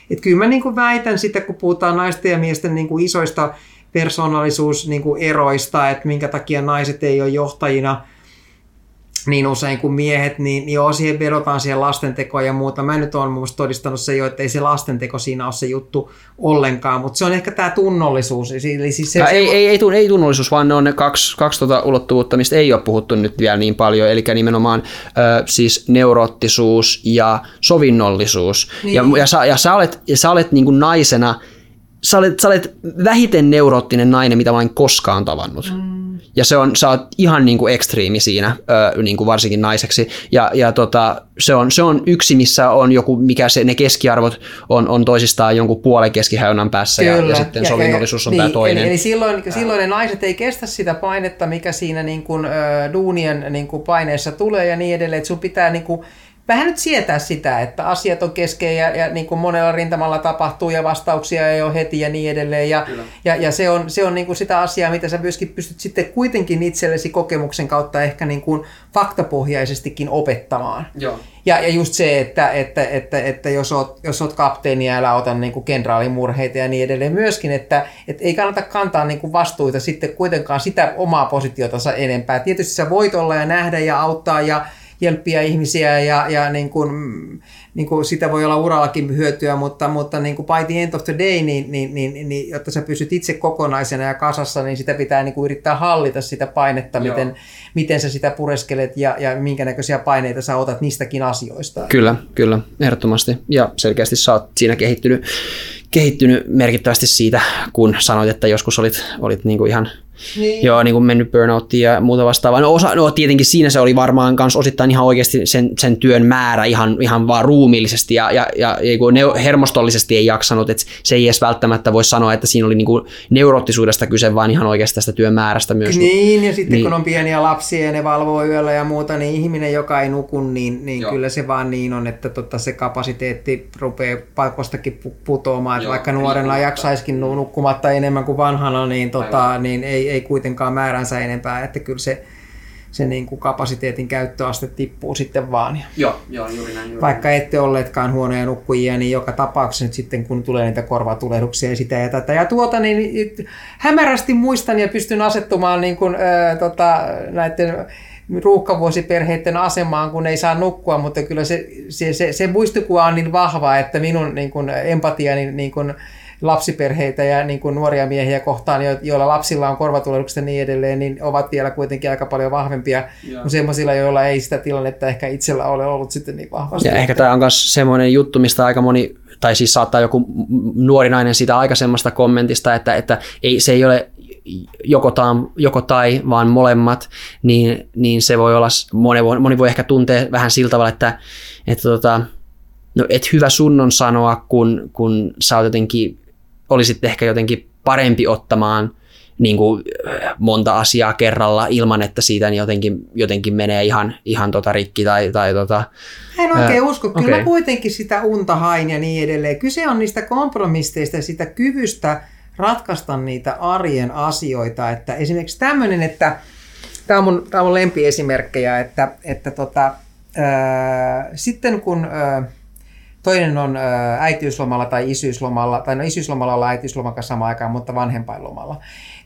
Että kyllä mä niin kuin väitän sitä, kun puhutaan naisten ja miesten niin kuin isoista persoonallisuuseroista, niin että minkä takia naiset ei ole johtajina – niin usein kuin miehet, niin, niin joo, siihen vedotaan siihen lastentekoon ja muuta. Mä nyt olen mun todistanut se jo, että ei se lastenteko siinä ole se juttu ollenkaan, mutta se on ehkä tämä tunnollisuus. Eli siis se, ja ei, ei, ei, ei, tunnollisuus, vaan ne on ne kaksi, kaksi tuota ulottuvuutta, mistä ei ole puhuttu nyt vielä niin paljon, eli nimenomaan äh, siis neuroottisuus ja sovinnollisuus. Niin. Ja, ja, sä, ja sä olet, ja sä olet niin kuin naisena, sä olet, sä olet vähiten neuroottinen nainen, mitä mä olen koskaan tavannut. Mm ja se on, sä oot ihan niin kuin ekstriimi siinä, ö, niin kuin varsinkin naiseksi. Ja, ja tota, se, on, se on yksi, missä on joku, mikä se, ne keskiarvot on, on toisistaan jonkun puolen keskihäynän päässä Kyllä. ja, ja sitten ja, sovinnollisuus ja, on niin, tämä toinen. Eli, eli silloin, silloin ne naiset ei kestä sitä painetta, mikä siinä niin kuin, ö, duunien niin kuin paineessa tulee ja niin edelleen, että sun pitää niin kuin, vähän nyt sietää sitä, että asiat on kesken ja, ja niin kuin monella rintamalla tapahtuu ja vastauksia ei ole heti ja niin edelleen. Ja, ja, ja se on, se on niin kuin sitä asiaa, mitä sä myöskin pystyt sitten kuitenkin itsellesi kokemuksen kautta ehkä niin kuin faktapohjaisestikin opettamaan. Joo. Ja, ja just se, että, että, että, että jos, oot, jos oot kapteeni, älä ota niin kuin kenraalimurheita ja niin edelleen myöskin, että, että ei kannata kantaa niin kuin vastuita sitten kuitenkaan sitä omaa positiotansa enempää. Tietysti sä voit olla ja nähdä ja auttaa ja, jelppiä ihmisiä ja, ja niin kuin, niin kuin sitä voi olla urallakin hyötyä, mutta, mutta niin kuin by the end of the day, niin, niin, niin, niin, jotta sä pysyt itse kokonaisena ja kasassa, niin sitä pitää niin kuin yrittää hallita sitä painetta, miten, miten sä sitä pureskelet ja, ja minkä näköisiä paineita sä otat niistäkin asioista. Kyllä, kyllä, ehdottomasti. Ja selkeästi sä oot siinä kehittynyt, kehittynyt merkittävästi siitä, kun sanoit, että joskus olit, olit niin kuin ihan – niin. Joo, niin kuin mennyt burnouttiin ja muuta vastaavaa. No, osa, no tietenkin siinä se oli varmaan myös osittain ihan oikeasti sen, sen työn määrä ihan, ihan vaan ruumiillisesti ja, ja, ja, ja ne hermostollisesti ei jaksanut, että se ei edes välttämättä voi sanoa, että siinä oli niin kuin neuroottisuudesta kyse, vaan ihan oikeasti tästä työn määrästä myös. Niin, ja sitten niin. kun on pieniä lapsia ja ne valvoo yöllä ja muuta, niin ihminen, joka ei nuku, niin, niin kyllä se vaan niin on, että tota, se kapasiteetti rupeaa paikostakin putoamaan, että vaikka nuorena jaksaisikin nukkumatta enemmän kuin vanhana, niin, tota, niin ei, ei, kuitenkaan määränsä enempää, että kyllä se, se niin kuin kapasiteetin käyttöaste tippuu sitten vaan. Joo, joo juuri näin. Juuri Vaikka ette olleetkaan huonoja nukkujia, niin joka tapauksessa nyt sitten kun tulee niitä korvatulehduksia ja sitä ja tätä ja tuota, niin hämärästi muistan ja pystyn asettumaan niin kuin, äh, tota, näiden ruuhkavuosiperheiden asemaan, kun ei saa nukkua, mutta kyllä se, se, se, se muistikuva on niin vahva, että minun niin kuin, empatiani niin kuin, lapsiperheitä ja niin kuin nuoria miehiä kohtaan, joilla lapsilla on korvatulehdukset ja niin edelleen, niin ovat vielä kuitenkin aika paljon vahvempia Joo. kuin sellaisilla, joilla ei sitä tilannetta ehkä itsellä ole ollut sitten niin vahvasti. Ja ehkä tämä on myös semmoinen juttu, mistä aika moni, tai siis saattaa joku nuori nainen siitä aikaisemmasta kommentista, että, että ei, se ei ole joko, taan, joko tai, vaan molemmat, niin, niin se voi olla, moni voi, moni voi ehkä tuntea vähän sillä tavalla, että, että tota, no et hyvä sun on sanoa, kun, kun sä oot jotenkin olisit ehkä jotenkin parempi ottamaan niin kuin monta asiaa kerralla ilman, että siitä jotenkin, jotenkin menee ihan, ihan tota rikki tai, tai tota, en oikein äh, usko. Kyllä okay. mä kuitenkin sitä unta hain ja niin edelleen. Kyse on niistä kompromisteista ja sitä kyvystä ratkaista niitä arjen asioita. Että esimerkiksi tämmöinen, että tämä on mun, tämä on mun lempiesimerkkejä, että, että tota, ää, sitten kun ää, toinen on äitiyslomalla tai isyyslomalla, tai no isyyslomalla ollaan äitiysloman kanssa samaan aikaan, mutta vanhempainlomalla.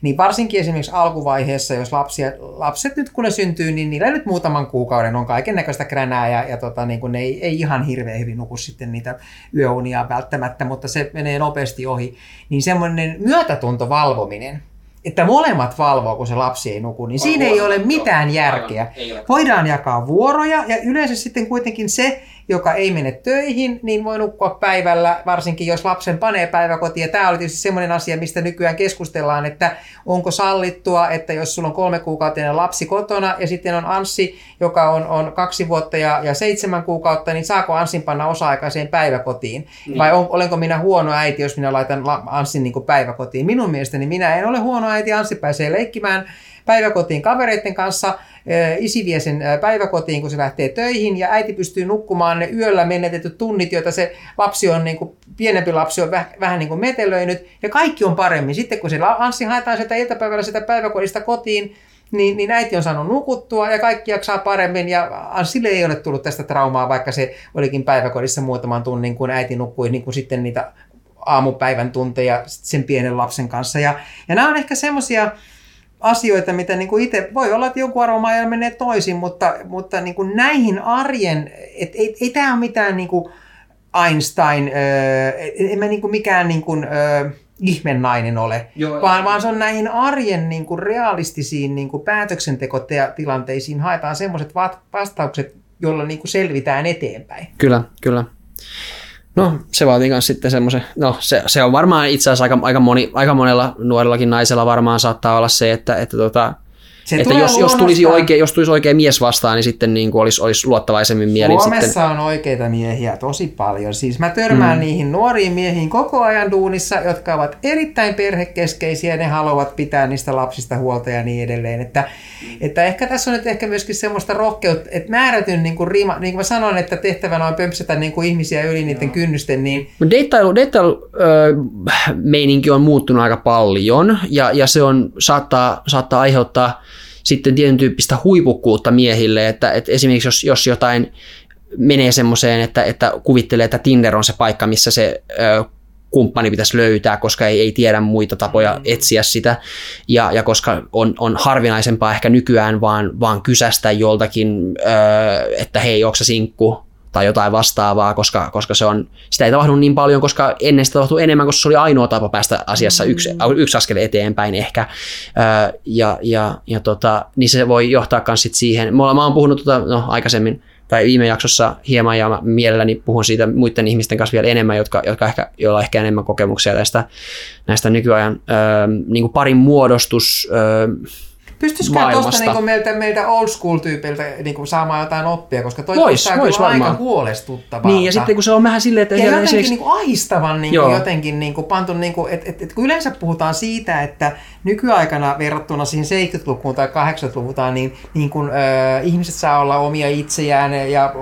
Niin varsinkin esimerkiksi alkuvaiheessa, jos lapsia, lapset nyt kun ne syntyy, niin niillä nyt muutaman kuukauden on kaiken näköistä kränää ja, ja tota, niin kuin ne ei, ei ihan hirveän hyvin nuku sitten niitä yöunia välttämättä, mutta se menee nopeasti ohi. Niin semmoinen myötätuntovalvominen, että molemmat valvoo, kun se lapsi ei nuku, niin siinä ei ole mitään järkeä. Voidaan jakaa vuoroja ja yleensä sitten kuitenkin se, joka ei mene töihin, niin voi nukkua päivällä, varsinkin jos lapsen panee päiväkotiin. Ja tämä oli tietysti semmoinen asia, mistä nykyään keskustellaan, että onko sallittua, että jos sulla on kolme kuukautinen lapsi kotona ja sitten on Anssi, joka on, on kaksi vuotta ja, ja seitsemän kuukautta, niin saako Anssin panna osa-aikaiseen päiväkotiin? Niin. Vai on, olenko minä huono äiti, jos minä laitan Anssin niin päiväkotiin? Minun mielestäni minä en ole huono äiti, Anssi pääsee leikkimään päiväkotiin kavereiden kanssa, isi vie sen päiväkotiin, kun se lähtee töihin, ja äiti pystyy nukkumaan ne yöllä menetetyt tunnit, joita se lapsi on, niin kuin, pienempi lapsi on väh, vähän niin kuin metelöinyt, ja kaikki on paremmin. Sitten kun se Anssi haetaan sitä iltapäivällä sitä päiväkodista kotiin, niin, niin äiti on saanut nukuttua ja kaikki jaksaa paremmin ja Ansille ei ole tullut tästä traumaa, vaikka se olikin päiväkodissa muutaman tunnin, kun äiti nukkui niin kuin sitten niitä aamupäivän tunteja sen pienen lapsen kanssa. Ja, ja nämä on ehkä semmoisia asioita, mitä niin kuin itse, voi olla, että joku arvoma menee toisin, mutta, mutta niin kuin näihin arjen, et, ei, ei tämä ole mitään niin kuin Einstein, en mä niin kuin mikään niin kuin, äh, ihmennainen ole, Joo, vaan, vaan se on näihin arjen niin kuin realistisiin niin kuin päätöksentekotilanteisiin haetaan semmoiset vastaukset, joilla niin kuin selvitään eteenpäin. Kyllä, kyllä. No se vaatii myös sitten semmoisen, no se, se on varmaan itse asiassa aika, aika, moni, aika monella nuorellakin naisella varmaan saattaa olla se, että, että tota, se että jos, jos, tulisi oikein, jos tulisi oikein mies vastaan, niin sitten niin kuin olisi, olisi luottavaisemmin mielin. Suomessa sitten... on oikeita miehiä tosi paljon. Siis mä törmään mm. niihin nuoriin miehiin koko ajan duunissa, jotka ovat erittäin perhekeskeisiä, ne haluavat pitää niistä lapsista huolta ja niin edelleen. Että, että ehkä tässä on nyt ehkä myöskin semmoista rohkeutta, että määrätyn niin kuin rima, niin kuin mä sanoin, että tehtävänä on pömpsätä niin kuin ihmisiä yli niiden Joo. kynnysten. Niin... Deittailu, deittailu äh, meininki on muuttunut aika paljon ja, ja se on, saattaa, saattaa aiheuttaa sitten tietyn tyyppistä huipukkuutta miehille, että, että esimerkiksi jos, jos jotain menee semmoiseen, että, että kuvittelee, että Tinder on se paikka, missä se ö, kumppani pitäisi löytää, koska ei, ei tiedä muita tapoja mm. etsiä sitä. Ja, ja koska on, on harvinaisempaa ehkä nykyään vaan, vaan kysästä joltakin, ö, että hei, onko sinkku, tai jotain vastaavaa, koska, koska se on, sitä ei tapahdu niin paljon, koska ennen sitä tapahtui enemmän, koska se oli ainoa tapa päästä asiassa yksi, mm. yksi askel eteenpäin ehkä. ja, ja, ja tota, niin se voi johtaa myös siihen, mä oon puhunut tota, no, aikaisemmin, tai viime jaksossa hieman ja mielelläni puhun siitä muiden ihmisten kanssa vielä enemmän, jotka, jotka ehkä, joilla on ehkä enemmän kokemuksia tästä, näistä nykyajan ö, niin kuin parin muodostus ö, Pystyisikö tuosta niin meiltä, meiltä old school tyypeiltä niin saamaan jotain oppia, koska toi vois, vois aika huolestuttavaa. Niin, ja sitten kun se on vähän silleen, että... Ja jotenkin esimerkiksi... niin kuin ahistavan niin kuin jotenkin niin kuin pantu, niin kuin, että, että, että kun yleensä puhutaan siitä, että nykyaikana verrattuna siihen 70-lukuun tai 80-luvutaan, niin, niin kuin, äh, ihmiset saa olla omia itseään ja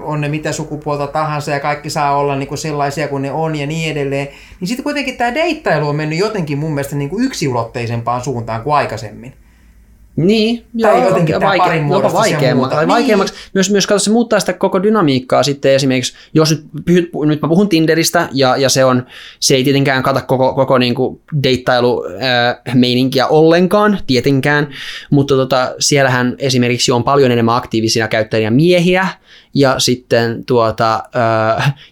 on ne mitä sukupuolta tahansa ja kaikki saa olla niin kuin sellaisia kuin ne on ja niin edelleen. Niin sitten kuitenkin tämä deittailu on mennyt jotenkin mun mielestä niin kuin yksiulotteisempaan suuntaan kuin aikaisemmin. Niin, tai joo, jotenkin tämä vaike- jopa vaikeammaksi. Tai vaikeammaksi. Niin. Myös, myös katso, se muuttaa sitä koko dynamiikkaa sitten esimerkiksi, jos nyt, nyt mä puhun Tinderistä ja, ja se, on, se ei tietenkään kata koko, koko niin kuin deittailu-meininkiä ollenkaan, tietenkään, mutta tota, siellähän esimerkiksi on paljon enemmän aktiivisia käyttäjiä miehiä, ja sitten tuota,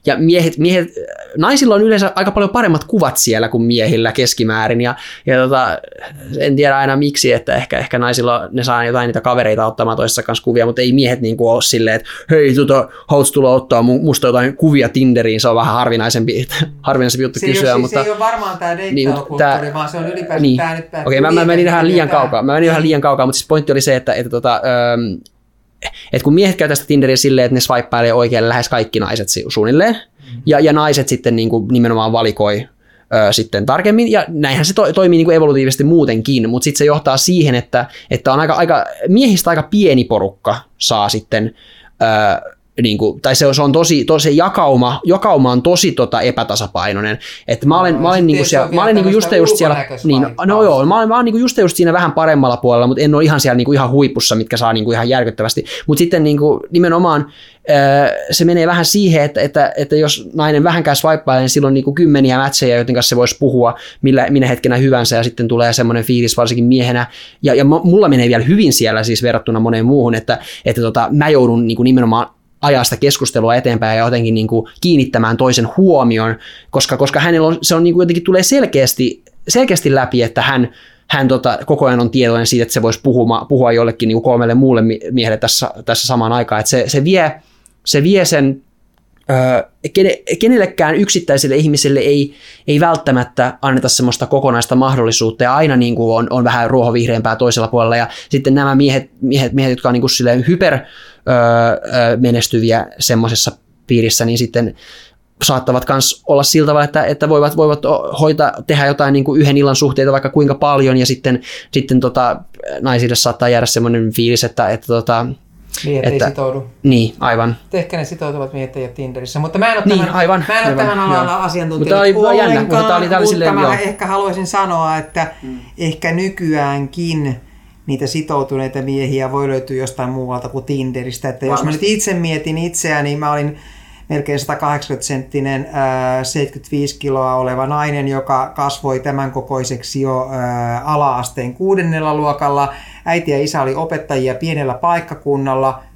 ja miehet, miehet, naisilla on yleensä aika paljon paremmat kuvat siellä kuin miehillä keskimäärin, ja, ja tota, en tiedä aina miksi, että ehkä, ehkä naisilla ne saa jotain niitä kavereita ottamaan toisessa kanssa kuvia, mutta ei miehet niin kuin ole silleen, että hei, tota, haluatko tulla ottaa musta jotain kuvia Tinderiin, se on vähän harvinaisempi, [LAUGHS] harvinaisempi juttu se kysyä. Ei mutta, se ei ole varmaan tämä deittailukulttuuri, niin, vaan se on ylipäätään niin. tämä nyt Okei, okay, mä, mä menin vähän liian kaukaa, mä menin vähän liian kaukaa, mutta siis pointti oli se, että, että tota, et kun miehet käyttävät sitä Tinderiä silleen, että ne swipeilee oikealle lähes kaikki naiset suunnilleen, mm. ja, ja naiset sitten niin kuin nimenomaan valikoi ö, sitten tarkemmin, ja näinhän se to, toimii niin kuin evolutiivisesti muutenkin, mutta sitten se johtaa siihen, että, että on aika, aika, miehistä aika pieni porukka saa sitten ö, niin kuin, tai se, se on tosi, tosi se jakauma, jakauma on tosi tota, epätasapainoinen. Että mä olen, no, mä olen, niin kuin siellä, mä olen niin kuin just, just siellä, niin, no joo, mä olen, mä olen niin kuin just, just siinä vähän paremmalla puolella, mutta en ole ihan siellä niin kuin ihan huipussa, mitkä saa niin kuin ihan järkyttävästi. Mutta sitten niin kuin, nimenomaan se menee vähän siihen, että, että, että jos nainen vähänkään swipeailee, niin silloin niin kuin kymmeniä mätsejä, joiden kanssa se voisi puhua millä, minä hetkenä hyvänsä, ja sitten tulee semmoinen fiilis varsinkin miehenä, ja, ja mulla menee vielä hyvin siellä siis verrattuna moneen muuhun, että, että tota, mä joudun niin kuin nimenomaan ajaa sitä keskustelua eteenpäin ja jotenkin niin kuin kiinnittämään toisen huomion, koska, koska hänellä on, se on niin kuin jotenkin tulee selkeästi, selkeästi läpi, että hän, hän tota, koko ajan on tietoinen siitä, että se voisi puhua, puhua jollekin niin kuin kolmelle muulle miehelle tässä, tässä samaan aikaan. Että se, se, vie, se vie sen kenellekään yksittäiselle ihmiselle ei, ei välttämättä anneta semmoista kokonaista mahdollisuutta. Ja aina niin kuin on, on vähän ruohovihreämpää toisella puolella. Ja sitten nämä miehet, miehet, miehet jotka on niin kuin hyper menestyviä semmoisessa piirissä, niin sitten saattavat myös olla sillä tavalla, että, että voivat, voivat hoitaa, tehdä jotain niin kuin yhden illan suhteita vaikka kuinka paljon, ja sitten, sitten tota, naisille saattaa jäädä semmoinen fiilis, että, että tota, Miehet että, ei sitoudu. Niin, aivan. Ehkä ne sitoutuvat miehet ei Tinderissä, mutta mä en ole niin, tämän, aivan, mä en ole tämän alalla asiantuntija. Mutta tämä oli jännä, mutta tämä oli mutta silleen, mä joo. ehkä haluaisin sanoa, että hmm. ehkä nykyäänkin niitä sitoutuneita miehiä voi löytyä jostain muualta kuin Tinderistä. Että jos mä nyt itse mietin itseäni, niin mä olin melkein 180 senttinen, 75 kiloa oleva nainen, joka kasvoi tämän kokoiseksi jo ala-asteen kuudennella luokalla. Äiti ja isä oli opettajia pienellä paikkakunnalla –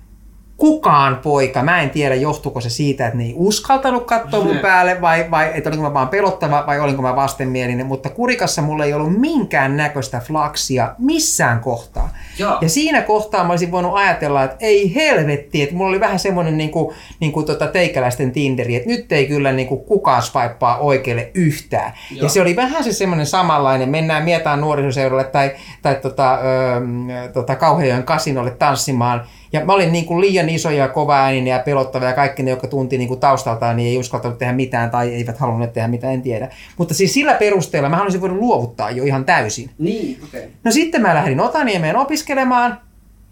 kukaan poika, mä en tiedä johtuuko se siitä, että ne ei uskaltanut katsoa mun päälle vai, vai että olinko mä vaan pelottava vai olinko mä vastenmielinen, mutta kurikassa mulla ei ollut minkään näköistä flaksia missään kohtaa. Joo. Ja siinä kohtaa mä olisin voinut ajatella, että ei helvetti, että mulla oli vähän semmoinen niin kuin, niin kuin tota teikäläisten Tinderi, että nyt ei kyllä niin kuin kukaan swipea oikealle yhtään. Joo. Ja se oli vähän se semmoinen samanlainen, mennään mietään nuorisoseuralle tai, tai tota, ö, tota kauhean kasinolle tanssimaan, ja mä olin niin kuin liian isoja ja kova ääninen ja pelottava ja kaikki ne, jotka tunti niin kuin taustaltaan, niin ei uskaltanut tehdä mitään tai eivät halunneet tehdä mitään, en tiedä. Mutta siis sillä perusteella mä olisin voinut luovuttaa jo ihan täysin. Niin, okei. Okay. No sitten mä lähdin Otaniemeen opiskelemaan,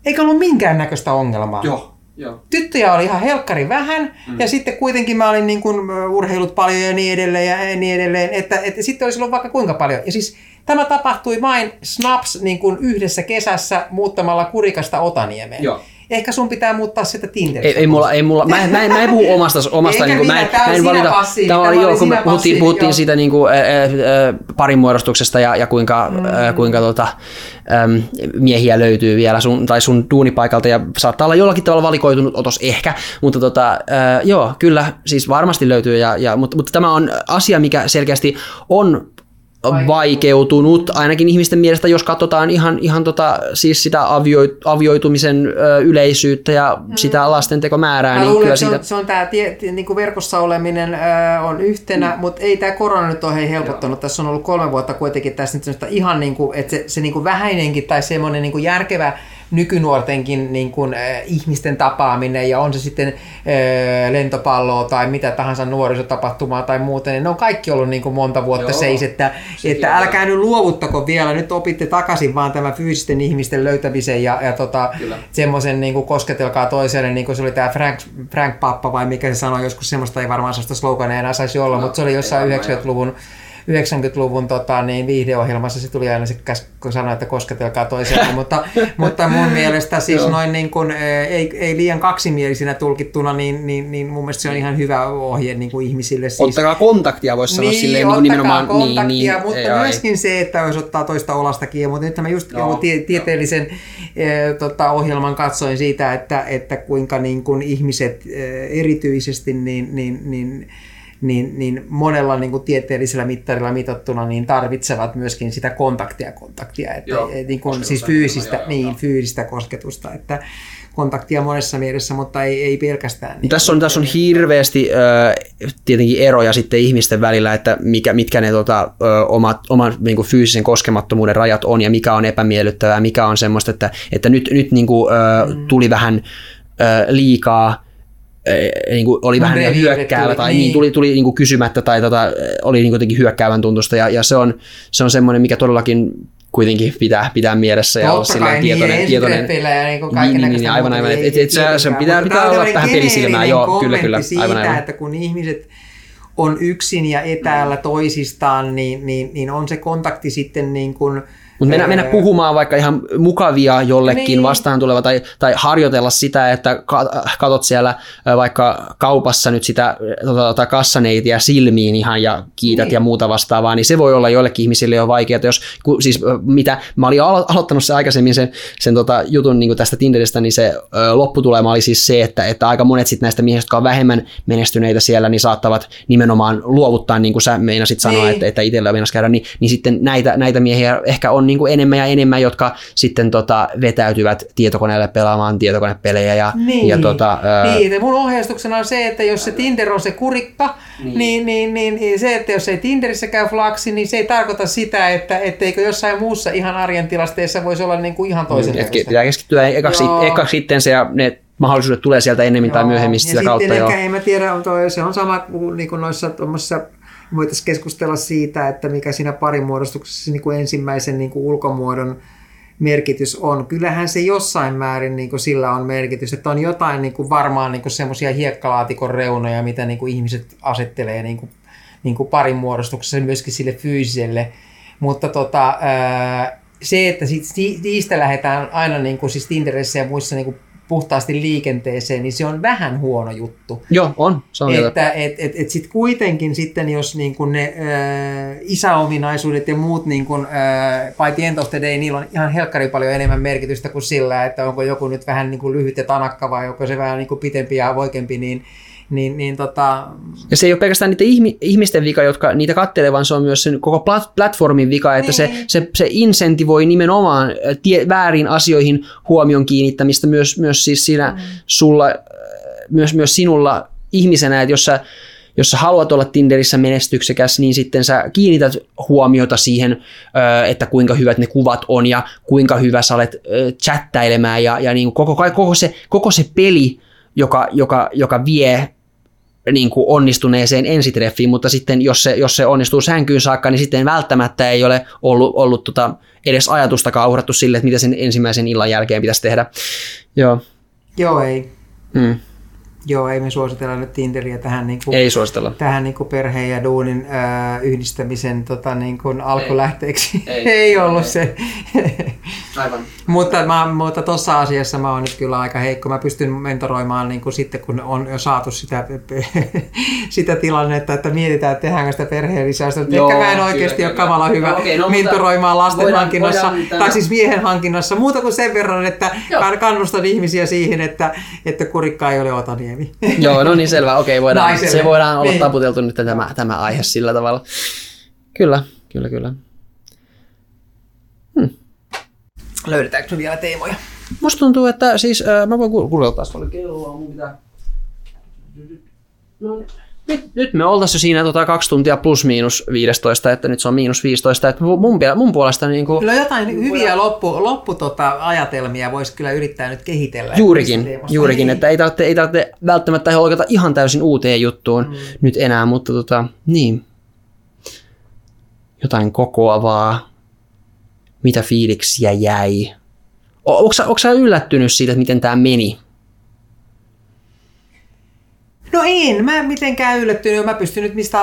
eikä ollut minkäännäköistä ongelmaa. Joo. Joo. Tyttöjä oli ihan helkkari vähän, mm. ja sitten kuitenkin mä olin niin kuin urheilut paljon ja niin edelleen ja niin edelleen, että, että sitten olisi ollut vaikka kuinka paljon. Ja siis Tämä tapahtui vain snaps niin kuin yhdessä kesässä muuttamalla Kurikasta Otaniemeen. Joo. Ehkä sun pitää muuttaa sitä Tinderistä. Ei, ei mulla, ei mulla, mä, mä, en, mä en puhu omasta, [LAUGHS] omasta niin kuin, mä, en, mä en valita, tämä oli, joo, kun me puhuttiin, puhuttiin siitä niin kuin, ä, ä, parin muodostuksesta ja, ja kuinka, mm. ä, kuinka tota, äm, miehiä löytyy vielä sun, tai sun duunipaikalta ja saattaa olla jollakin tavalla valikoitunut otos ehkä, mutta tota, ä, joo, kyllä siis varmasti löytyy, ja, ja, mutta, mutta tämä on asia, mikä selkeästi on vaikeutunut, ainakin ihmisten mielestä, jos katsotaan ihan, ihan tota, siis sitä avio, avioitumisen ö, yleisyyttä ja mm. sitä lastentekomäärää. Mä niin luulen, kyllä se, siitä... on, se on tämä tie, niin kuin verkossa oleminen ö, on yhtenä, mm. mutta ei tämä korona nyt ole helpottanut. Joo. Tässä on ollut kolme vuotta kuitenkin tässä nyt ihan niin kuin, että se, se niin kuin vähäinenkin tai semmoinen niin kuin järkevä nykynuortenkin niin kuin, äh, ihmisten tapaaminen ja on se sitten äh, lentopalloa tai mitä tahansa nuorisotapahtumaa tai muuten, niin ne on kaikki ollut niin kuin monta vuotta Joo, seis, että, että älkää nyt luovuttako vielä, nyt opitte takaisin vaan tämän fyysisten ihmisten löytämisen ja, ja tota, semmoisen niin kuin kosketelkaa toiselle, niin kuin se oli tämä Frank, Frank Pappa vai mikä se sanoi, joskus semmoista ei varmaan sellaista slogania enää saisi olla, no, mutta se oli jossain 90-luvun 90-luvun tota, niin viihdeohjelmassa se tuli aina se kun sanoi, että kosketelkaa toisiaan, [LAUGHS] mutta, mutta mun mielestä siis noin niin kuin, ei, ei liian kaksimielisinä tulkittuna, niin, niin, niin mun mielestä se on ihan hyvä ohje niin kuin ihmisille. Siis, ottakaa kontaktia, voisi sanoa niin, silleen niin nimenomaan. kontaktia, niin, niin, mutta ei, myöskin ei. se, että jos ottaa toista olasta kiinni, mutta nyt mä just joo, tie, tieteellisen e, tota, ohjelman katsoin siitä, että, että kuinka niin kuin ihmiset e, erityisesti niin, niin, niin niin, niin monella niin kuin tieteellisellä mittarilla mitattuna niin tarvitsevat myöskin sitä kontaktia kontaktia, että, joo, niin kuin, siis fyysistä, joo, niin, joo. fyysistä kosketusta, että kontaktia monessa mielessä, mutta ei, ei pelkästään. Niin tässä, on, tässä on hirveästi äh, tietenkin eroja sitten ihmisten välillä, että mikä, mitkä ne tota, omat, oman niin kuin fyysisen koskemattomuuden rajat on ja mikä on epämiellyttävää, mikä on semmoista, että, että nyt, nyt niin kuin, äh, mm. tuli vähän äh, liikaa niin kuin oli vähän niin hyökkäävä tai niin. Niin, tuli, tuli niin kuin kysymättä tai tota, oli niin jotenkin hyökkäävän tuntusta ja, ja se on, se on semmoinen, mikä todellakin kuitenkin pitää, pitää mielessä ja olla silleen tietoinen. tietoinen pelejä, niin niin, niin, niin, aivan, aivan. Et, et, et se, se pitää, pitää olla vähän pelisilmää, joo, kyllä, kyllä. Siitä, aivan, aivan. että kun ihmiset on yksin ja etäällä toisistaan, niin, niin, niin on se kontakti sitten niin kuin, mutta mennä, mennä puhumaan vaikka ihan mukavia jollekin niin. vastaan tuleva tai, tai harjoitella sitä, että katot siellä vaikka kaupassa nyt sitä tota, tota, kassaneitiä silmiin ihan ja kiität niin. ja muuta vastaavaa, niin se voi olla joillekin ihmisille jo vaikeaa, jos ku, siis mitä, mä olin alo- aloittanut se aikaisemmin sen, sen tota, jutun niin tästä Tinderistä, niin se ö, lopputulema oli siis se, että, että aika monet sit näistä miehistä, jotka on vähemmän menestyneitä siellä, niin saattavat nimenomaan luovuttaa, niin kuin sä meinasit sanoa, niin. että, että itsellä meinas käydä, niin, niin sitten näitä, näitä miehiä ehkä on niin kuin enemmän ja enemmän, jotka sitten tota, vetäytyvät tietokoneelle pelaamaan tietokonepelejä. Ja, niin, ja tota, niin ja mun ohjeistuksena on se, että jos se Tinder on se kurikka, niin, niin, niin, niin, niin se, että jos ei Tinderissä käy flaksi, niin se ei tarkoita sitä, että etteikö jossain muussa ihan arjen tilasteessa voisi olla niin kuin ihan toisen mm, Pitää keskittyä ekaksi, ekaksi sitten se ja ne mahdollisuudet tulee sieltä ennemmin Joo. tai myöhemmin sitä ja kautta. Sitten ehkä, en mä tiedä, on toi, se on sama kuin, niin kuin noissa voitaisiin keskustella siitä, että mikä siinä parimuodostuksessa niin kuin ensimmäisen niin kuin ulkomuodon merkitys on. Kyllähän se jossain määrin niin kuin sillä on merkitys, että on jotain niin kuin varmaan niin semmoisia hiekkalaatikon reunoja, mitä niin kuin ihmiset asettelee niin kuin, niin kuin parimuodostuksessa myöskin sille fyysiselle. Mutta tota, se, että niistä lähdetään aina niin kuin siis Tinderissä ja muissa niin kuin puhtaasti liikenteeseen, niin se on vähän huono juttu. Joo, on. Se on että et, et, et sit kuitenkin sitten, jos niin kun ne äh, isäominaisuudet ja muut, niin kun, äh, by the end of the day, niillä on ihan helkkari paljon enemmän merkitystä kuin sillä, että onko joku nyt vähän niin kuin lyhyt ja tanakka vai onko se vähän niin kuin pitempi ja voikempi, niin niin, niin tota... Ja se ei ole pelkästään niitä ihmisten vika, jotka niitä kattelee, vaan se on myös sen koko platformin vika, että niin. se, se, se insentivoi nimenomaan tie, väärin asioihin huomion kiinnittämistä myös, myös siis siinä mm. sulla, myös, myös sinulla ihmisenä, että jos sä, jos sä haluat olla Tinderissä menestyksekäs, niin sitten sä kiinnität huomiota siihen, että kuinka hyvät ne kuvat on ja kuinka hyvä sä olet chattailemään ja, ja niin koko, koko, se, koko se peli, joka, joka, joka vie niin kuin onnistuneeseen ensitreffiin, mutta sitten jos se, jos se onnistuu sänkyyn saakka, niin sitten välttämättä ei ole ollut, ollut tota edes ajatustakaan uhrattu sille, että mitä sen ensimmäisen illan jälkeen pitäisi tehdä. Joo. Joo, ei. Mm. Joo, ei me suositella nyt Tinderiä tähän, niin kuin, ei suositella. tähän niin kuin perheen ja duunin äh, yhdistämisen tota, niin kuin alkulähteeksi. Ei, ei, [LAUGHS] ei ollut ei. se. Aivan. mutta mä, mutta tuossa asiassa mä oon nyt kyllä aika heikko. Mä pystyn mentoroimaan niin kuin sitten, kun on jo saatu sitä, [LAUGHS] sitä tilannetta, että mietitään, että tehdäänkö sitä perheen lisäystä. Joo, Ehkä mä en oikeasti kyllä, ole kamala hyvä no, okay, no, mentoroimaan lasten voidaan, hankinnassa, voidaan, tai siis miehen hankinnassa. Muuta kuin sen verran, että Joo. kannustan ihmisiä siihen, että, että kurikka ei ole otaniemi. Niemi. Joo, no niin selvä. Okei, voidaan, Naiselle. se voidaan olla niin. taputeltu nyt tämä, tämä aihe sillä tavalla. Kyllä, kyllä, kyllä. Hmm. Löydetäänkö vielä teemoja? Musta tuntuu, että siis, äh, mä voin kuunnella taas paljon kelloa, mun pitää... No niin nyt, nyt me oltaisiin jo siinä tota, kaksi tuntia plus miinus 15, että nyt se on miinus 15. Että mun, mun puolesta niin kuin, Kyllä jotain niin hyviä loppu, loppu tota, ajatelmia voisi kyllä yrittää nyt kehitellä. Juurikin, juurikin että ei tarvitse, ei tarvitse välttämättä holkata ihan täysin uuteen juttuun mm. nyt enää, mutta tota, niin. Jotain kokoavaa. Mitä fiiliksiä jäi? Onko sä yllättynyt siitä, että miten tämä meni? No en, mä en mitenkään yllättynyt. Mä pystyn nyt mistä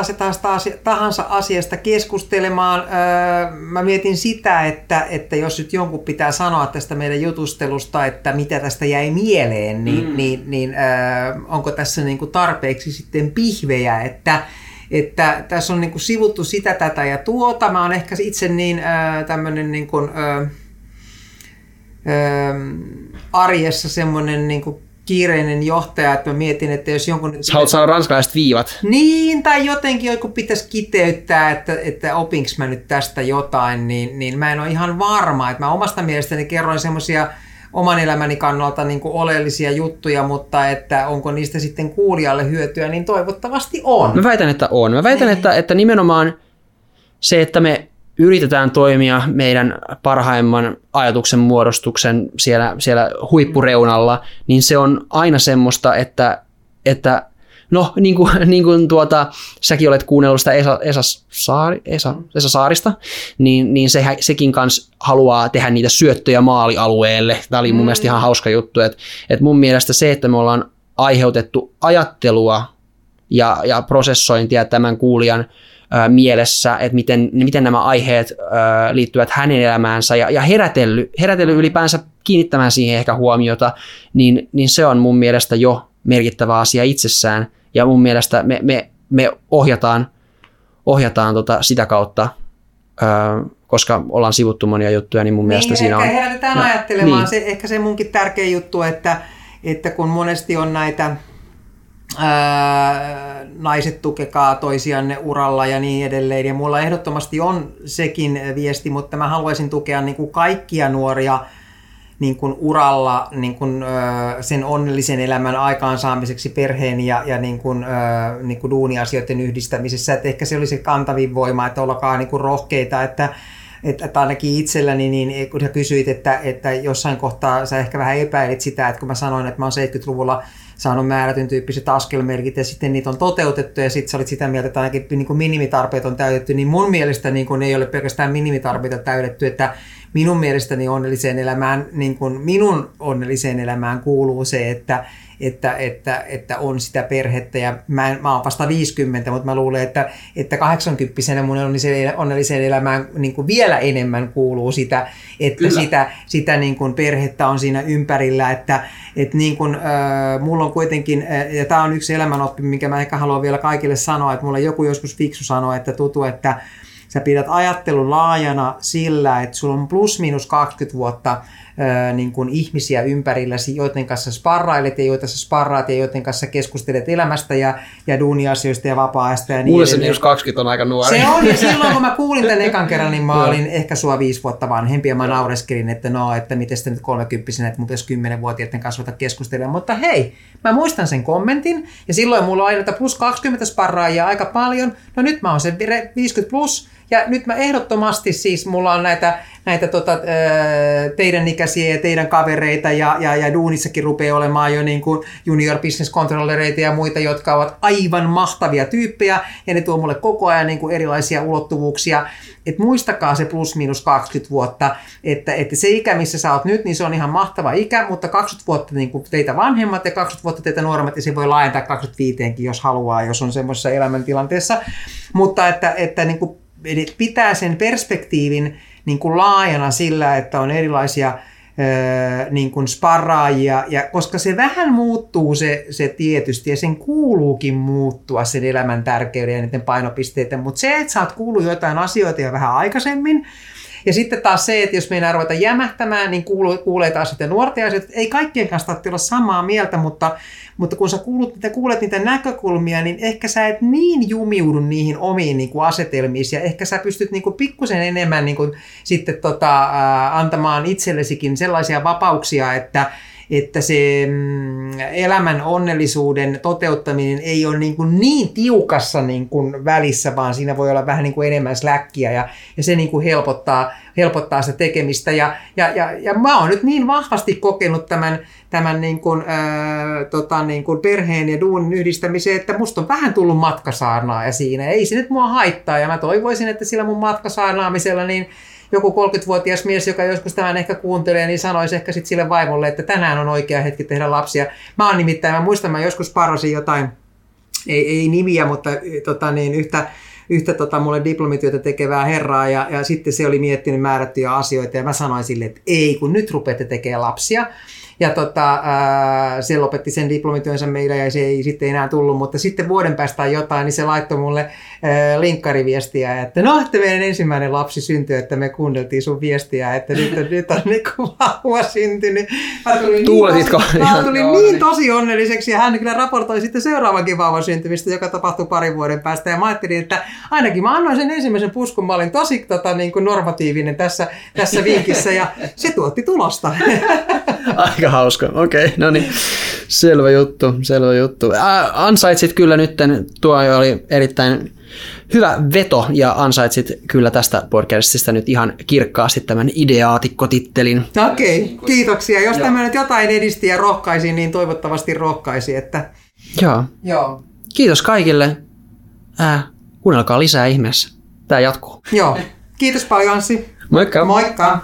tahansa asiasta keskustelemaan. Öö, mä mietin sitä, että, että jos nyt jonkun pitää sanoa tästä meidän jutustelusta, että mitä tästä jäi mieleen, niin, mm. niin, niin öö, onko tässä niinku tarpeeksi sitten pihvejä, että että tässä on niinku sivuttu sitä, tätä ja tuota. Mä oon ehkä itse niin öö, tämmöinen niin kuin, arjessa semmoinen niin kuin kiireinen johtaja, että mä mietin, että jos jonkun... Sä haluat saada ranskalaiset viivat. Niin, tai jotenkin joku pitäisi kiteyttää, että, että opinks mä nyt tästä jotain, niin, niin mä en ole ihan varma. Että mä omasta mielestäni kerroin semmoisia oman elämäni kannalta niin kuin oleellisia juttuja, mutta että onko niistä sitten kuulijalle hyötyä, niin toivottavasti on. Mä väitän, että on. Mä väitän, niin. että, että nimenomaan se, että me yritetään toimia meidän parhaimman ajatuksen muodostuksen siellä, siellä huippureunalla, niin se on aina semmoista, että, että no niin kuin, [LAUGHS] niin kuin tuota, säkin olet kuunnellut sitä Esa, Esa, Saari, Esa, Esa Saarista, niin, niin se, sekin kanssa haluaa tehdä niitä syöttöjä maalialueelle. Tämä oli mun mm. mielestä ihan hauska juttu, että, että mun mielestä se, että me ollaan aiheutettu ajattelua ja, ja prosessointia tämän kuulijan mielessä, että miten, miten nämä aiheet liittyvät hänen elämäänsä ja, ja herätellyt, herätellyt ylipäänsä kiinnittämään siihen ehkä huomiota, niin, niin se on mun mielestä jo merkittävä asia itsessään. Ja mun mielestä me, me, me ohjataan, ohjataan tota sitä kautta, koska ollaan sivuttu monia juttuja, niin mun niin, mielestä siinä on... herätetään no, ajattelemaan. Niin. Se, ehkä se munkin tärkeä juttu, että, että kun monesti on näitä naiset tukekaa toisianne uralla ja niin edelleen. Ja mulla ehdottomasti on sekin viesti, mutta mä haluaisin tukea niin kuin kaikkia nuoria niin kuin uralla niin kuin, sen onnellisen elämän aikaansaamiseksi perheen ja, ja niin kuin, niin kuin duuniasioiden yhdistämisessä. Että ehkä se olisi kantavin voima, että ollakaan niin kuin rohkeita, että että, että ainakin itselläni, niin kun sä kysyit, että, että jossain kohtaa sä ehkä vähän epäilit sitä, että kun mä sanoin, että mä oon 70-luvulla saanut määrätyn tyyppiset askelmerkit ja sitten niitä on toteutettu ja sitten sä olit sitä mieltä, että ainakin niin kuin minimitarpeet on täytetty, niin mun mielestä niin kuin ei ole pelkästään minimitarpeita täydetty, että minun mielestäni onnelliseen elämään, niin kuin minun onnelliseen elämään kuuluu se, että, että, että, että on sitä perhettä ja mä, en, mä oon vasta 50, mutta mä luulen, että, että 80 mun onnelliseen, onnelliseen elämään niin kuin vielä enemmän kuuluu sitä, että Kyllä. sitä, sitä niin kuin perhettä on siinä ympärillä, että, että niin kuin, äh, mulla on kuitenkin, äh, ja tämä on yksi elämänoppi, minkä mä ehkä haluan vielä kaikille sanoa, että mulla joku joskus fiksu sanoi, että tutu, että sä pidät ajattelun laajana sillä, että sulla on plus minus 20 vuotta niin kuin ihmisiä ympärilläsi, joiden kanssa sparrailet ja joita sä sparraat ja joiden kanssa keskustelet elämästä ja, ja duuniasioista ja vapaa-ajasta ja niin Mulle se 20 on aika nuori. Se on, ja silloin kun mä kuulin tämän ekan kerran, niin mä olin ehkä sua viisi vuotta vanhempi ja mä naureskelin, että no, että miten sitten nyt kolmekymppisenä, että mun pitäisi kymmenenvuotiaiden kanssa ruveta keskustelemaan. Mutta hei, mä muistan sen kommentin ja silloin mulla on aina plus 20 sparraajia aika paljon. No nyt mä oon se 50 plus ja nyt mä ehdottomasti siis, mulla on näitä, näitä tota, teidän ikäisiä ja teidän kavereita ja, ja, ja duunissakin rupeaa olemaan jo niin kuin junior business controllereita ja muita, jotka ovat aivan mahtavia tyyppejä ja ne tuo mulle koko ajan niin kuin erilaisia ulottuvuuksia. Et muistakaa se plus minus 20 vuotta, että, että se ikä, missä sä oot nyt, niin se on ihan mahtava ikä, mutta 20 vuotta niin kuin teitä vanhemmat ja 20 vuotta teitä nuoremmat, ja se voi laajentaa 25 jos haluaa, jos on semmoisessa elämäntilanteessa. Mutta että, että niin kuin pitää sen perspektiivin niin kuin laajana sillä, että on erilaisia niin kuin sparraajia, ja koska se vähän muuttuu se, se tietysti, ja sen kuuluukin muuttua sen elämän tärkeyden ja niiden painopisteiden, mutta se, että sä oot kuullut jotain asioita jo vähän aikaisemmin, ja sitten taas se, että jos meinaa ruveta jämähtämään, niin kuulee, kuulee taas sitten nuorten asioita. Ei kaikkien kanssa tarvitse olla samaa mieltä, mutta, mutta kun sä kuulet, kuulet niitä näkökulmia, niin ehkä sä et niin jumiudu niihin omiin niin kuin asetelmiin. Ja ehkä sä pystyt niin kuin pikkusen enemmän niin kuin, sitten tota, antamaan itsellesikin sellaisia vapauksia, että, että se mm, elämän onnellisuuden toteuttaminen ei ole niin, kuin niin tiukassa niin kuin välissä, vaan siinä voi olla vähän niin kuin enemmän släkkiä ja, ja se niin kuin helpottaa, helpottaa sitä tekemistä. Ja, ja, ja, ja mä oon nyt niin vahvasti kokenut tämän, tämän niin kuin, ää, tota niin kuin perheen ja duunin yhdistämiseen, että musta on vähän tullut matkasaarnaa ja siinä. Ei se nyt mua haittaa ja mä toivoisin, että sillä mun matkasaarnaamisella niin joku 30-vuotias mies, joka joskus tämän ehkä kuuntelee, niin sanoisi ehkä sitten sille vaimolle, että tänään on oikea hetki tehdä lapsia. Mä oon nimittäin, mä muistan, mä joskus parasin jotain, ei, ei nimiä, mutta tota niin, yhtä, yhtä tota, mulle diplomityötä tekevää herraa ja, ja sitten se oli miettinyt määrättyjä asioita ja mä sanoin sille, että ei, kun nyt rupeatte tekemään lapsia. Ja tota, ää, se lopetti sen diplomityönsä meillä ja se ei sitten enää tullut, mutta sitten vuoden päästä jotain, niin se laittoi mulle ää, linkkariviestiä, että no, että meidän ensimmäinen lapsi syntyi, että me kuunneltiin sun viestiä, että nyt on, nyt on niin vauva syntynyt. Mä tulin, niin, tosi, mä tulin niin tosi onnelliseksi ja hän kyllä raportoi sitten seuraavankin vauvan syntymistä, joka tapahtui parin vuoden päästä. Ja mä ajattelin, että ainakin mä annoin sen ensimmäisen puskun, mä olin tosi tota, niin kuin normatiivinen tässä, tässä vinkissä ja se tuotti tulosta. Aika hauska. Okei, okay, no niin. Selvä juttu, selvä juttu. Ansaitsit kyllä nyt, tuo oli erittäin hyvä veto ja ansaitsit kyllä tästä podcastista nyt ihan kirkkaasti tämän ideaatikkotittelin. Okei, okay, kiitoksia. Jos tämä nyt jotain edisti ja rohkaisi, niin toivottavasti rohkaisi. Että... Joo. Joo. kiitos kaikille. Äh, kuunnelkaa lisää ihmeessä. Tää jatkuu. Joo. Kiitos paljon Anssi. Moikka! Moikka!